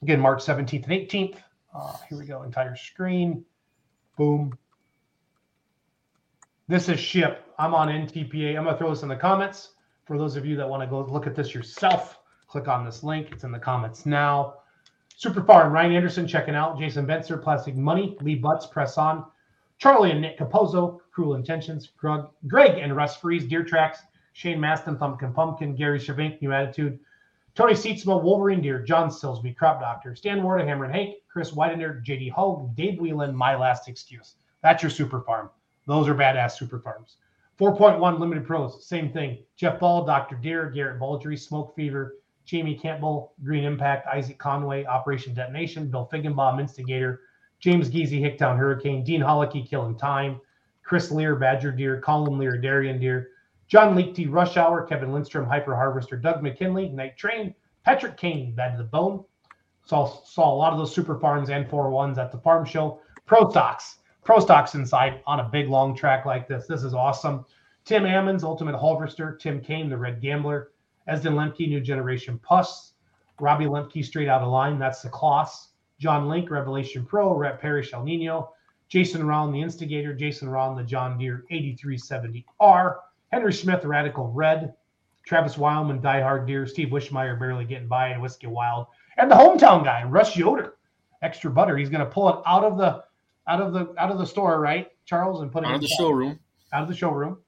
Again, March 17th and 18th. Uh, here we go. Entire screen. Boom. This is ship. I'm on NTPA. I'm gonna throw this in the comments for those of you that want to go look at this yourself. Click on this link. It's in the comments now. Super Farm, Ryan Anderson checking out. Jason Benser, Plastic Money. Lee Butts, Press On. Charlie and Nick Capozzo, Cruel Intentions, Greg, Greg and Russ Freeze, Deer Tracks, Shane Maston, Thumpkin Pumpkin, Gary Shavink, New Attitude, Tony Seatsma, Wolverine Deer, John Silsby, Crop Doctor, Stan Ward, Hammer and Hank, Chris Widener, JD Hogue, Dave Whelan, My Last Excuse. That's your super farm. Those are badass super farms. 4.1 Limited Pros, same thing. Jeff Ball, Dr. Deer, Garrett Baldry, Smoke Fever, Jamie Campbell, Green Impact, Isaac Conway, Operation Detonation, Bill Figgenbaum, Instigator, James Geezy, Hicktown Hurricane, Dean Holicky, Killing Time, Chris Lear, Badger Deer, Colin Lear, Darian Deer, John Leakty, Rush Hour, Kevin Lindstrom, Hyper Harvester, Doug McKinley, Night Train, Patrick Kane, Bad to the Bone. Saw, saw a lot of those super farms and four ones at the farm show. Pro stocks, pro stocks inside on a big long track like this. This is awesome. Tim Ammons, Ultimate Harvester, Tim Kane, the Red Gambler, Esden Lemke, New Generation Puss, Robbie Lemke, Straight Out of Line, that's the Kloss, John Link, Revelation Pro, Rep Parrish, El Nino, Jason Ron, the Instigator, Jason Ron, the John Deere 8370R, Henry Smith, Radical Red, Travis Wildman, Die Hard Deer, Steve Wishmeyer, Barely Getting By, and Whiskey Wild, and the hometown guy, Russ Yoder, Extra Butter. He's going to pull it out of the out of the out of the store, right, Charles, and put it Out of the showroom. out of the showroom.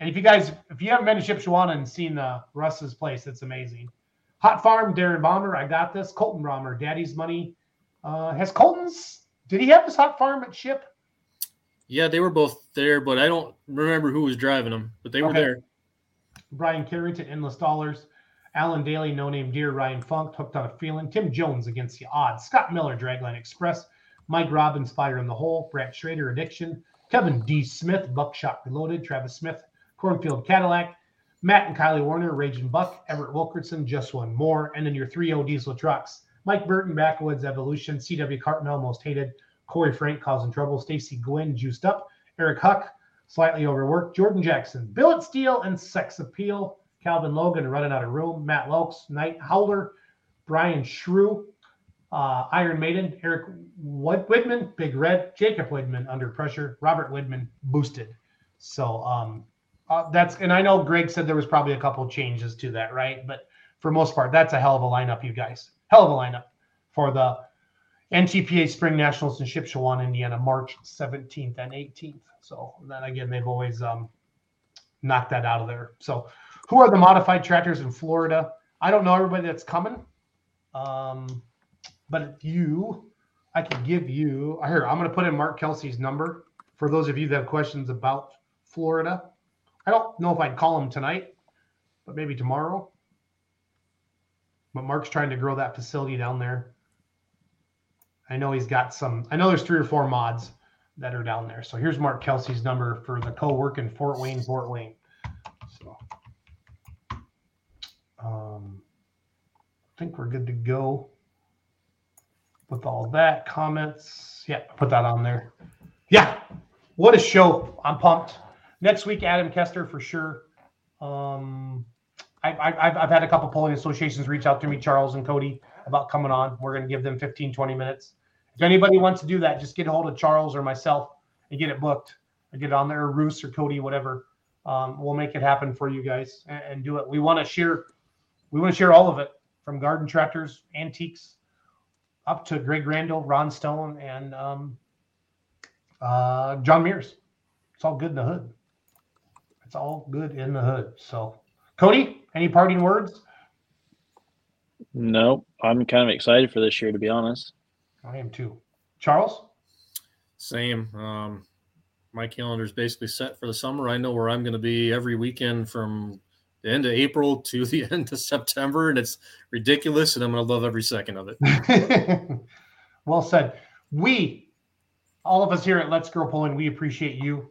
And if you guys, if you haven't been to Shipshewana and seen uh, Russ's place, it's amazing. Hot Farm, Darren Bomber, I got this. Colton Bomber, Daddy's Money. Uh, has Colton's, did he have his Hot Farm at Ship? Yeah, they were both there, but I don't remember who was driving them, but they were there. Brian Carrington, Endless Dollars. Alan Daly, No Name Deer. Ryan Funk, Hooked on a Feeling. Tim Jones, Against the Odds. Scott Miller, Dragline Express. Mike Robbins, Fire in the Hole. Brad Schrader, Addiction. Kevin D. Smith, Buckshot Reloaded. Travis Smith, Cornfield Cadillac. Matt and Kylie Warner, Raging Buck. Everett Wilkerson, Just One More. And then your 3O diesel trucks. Mike Burton, Backwoods Evolution. CW Cartmel, Most Hated. Corey Frank, Causing Trouble. Stacy Gwynn, Juiced Up. Eric Huck, Slightly Overworked. Jordan Jackson, Billet Steel, and Sex Appeal. Calvin Logan, Running Out of Room. Matt Lokes, Night Howler. Brian Shrew, uh, Iron Maiden, Eric Widman, Big Red, Jacob Whitman Under Pressure, Robert Widman, Boosted. So um, uh, that's, and I know Greg said there was probably a couple changes to that, right? But for most part, that's a hell of a lineup, you guys. Hell of a lineup for the NTPA Spring Nationals in Shipshewana, Indiana, March 17th and 18th. So then again, they've always um, knocked that out of there. So who are the modified tractors in Florida? I don't know everybody that's coming. Um, but if you, I can give you here, I'm going to put in Mark Kelsey's number for those of you that have questions about Florida. I don't know if I'd call him tonight, but maybe tomorrow. But Mark's trying to grow that facility down there. I know he's got some, I know there's three or four mods that are down there. So here's Mark Kelsey's number for the co-work in Fort Wayne, Fort Wayne. So um, I think we're good to go with all that comments. Yeah, put that on there. Yeah, what a show! I'm pumped. Next week, Adam Kester for sure. Um, I, I, I've had a couple pulling associations reach out to me, Charles and Cody, about coming on. We're going to give them 15, 20 minutes. If anybody wants to do that, just get a hold of Charles or myself and get it booked. I get it on there, or Roos or Cody, whatever. Um, we'll make it happen for you guys and, and do it. We want to share. We want to share all of it from garden tractors, antiques, up to Greg Randall, Ron Stone, and um, uh, John Mears. It's all good in the hood. It's all good in the hood. So, Cody, any parting words? No, I'm kind of excited for this year, to be honest. I am too. Charles? Same. Um, my calendar is basically set for the summer. I know where I'm going to be every weekend from the end of April to the end of September, and it's ridiculous, and I'm going to love every second of it. well said. We, all of us here at Let's Grow Pulling, we appreciate you.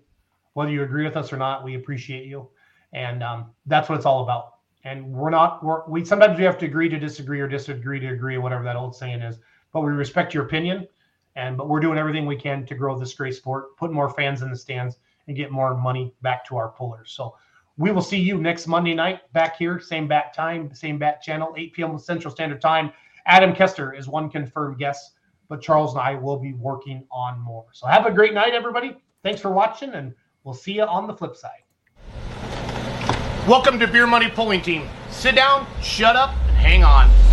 Whether you agree with us or not, we appreciate you, and um, that's what it's all about. And we're not. We're, we sometimes we have to agree to disagree or disagree to agree, whatever that old saying is. But we respect your opinion, and but we're doing everything we can to grow this great sport, put more fans in the stands, and get more money back to our pullers. So we will see you next Monday night back here, same bat time, same bat channel, 8 p.m. Central Standard Time. Adam Kester is one confirmed guest, but Charles and I will be working on more. So have a great night, everybody. Thanks for watching, and we'll see you on the flip side. Welcome to Beer Money Pulling Team. Sit down, shut up, and hang on.